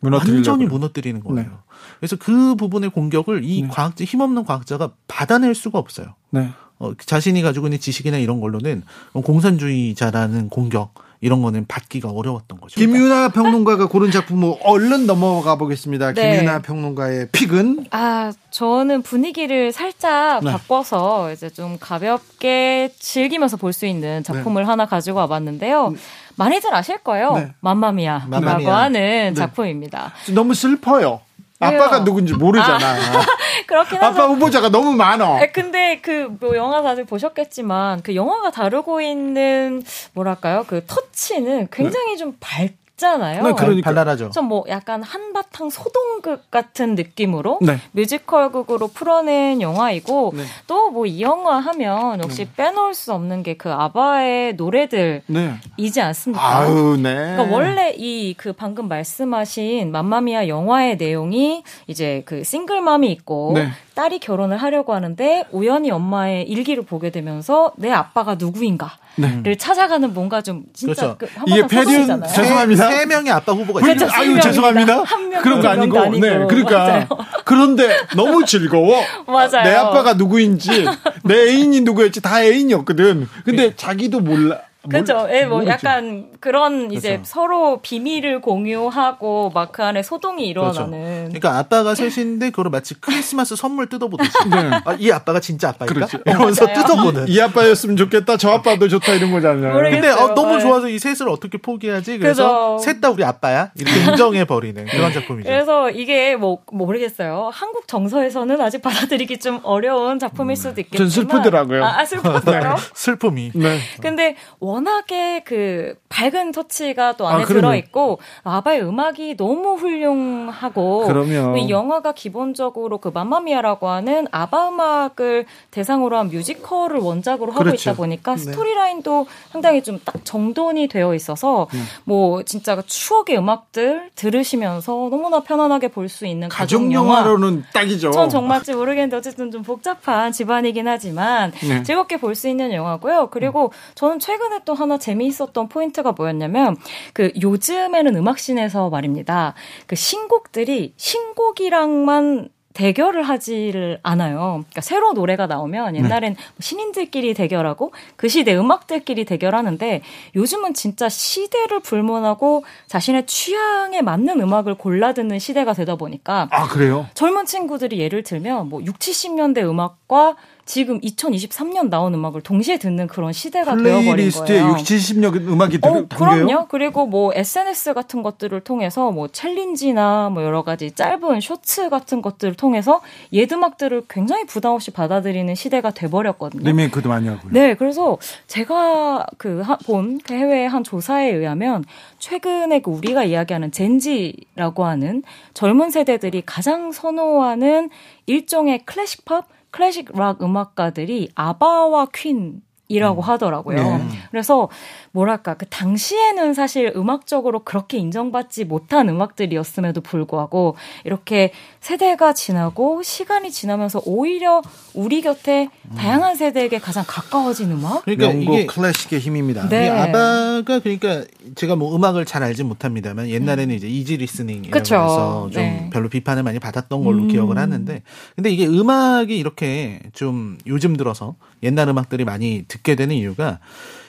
무너뜨리려고 완전히. 무너뜨리는 거예요. 네. 그래서 그 부분의 공격을 이 과학자 힘없는 과학자가 받아낼 수가 없어요. 네. 어, 자신이 가지고 있는 지식이나 이런 걸로는 공산주의자라는 공격 이런 거는 받기가 어려웠던 거죠. 김윤아 평론가가 고른 작품 뭐 얼른 넘어가 보겠습니다. 네. 김윤아 평론가의 픽은 아, 저는 분위기를 살짝 네. 바꿔서 이제 좀 가볍게 즐기면서 볼 수 있는 작품을 하나 가지고 와봤는데요. 많이들 아실 거예요. 네. 맘마미아라고 맘마미아. 하는 작품입니다. 너무 슬퍼요. 왜요? 아빠가 누군지 모르잖아. 그렇긴 하죠. 아빠 후보자가 너무 많어. 아, 근데 그 뭐 영화 다들 보셨겠지만 그 영화가 다루고 있는 뭐랄까요 그 터치는 굉장히 좀밝 잖아요. 네, 그러니까. 발랄하죠. 좀뭐 약간 한바탕 소동극 같은 느낌으로 네. 뮤지컬극으로 풀어낸 영화이고 네. 또뭐 이 영화 하면 역시 빼놓을 수 없는 게 그 아바의 노래들이지 네. 않습니까? 아우, 네. 그러니까 원래 이 그 방금 말씀하신 맘마미아 영화의 내용이 이제 그 싱글맘이 있고 네. 딸이 결혼을 하려고 하는데 우연히 엄마의 일기를 보게 되면서 내 아빠가 누구인가를 네. 찾아가는 뭔가 좀 진짜 그렇죠. 그 이게 패륜. 죄송합니다. 세 명의 아빠 후보가 그렇죠. 있어요. 세 아유. 죄송합니다. 그런 거두 아니고, 아니고. 네, 그러니까 맞아요. 그런데 너무 즐거워. 맞아요. 내 아빠가 누구인지 내 애인이 누구였지 다 애인이었거든. 근데 자기도 몰라. 그죠. 예, 뭐. 약간 그런 이제 그렇죠. 서로 비밀을 공유하고 막 그 안에 소동이 그렇죠. 일어나는. 그러니까 아빠가 셋인데 그걸 마치 크리스마스 선물 뜯어보듯이. 네. 아, 이 아빠가 진짜 아빠일까? 그렇지. 이러면서 맞아요. 뜯어보는. 이 아빠였으면 좋겠다. 저 아빠도 좋다 이런 거잖아요. 모르겠- 근데 어, 너무 네. 좋아서 이 셋을 어떻게 포기하지? 그래서. 셋 다 우리 아빠야? 이렇게 인정해 버리는 그런 작품이죠. 그래서 이게 뭐 모르겠어요. 한국 정서에서는 아직 받아들이기 좀 어려운 작품일 수도 있겠지만. 전 슬프더라고요. 아, 아, 슬프더라고요. 슬픔이. 네. 근데 워낙에 그 밝은 터치가 또 안에 아. 들어 있고 아바의 음악이 너무 훌륭하고 그럼요. 이 영화가 기본적으로 그 맘마미아라고 하는 아바 음악을 대상으로 한 뮤지컬을 원작으로 하고 그렇죠. 있다 보니까 네. 스토리 라인도 상당히 좀 딱 정돈이 되어 있어서 네. 뭐 진짜 추억의 음악들 들으시면서 너무나 편안하게 볼 수 있는 가족 가족 영화. 영화로는 딱이죠. 전 정말지 모르겠는데 어쨌든 좀 복잡한 집안이긴 하지만 네. 즐겁게 볼 수 있는 영화고요. 그리고 저는 최근에 또 하나 재미있었던 포인트가 뭐였냐면 그 요즘에는 음악씬에서 말입니다. 그 신곡들이 신곡이랑만 대결을 하지를 않아요. 그러니까 새로 노래가 나오면 옛날엔 뭐 신인들끼리 대결하고 그 시대 음악들끼리 대결하는데 요즘은 진짜 시대를 불문하고 자신의 취향에 맞는 음악을 골라 듣는 시대가 되다 보니까 아 그래요? 젊은 친구들이 예를 들면 뭐 6, 70년대 음악과 지금 2023년 나온 음악을 동시에 듣는 그런 시대가 되어버린 playlist에 거예요. 6, 70년 음악이 어, 들- 담겨요? 그럼요. 그리고 뭐 SNS 같은 것들을 통해서 뭐 challenge나 뭐 여러 가지 짧은 쇼츠 같은 것들을 통해서 옛 음악들을 굉장히 부담 없이 받아들이는 시대가 돼버렸거든요. 리메이크도 많이 하고요. 네, 그래서 제가 그본 그 해외의 한 조사에 의하면 최근에 그 우리가 이야기하는 젠지라고 하는 젊은 세대들이 가장 선호하는 일종의 클래식 팝, 클래식 락 음악가들이 아바와 퀸 이라고 하더라고요. 네. 그래서 뭐랄까 그 당시에는 사실 음악적으로 그렇게 인정받지 못한 음악들이었음에도 불구하고 이렇게 세대가 지나고 시간이 지나면서 오히려 우리 곁에 다양한 세대에게 가장 가까워진 음악? 그러니까 영국 이게 클래식의 힘입니다. 네. 이 아바가 그러니까 제가 뭐 음악을 잘 알진 못합니다만 옛날에는 이제 easy listening이라고 그쵸. 해서 좀 네. 별로 비판을 많이 받았던 걸로 음. 기억을 하는데 근데 이게 음악이 이렇게 좀 요즘 들어서 옛날 음악들이 많이 듣게 되는 이유가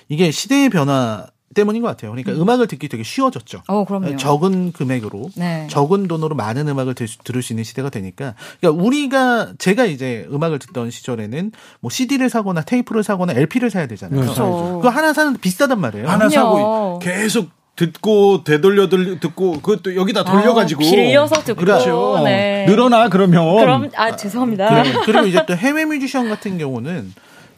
이게 시대의 변화 때문인 것 같아요. 그러니까 음. 악을 듣기 되게 쉬워졌죠. 어, 그럼요. 적은 금액으로 네. 적은 돈으로 많은 음악을 들, 수- 들을 수 있는 시대가 되니까 그러니까 우리가 제가 이제 음악을 듣던 시절에는 뭐 CD를 사거나 테이프를 사거나 LP를 사야 되잖아요. 네, 그렇죠. 그거 하나 사는 데 비싸단 말이에요. 하나. 사고 계속 듣고 되돌려 들 듣고 그것도 여기다 돌려가지고 아, 빌려서 듣고 그렇죠. 네. 늘어나 그러면 그럼 아 죄송합니다. 그리고, 그리고 이제 또 해외 뮤지션 같은 경우는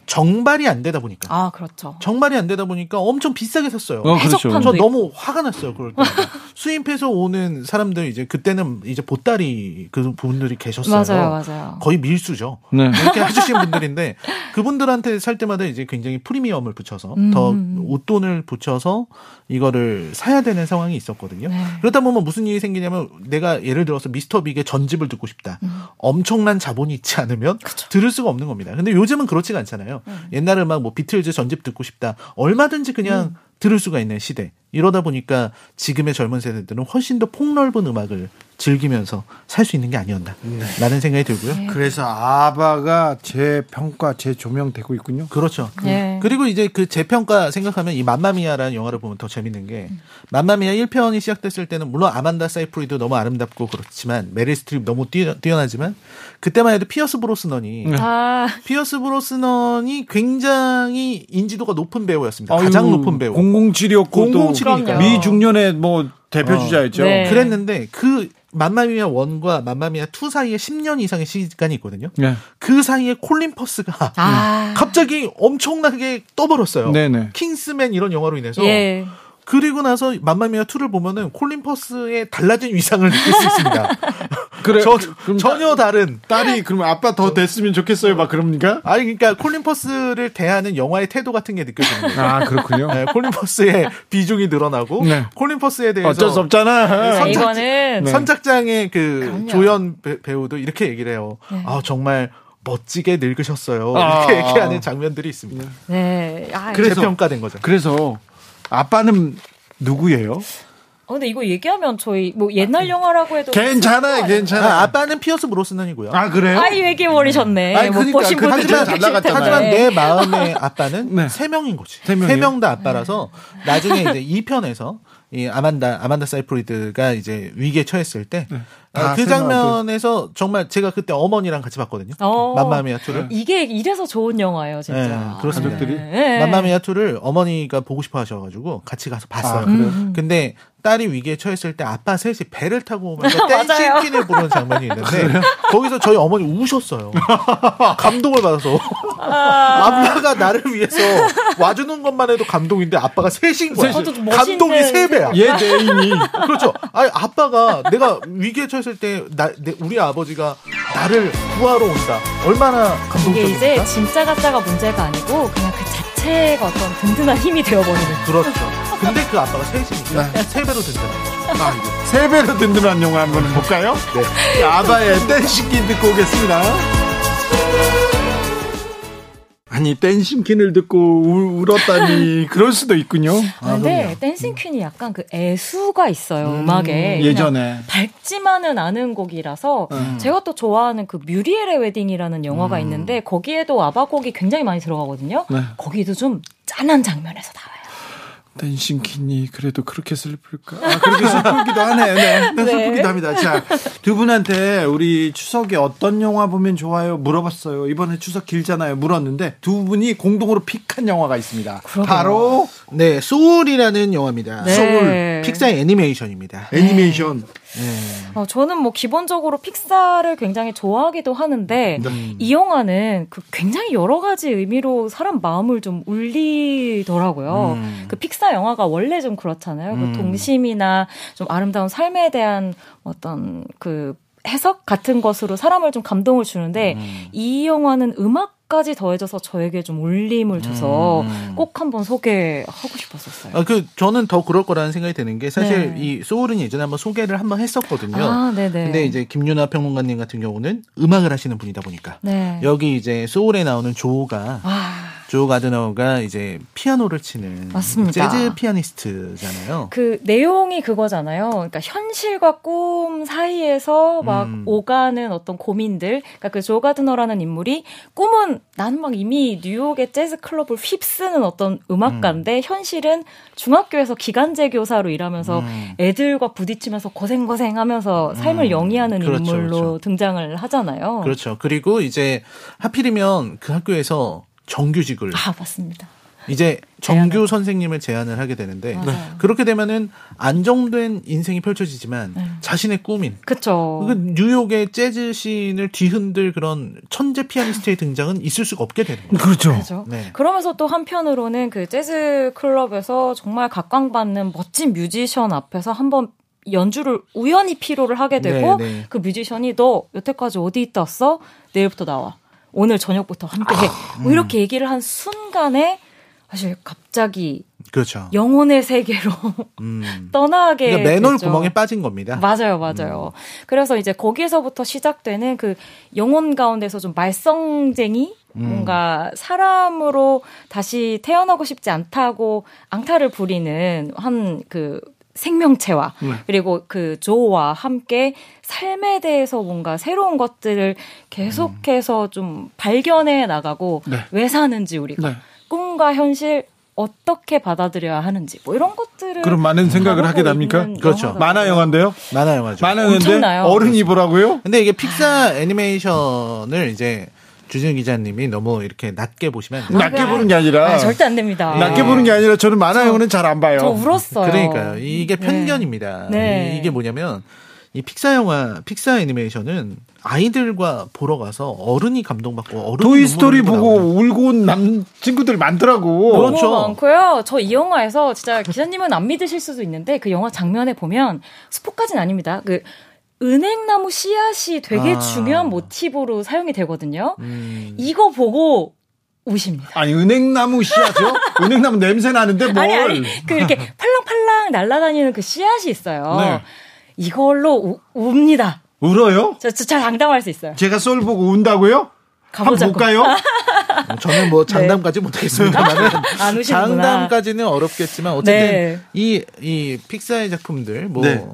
정발이 안 되다 보니까 아 그렇죠. 정발이 안 되다 보니까 엄청 비싸게 샀어요. 어, 그렇죠. 해적판도 저. 너무 화가 났어요. 그럴 때. 수입해서 오는 사람들 이제 그때는 이제 보따리 그 분들이 계셨어요. 맞아요, 맞아요. 거의 밀수죠. 네. 이렇게 해주신 분들인데 그분들한테 살 때마다 이제 굉장히 프리미엄을 붙여서 음. 더 옷돈을 붙여서 이거를 사야 되는 상황이 있었거든요. 네. 그러다 보면 무슨 일이 생기냐면 내가 예를 들어서 미스터 빅의 전집을 듣고 싶다. 음. 엄청난 자본이 있지 않으면 들을 수가 없는 겁니다. 근데 요즘은 그렇지가 않잖아요. 음. 옛날에 막뭐 비틀즈 전집 듣고 싶다. 얼마든지 그냥 음. 들을 수가 있는 시대. 이러다 보니까 지금의 젊은 세대들은 훨씬 더 폭넓은 음악을 즐기면서 살 수 있는 게 아니었나. 라는 생각이 들고요. 네. 그래서 아바가 재평가, 재조명되고 있군요. 그렇죠. 예. 그리고 이제 그 재평가 생각하면 이 맘마미아라는 영화를 보면 더 재밌는 게 맘마미아 1편이 시작됐을 때는 물론 아만다 사이프리드도 너무 아름답고 그렇지만 메릴 스트립 너무 뛰어, 뛰어나지만 그때만 해도 피어스 브로스넌이 아, 피어스 브로스넌이 굉장히 인지도가 높은 배우였습니다. 가장 높은 배우. 007이었고 또 007이니까. 미중년의 뭐 대표 주자였죠. 네. 그랬는데 그 맘마미아 1과 맘마미아 2 사이에 10년 이상의 시간이 있거든요. 네. 그 사이에 콜린 퍼스가 아. 갑자기 엄청나게 떠버렸어요. 네네. 킹스맨 이런 영화로 인해서 예. 그리고 나서 맘마미아 2를 보면은 콜린 퍼스의 달라진 위상을 느낄 수 있습니다. 그래. 저, 그럼 전혀 다른 딸이 그러면 아빠 더 됐으면 좋겠어요. 막 그럽니까? 아니 그러니까 콜린 퍼스를 대하는 영화의 태도 같은 게 느껴지는 거예요. 아 그렇군요. 네, 콜린 퍼스의 비중이 늘어나고 네. 콜린 퍼스에 대해서 어쩔 수 없잖아. 네, 이거는 선착장의 그 그럼요. 조연 배, 배우도 이렇게 얘기를 해요. 아 정말 멋지게 늙으셨어요. 아. 이렇게 얘기하는 장면들이 있습니다. 네. 아, 그래서- 재평가된 거죠. 그래서 아빠는 누구예요? 어, 근데 이거 얘기하면 저희 뭐 옛날 영화라고 해도 괜찮아요, 아, 괜찮아요. 아빠는 피어스 브로스넌이고요. 아 그래요? 아이 얘기해 버리셨네. 아니, 못 그러니까 보신 그 분들은 하지만. 나갔잖아요. 하지만 내 마음의 아빠는 네. 세 명인 거지. 세 명 다 아빠라서 나중에 이제 2편에서 이 아만다 아만다 사이프리드가 이제 위기에 처했을 때 아, 아, 그세 장면에서 정말 제가 그때 어머니랑 같이 봤거든요. 어. 맘마미아 2를. 이게 이래서 좋은 영화예요, 진짜. 네, 그렇습니다. 가족들이? 네. 맘마미아 2를 어머니가 보고 싶어 하셔 가지고 같이 가서 봤어요. 아, 그래요? 근데 딸이 위기에 처했을 때 아빠 셋이 배를 타고 오면서 맞아요. 댄싱 퀸을 보는 장면이 있는데 거기서 저희 어머니 우셨어요. 감동을 받아서 아빠가 나를 위해서 와주는 것만 해도 감동인데 아빠가 셋인 거야. 멋있는 감동이 세 배야. 얘 대인이 그렇죠. 아니 아빠가 내가 위기에 처했을 때 나, 내- 우리 아버지가 나를 구하러 온다. 얼마나 이게 감동적입니까? 이제 진짜 가짜가 문제가 아니고 그냥 그 자체가 어떤 든든한 힘이 되어버리는. 그렇죠. 근데 그 아빠가 셋이니까 세 배로 든다. 아, 이거 세 배로 든든한 영화 한번 볼까요? 네. 아바의 댄싱퀸 듣고 오겠습니다. 아니 댄싱 퀸을 듣고 울, 울었다니 그럴 수도 있군요. 근데 댄싱 퀸이 약간 그 애수가 있어요, 음악에 예전에 밝지만은 않은 곡이라서 제가 또 좋아하는 그 뮤리엘의 웨딩이라는 영화가 있는데 거기에도 아바 곡이 굉장히 많이 들어가거든요. 네. 거기도 좀 짠한 장면에서 나와요. 댄싱퀸이 그래도 그렇게 슬플까? 아, 그렇게 슬프기도 하네. 네. 네, 슬프기도 합니다. 자, 두 분한테 우리 추석에 어떤 영화 보면 좋아요? 물어봤어요. 이번에 추석 길잖아요. 물었는데 두 분이 공동으로 pick한 영화가 있습니다. 바로 네, 소울이라는 영화입니다. 네. 소울 픽사의 애니메이션입니다. 애니메이션. 어, 저는 뭐 기본적으로 픽사를 굉장히 좋아하기도 하는데 이 영화는 그 굉장히 여러 가지 의미로 사람 마음을 좀 울리더라고요. 그 픽사 영화가 원래 좀 그렇잖아요. 그 동심이나 좀 아름다운 삶에 대한 어떤 그 해석 같은 것으로 사람을 좀 감동을 주는데 이 영화는 음악 까지 더해져서 저에게 좀 울림을 줘서 꼭 한번 소개하고 싶었었어요. 아, 그 저는 더 그럴 거라는 생각이 드는 게 사실 네. 이 소울은 예전에 한번 소개를 한번 했었거든요. 아, 네네. 근데 이제 김윤아 평론가님 같은 경우는 음악을 하시는 분이다 보니까 네. 여기 이제 소울에 나오는 조가 아, 조 가드너가 이제 피아노를 치는 맞습니다. 재즈 피아니스트잖아요. 그 내용이 그거잖아요. 그러니까 현실과 꿈 사이에서 막 음. 오가는 어떤 고민들. 그러니까 그 조 가드너라는 인물이 꿈은 나는 막 이미 뉴욕의 재즈 클럽을 휩쓰는 어떤 음악가인데 현실은 중학교에서 기간제 교사로 일하면서 음. 애들과 부딪히면서 고생고생하면서 삶을 영위하는 그렇죠, 인물로 그렇죠. 등장을 하잖아요. 그렇죠. 그리고 이제 하필이면 그 학교에서 정규직을 아 맞습니다. 이제 정규 선생님을 제안을 하게 되는데 맞아요. 그렇게 되면은 안정된 인생이 펼쳐지지만 네. 자신의 꿈인 그쵸. 그 뉴욕의 재즈 씬을 뒤흔들 그런 천재 피아니스트의 등장은 있을 수가 없게 되는 거예요. 그렇죠. 그렇죠. 네. 그러면서 또 한편으로는 그 재즈 클럽에서 정말 각광받는 멋진 뮤지션 앞에서 한번 연주를 우연히 피로를 하게 되고 네, 네. 그 뮤지션이 너 여태까지 어디 있다 왔어? 내일부터 나와. 오늘 저녁부터 함께해. 뭐 이렇게 얘기를 한 순간에 사실 갑자기 그렇죠. 영혼의 세계로 음. 떠나게 그러니까 맨홀 되죠. 구멍에 빠진 겁니다. 맞아요, 맞아요. 그래서 이제 거기에서부터 시작되는 그 영혼 가운데서 좀 말썽쟁이 뭔가 사람으로 다시 태어나고 싶지 않다고 앙탈을 부리는 한 그 생명체와 그리고 그 조와 함께 삶에 대해서 뭔가 새로운 것들을 계속해서 좀 발견해 나가고 네. 왜 사는지 우리가 네. 꿈과 현실 어떻게 받아들여야 하는지 뭐 이런 것들을 그럼 많은 생각을 하게 됩니까? 그렇죠. 만화 영화인데요? 만화 영화죠. 만화 영화인데. 어른이 보라고요? 근데 이게 픽사 애니메이션을 이제 주진우 기자님이 너무 이렇게 낮게 보시면 안 돼요. 낮게 보는 게 아니라 아, 절대 안 됩니다. 낮게 보는 게 아니라 저는 만화 영화는 잘 안 봐요. 저 울었어요. 그러니까요. 이게 편견입니다. 네. 이- 이게 뭐냐면 이 픽사 영화, 픽사 애니메이션은 아이들과 보러 가서 어른이 감동받고 어른이 토이 스토리 보고 울고 온남 친구들 많더라고. 너무 그렇죠. 많고요. 저 이 영화에서 진짜 기자님은 안 믿으실 수도 있는데 그 영화 장면에 보면 스포까지는 아닙니다. 그 은행나무 씨앗이 되게 아. 중요한 모티브로 사용이 되거든요. 음. 이거 보고 우십니다. 아니 은행나무 씨앗이요? 은행나무 냄새 나는데 뭘? 아니 아니 그 이렇게 팔랑팔랑 날아다니는 그 씨앗이 있어요. 네. 이걸로 우, 웁니다. 울어요? 저, 저 잘 장담할 수 있어요. 제가 소울 보고 운다고요? 한번 가보자고. 볼까요? 저는 뭐 장담까지 못하겠습니다만은 안 우시는구나. 장담까지는 어렵겠지만 어쨌든 네. 이, 이 픽사의 작품들 뭐 네.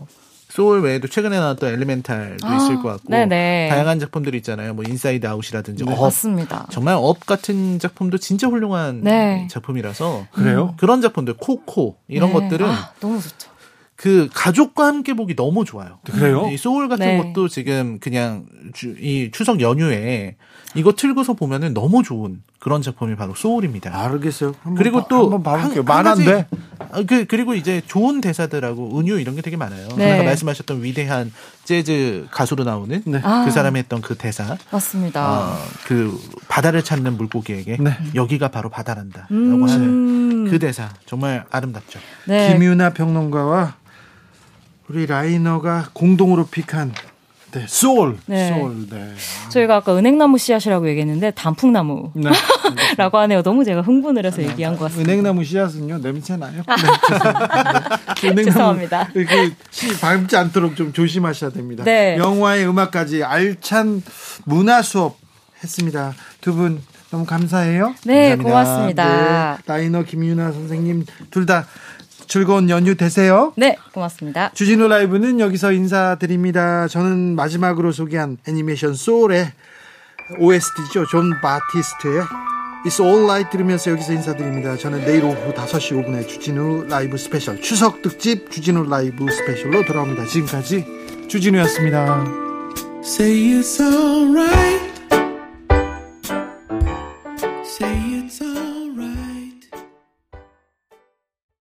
소울 외에도 최근에 나왔던 엘리멘탈도 아, 있을 것 같고 네네. 다양한 작품들이 있잖아요. 뭐 인사이드 아웃이라든지 업 맞습니다. 정말 업 같은 작품도 진짜 훌륭한 네. 작품이라서 그래요? 그런 작품들 코코 이런 네. 것들은 아, 너무 좋죠. 그 가족과 함께 보기 너무 좋아요. 그래요? 이 소울 같은 네. 것도 지금 그냥 주, 이 추석 연휴에 이거 틀고서 보면은 너무 좋은 그런 작품이 바로 소울입니다. 알겠어요. 한번 그리고 봐- 또 한번 봐볼게요. 아, 그 그리고 이제 좋은 대사들하고 은유 이런 게 되게 많아요. 네. 아까 말씀하셨던 위대한 재즈 가수로 나오는 네. 아. 그 사람이 했던 그 대사. 맞습니다. 어, 그 바다를 찾는 물고기에게 네. 여기가 바로 바다란다라고 음. 하는 그 대사 정말 아름답죠. 네. 김유나 평론가와 우리 라이너가 공동으로 pick한 네, 소울. 네. 소울. 네. 저희가 아까 은행나무 씨앗이라고 얘기했는데 단풍나무라고 네. 하네요. 너무 제가 흥분을 해서 얘기한 것 같습니다. 은행나무 씨앗은요 냄새 나요. 네, 죄송합니다. 은행나무 죄송합니다. 이렇게 씨 밟지 않도록 좀 조심하셔야 됩니다. 네. 영화의 음악까지 알찬 문화 수업 했습니다. 두 분 너무 감사해요. 네, 감사합니다. 고맙습니다. 네, 라이너 김유나 선생님 둘 다 즐거운 연휴 되세요. 네, 고맙습니다. 주진우 라이브는 여기서 인사드립니다. 저는 마지막으로 소개한 애니메이션 소울의 OST죠. 존 바티스트의 It's All Right 들으면서 여기서 인사드립니다. 저는 내일 오후 5시 5분에 주진우 라이브 스페셜 추석 특집 주진우 라이브 스페셜로 돌아옵니다. 지금까지 주진우였습니다. Say it's alright.